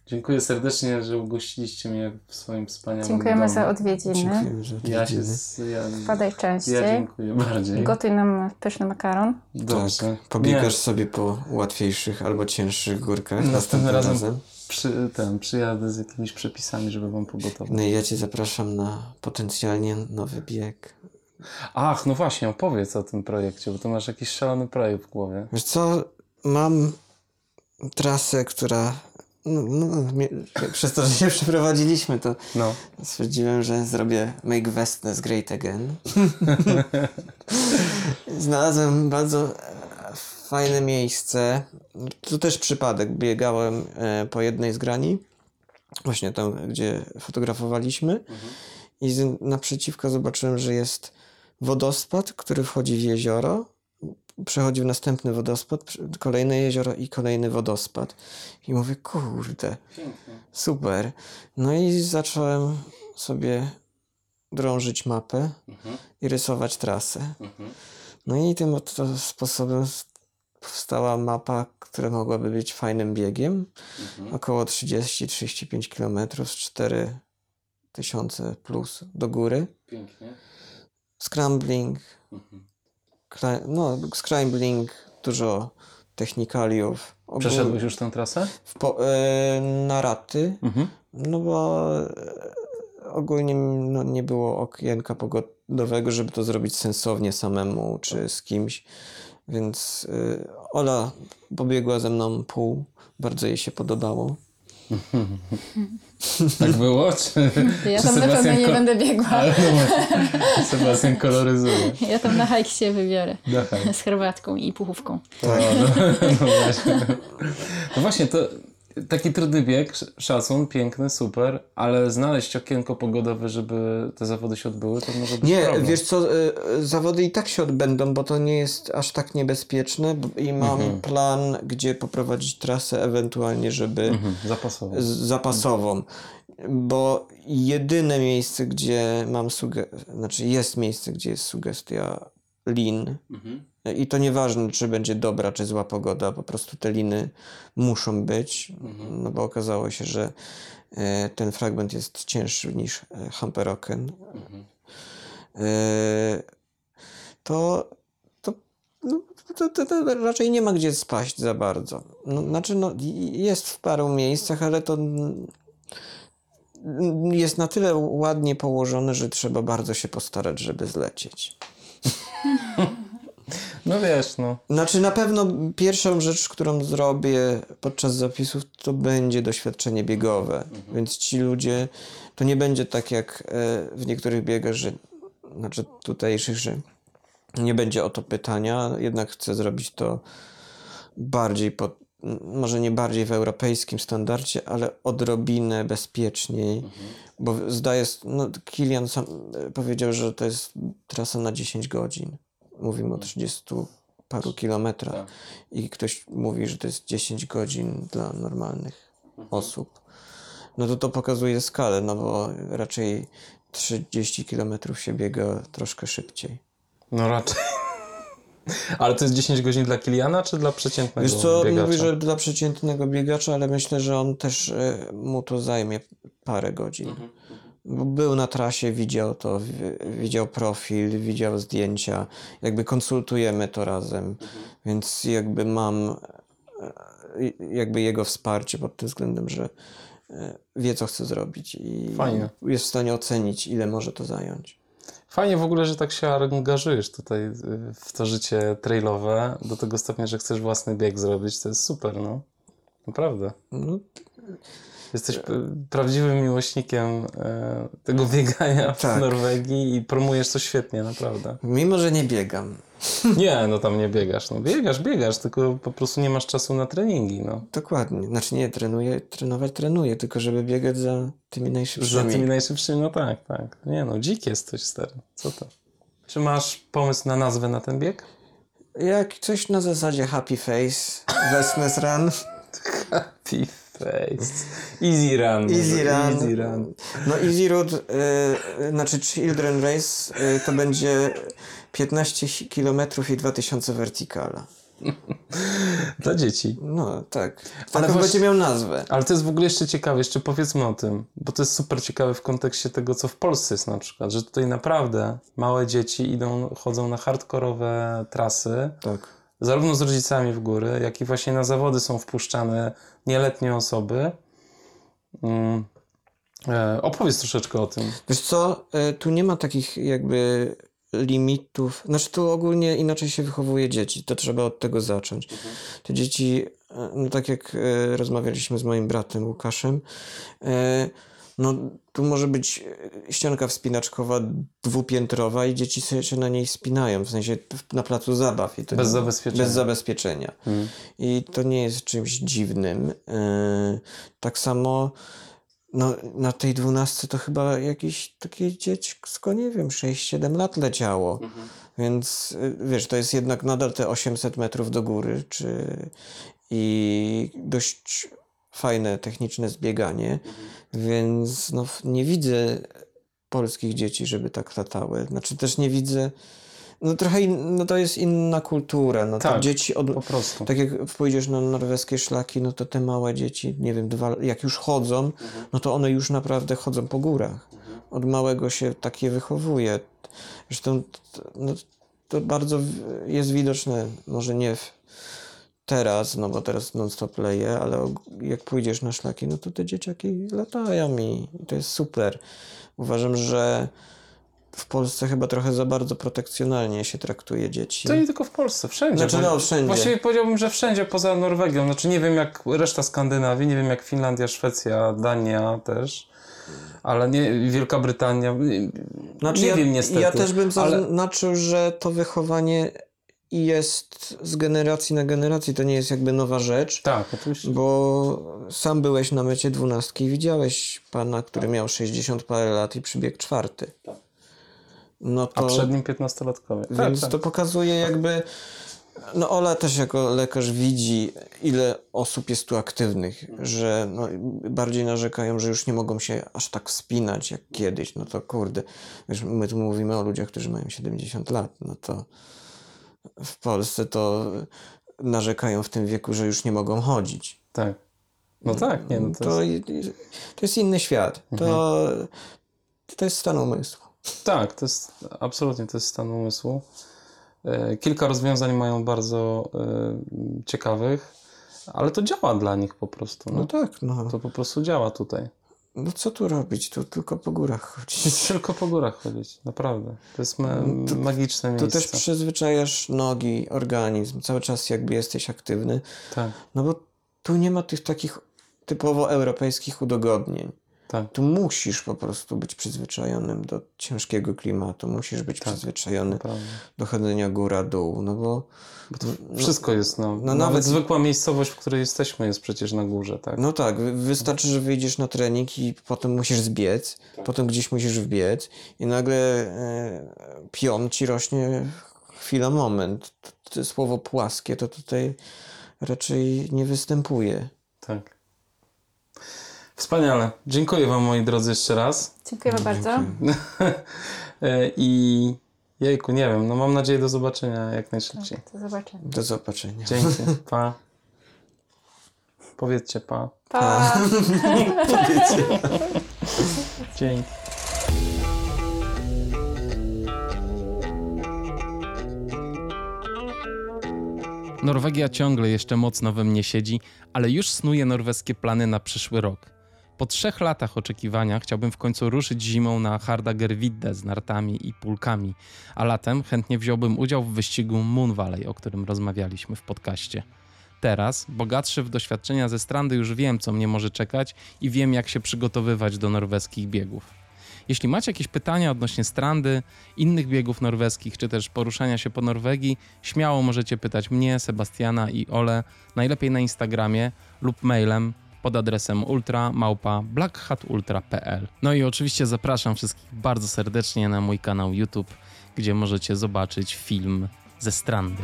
Dziękuję serdecznie, że ugościliście mnie w swoim wspaniałym Dziękujemy domu. za odwiedziny. Dziękujemy, że Ja się... odwiedziny. z- Ja, Wpadaj częściej. ja dziękuję bardziej. Gotuj nam pyszny makaron. Dobrze. Tak, pobiegasz sobie po łatwiejszych albo cięższych górkach Następnym następnym razem razem. Przy, ten, przyjadę z jakimiś przepisami, żeby Wam pogotować. No i ja Cię zapraszam na potencjalnie nowy bieg. Ach, no właśnie, opowiedz o tym projekcie, bo to masz jakiś szalony projekt w głowie. Wiesz co, mam trasę, która... No, no, mnie, przez to, że się przeprowadziliśmy, to No. stwierdziłem, że zrobię Make Westness Great Again. Znalazłem bardzo e, fajne miejsce. To też przypadek. Biegałem e, po jednej z grani, właśnie tam, gdzie fotografowaliśmy. I z, naprzeciwko zobaczyłem, że jest wodospad, który wchodzi w jezioro. Przechodził następny wodospad, kolejne jezioro i kolejny wodospad. I mówię, kurde, Pięknie. super. No i zacząłem sobie drążyć mapę Mhm, i rysować trasę. mhm. No i tym oto sposobem powstała mapa, która mogłaby być fajnym biegiem. Mhm. Około 30-35 km z 4000 plus do góry. Pięknie. Scrambling, Mhm. No scrambling, dużo technikaliów. Ogól- Przeszedłeś już tę trasę? po, e, na raty, Mhm. no bo e, ogólnie no, nie było okienka pogodowego, żeby to zrobić sensownie samemu czy z kimś. Więc y, Ola pobiegła ze mną pół, bardzo jej się podobało. Tak było? Czy, Ja czy tam na pewno nie ko- będę biegła. Ale no właśnie, Sebastian koloryzuje. Ja tam na hajk się wybiorę. Z herbatką i puchówką. No, no, no właśnie. No właśnie, to Taki trudny bieg, sz- szacun, piękny, super, ale znaleźć okienko pogodowe, żeby te zawody się odbyły, to może być Nie, problem. wiesz co, y, y, zawody i tak się odbędą, bo to nie jest aż tak niebezpieczne i mam Mhm. plan, gdzie poprowadzić trasę ewentualnie, żeby Mhm, zapasowo. z- zapasową. Bo jedyne miejsce, gdzie mam sugestia, znaczy jest miejsce, gdzie jest sugestia lin Mhm. I to nieważne, czy będzie dobra, czy zła pogoda, po prostu te liny muszą być, Mhm. no bo okazało się, że e, ten fragment jest cięższy niż e, Hamperoken. Mhm. E, to, to, no, to, to, to raczej nie ma gdzie spaść za bardzo. No, znaczy, no, jest w paru miejscach, ale to jest na tyle ładnie położone, że trzeba bardzo się postarać, żeby zlecieć. No wiesz, no. Znaczy na pewno pierwszą rzecz, którą zrobię podczas zapisów, to będzie doświadczenie biegowe. Więc ci ludzie, to nie będzie tak jak e, w niektórych biegach, że znaczy tutejszych, że nie będzie o to pytania, jednak chcę zrobić to bardziej pod, może nie bardziej w europejskim standardzie, ale odrobinę bezpieczniej, bo zdaję, s- no Kilian sam e, powiedział, że to jest trasa na 10 godzin. Mówimy o 30 paru kilometrach Tak. i ktoś mówi, że to jest 10 godzin dla normalnych osób. No to to pokazuje skalę, no bo raczej 30 kilometrów się biega troszkę szybciej. No raczej. Ale to jest 10 godzin dla Kiliana, czy dla przeciętnego Wiesz co, biegacza? mówi, że dla przeciętnego biegacza, ale myślę, że on też e, mu to zajmie parę godzin. Mhm. Był na trasie, widział to, wi- widział profil, widział zdjęcia, jakby konsultujemy to razem, Mhm. więc jakby mam e, jakby jego wsparcie pod tym względem, że e, wie co chce zrobić i Fajnie. jest w stanie ocenić ile może to zająć. Fajnie w ogóle, że tak się angażujesz tutaj y, w to życie trailowe, do tego stopnia, że chcesz własny bieg zrobić. To jest super, no. Naprawdę. No, Jesteś p- prawdziwym miłośnikiem e, tego biegania w Tak. Norwegii i promujesz to świetnie, naprawdę. mimo, że nie biegam, Nie, no tam nie biegasz. No biegasz, biegasz, tylko po prostu nie masz czasu na treningi, no. dokładnie, znaczy nie, trenuję, trenować trenuję, tylko żeby biegać za tymi Za najszybszymi. tymi najszybszymi, no tak, tak. Nie no, dzik jesteś, stary. Co to? Czy masz pomysł na nazwę na ten bieg? Jak coś na zasadzie happy face, Westness Run, Happy face. Easy run. easy run. Easy run. No easy road, y, znaczy children race, y, to będzie 15 km i 2000 verticala. Dla dzieci. No tak. Ale Taką właśnie- będzie miał nazwę. Ale to jest w ogóle jeszcze ciekawe, jeszcze powiedzmy o tym, bo to jest super ciekawe w kontekście tego, co w Polsce jest na przykład, że tutaj naprawdę małe dzieci idą, chodzą na hardkorowe trasy, Tak. Zarówno z rodzicami w góry, jak i właśnie na zawody są wpuszczane nieletnie osoby. Mm. E, opowiedz troszeczkę o tym. Wiesz co, y, tu nie ma takich jakby limitów. Znaczy tu ogólnie inaczej się wychowuje dzieci. To trzeba od tego zacząć. Te dzieci, y, no tak jak rozmawialiśmy z moim bratem Łukaszem, no tu może być y, ścianka wspinaczkowa dwupiętrowa i dzieci sobie się na niej wspinają, w sensie na placu zabaw. I to Bez nie- zabezpieczenia. Bez zabezpieczenia. Mm. I to nie jest czymś dziwnym. Yy, tak samo no, na tej dwunastce to chyba jakieś takie dziecko, nie wiem, 6-7 lat leciało. Więc y, wiesz, to jest jednak nadal te 800 metrów do góry, czy i dość fajne techniczne zbieganie, więc no, nie widzę polskich dzieci, żeby tak latały. Znaczy też nie widzę, no trochę, in, no to jest inna kultura, no Tak, dzieci od, Po prostu. tak jak pójdziesz na norweskie szlaki, no to te małe dzieci, nie wiem, dwa, jak już chodzą, no to one już naprawdę chodzą po górach. Od małego się takie wychowuje. Zresztą no, to bardzo jest widoczne, może nie w, teraz, no bo teraz non-stop leje, ale jak pójdziesz na szlaki, no to te dzieciaki latają i, i to jest super. Uważam, że w Polsce chyba trochę za bardzo protekcjonalnie się traktuje dzieci. To nie tylko w Polsce, wszędzie. Znaczy, no, wszędzie. Właściwie powiedziałbym, że wszędzie poza Norwegią. Znaczy nie wiem jak reszta Skandynawii, nie wiem jak Finlandia, Szwecja, Dania też, ale nie Wielka Brytania. Znaczy nie ja, wiem niestety. Ja też bym ale- zaznaczył, że to wychowanie i jest z generacji na generację. To nie jest jakby nowa rzecz. Tak, oczywiście. Bo sam byłeś na mecie dwunastki i widziałeś pana, który miał 60 parę lat i przybiegł czwarty. No A to, przed nim 15-latkowie. Tak, więc tak. to pokazuje jakby... No Ola też jako lekarz widzi, ile osób jest tu aktywnych, że no, bardziej narzekają, że już nie mogą się aż tak wspinać jak kiedyś. No to kurde, wiesz, my tu mówimy o ludziach, którzy mają 70 lat, no to w Polsce to narzekają w tym wieku, że już nie mogą chodzić. tak. No tak, nie, no to, To, jest, to jest inny świat. To, to jest stan umysłu. tak, to jest absolutnie to jest stan umysłu. E, Kilka rozwiązań mają bardzo e, ciekawych, ale to działa dla nich po prostu. No No. tak, no. To po prostu działa tutaj. No co tu robić? Tu tylko po górach chodzić. Tylko po górach chodzić, naprawdę. To jest ma- No to- magiczne Tu miejsce. też przyzwyczajasz nogi, organizm. Cały czas jakby jesteś aktywny. Tak, No bo tu nie ma tych takich typowo europejskich udogodnień. Tak. Tu musisz po prostu być przyzwyczajonym do ciężkiego klimatu. Musisz być Tak. przyzwyczajony Naprawdę. do chodzenia góra-dół. No bo Wszystko jest, no, no nawet, nawet- zwykła miejscowość, w której jesteśmy jest przecież na górze, tak? No tak, wy- wystarczy, że wyjdziesz na trening i potem musisz zbiec, potem gdzieś musisz wbiec i nagle e, pion ci rośnie chwila, moment. To, to słowo płaskie to tutaj raczej nie występuje. Tak. Wspaniale. Dziękuję Wam, moi drodzy, jeszcze raz. Dziękujemy bardzo. E, I jejku, nie wiem, no mam nadzieję do zobaczenia jak najszybciej. Do zobaczenia. Do zobaczenia. Dzięki. Pa. Powiedzcie pa. Pa! Dzięki. Norwegia ciągle jeszcze mocno we mnie siedzi, ale już snuję norweskie plany na przyszły rok. Po trzech latach oczekiwania chciałbym w końcu ruszyć zimą na Hardagervidde z nartami i pulkami, a latem chętnie wziąłbym udział w wyścigu Moon Valley, o którym rozmawialiśmy w podcaście. Teraz, bogatszy w doświadczenia ze strandy, już wiem, co mnie może czekać i wiem, jak się przygotowywać do norweskich biegów. Jeśli macie jakieś pytania odnośnie strandy, innych biegów norweskich, czy też poruszania się po Norwegii, śmiało możecie pytać mnie, Sebastiana i Ole, najlepiej na Instagramie lub mailem pod adresem ultra.blackhatultra.pl. No i oczywiście zapraszam wszystkich bardzo serdecznie na mój kanał YouTube, gdzie możecie zobaczyć film ze strandy.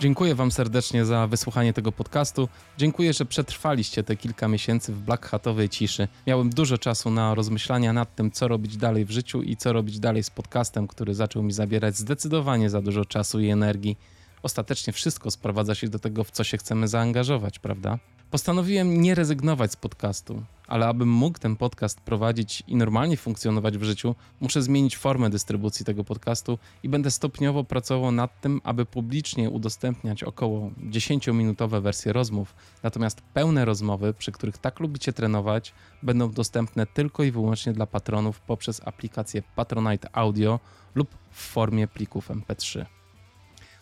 Dziękuję Wam serdecznie za wysłuchanie tego podcastu. Dziękuję, że przetrwaliście te kilka miesięcy w Black Hatowej ciszy. Miałem dużo czasu na rozmyślania nad tym, co robić dalej w życiu i co robić dalej z podcastem, który zaczął mi zabierać zdecydowanie za dużo czasu i energii. Ostatecznie wszystko sprowadza się do tego, w co się chcemy zaangażować, prawda? Postanowiłem nie rezygnować z podcastu, ale abym mógł ten podcast prowadzić i normalnie funkcjonować w życiu, muszę zmienić formę dystrybucji tego podcastu i będę stopniowo pracował nad tym, aby publicznie udostępniać około 10-minutowe wersje rozmów, natomiast pełne rozmowy, przy których tak lubicie trenować, będą dostępne tylko i wyłącznie dla patronów poprzez aplikację Patronite Audio lub w formie plików MP3.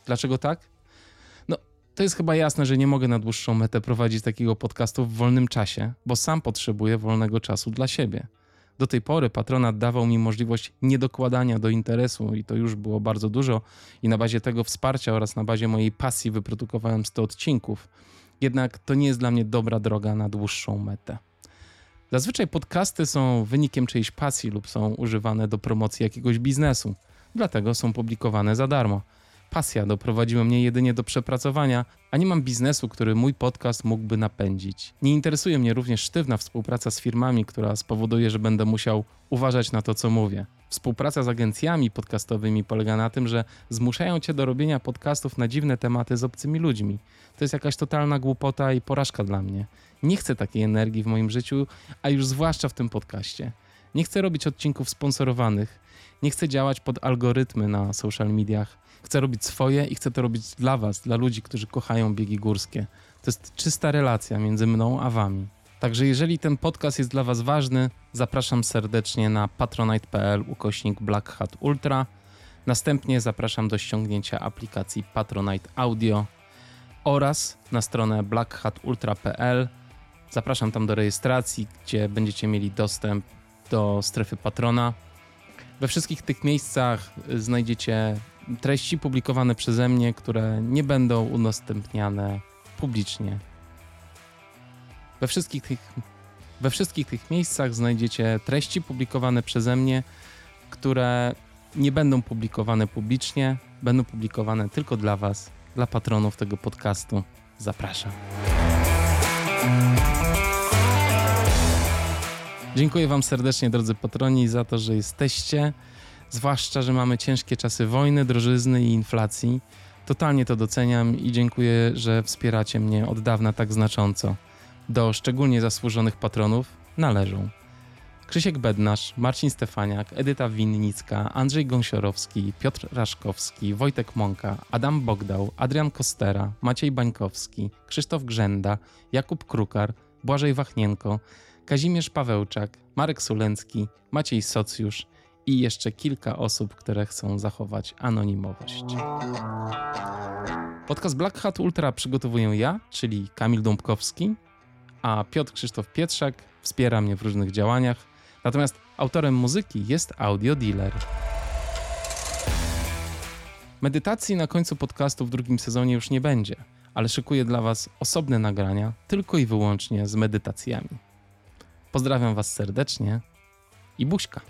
Dlaczego tak? No, to jest chyba jasne, że nie mogę na dłuższą metę prowadzić takiego podcastu w wolnym czasie, bo sam potrzebuję wolnego czasu dla siebie. Do tej pory patronat dawał mi możliwość niedokładania do interesu i to już było bardzo dużo i na bazie tego wsparcia oraz na bazie mojej pasji wyprodukowałem 100 odcinków. Jednak to nie jest dla mnie dobra droga na dłuższą metę. Zazwyczaj podcasty są wynikiem czyjejś pasji lub są używane do promocji jakiegoś biznesu, dlatego są publikowane za darmo. Pasja doprowadziła mnie jedynie do przepracowania, a nie mam biznesu, który mój podcast mógłby napędzić. Nie interesuje mnie również sztywna współpraca z firmami, która spowoduje, że będę musiał uważać na to, co mówię. Współpraca z agencjami podcastowymi polega na tym, że zmuszają cię do robienia podcastów na dziwne tematy z obcymi ludźmi. To jest jakaś totalna głupota i porażka dla mnie. Nie chcę takiej energii w moim życiu, a już zwłaszcza w tym podcaście. Nie chcę robić odcinków sponsorowanych. Nie chcę działać pod algorytmy na social mediach. Chcę robić swoje i chcę to robić dla Was, dla ludzi, którzy kochają biegi górskie. To jest czysta relacja między mną a Wami. Także jeżeli ten podcast jest dla Was ważny, zapraszam serdecznie na patronite.pl ukośnik Black Hat Ultra. Następnie zapraszam do ściągnięcia aplikacji Patronite Audio oraz na stronę blackhatultra.pl. Zapraszam tam do rejestracji, gdzie będziecie mieli dostęp do strefy patrona. We wszystkich tych miejscach znajdziecie treści publikowane przeze mnie, które nie będą udostępniane publicznie. We wszystkich tych, we wszystkich tych miejscach znajdziecie treści publikowane przeze mnie, które nie będą publikowane publicznie, będą publikowane tylko dla Was, dla patronów tego podcastu. Zapraszam. Dziękuję Wam serdecznie, drodzy patroni, za to, że jesteście. Zwłaszcza, że mamy ciężkie czasy wojny, drożyzny i inflacji. Totalnie to doceniam i dziękuję, że wspieracie mnie od dawna tak znacząco. Do szczególnie zasłużonych patronów należą Krzysiek Bednarz, Marcin Stefaniak, Edyta Winnicka, Andrzej Gąsiorowski, Piotr Raszkowski, Wojtek Mąka, Adam Bogdał, Adrian Kostera, Maciej Bańkowski, Krzysztof Grzenda, Jakub Krukar, Błażej Wachnienko, Kazimierz Pawełczak, Marek Sulencki, Maciej Socjusz i jeszcze kilka osób, które chcą zachować anonimowość. Podcast Black Hat Ultra przygotowuję ja, czyli Kamil Dąbkowski, a Piotr Krzysztof Pietrzak wspiera mnie w różnych działaniach. Natomiast autorem muzyki jest Audio Dealer. Medytacji na końcu podcastu w drugim sezonie już nie będzie, ale szykuję dla Was osobne nagrania tylko i wyłącznie z medytacjami. Pozdrawiam Was serdecznie i buźka.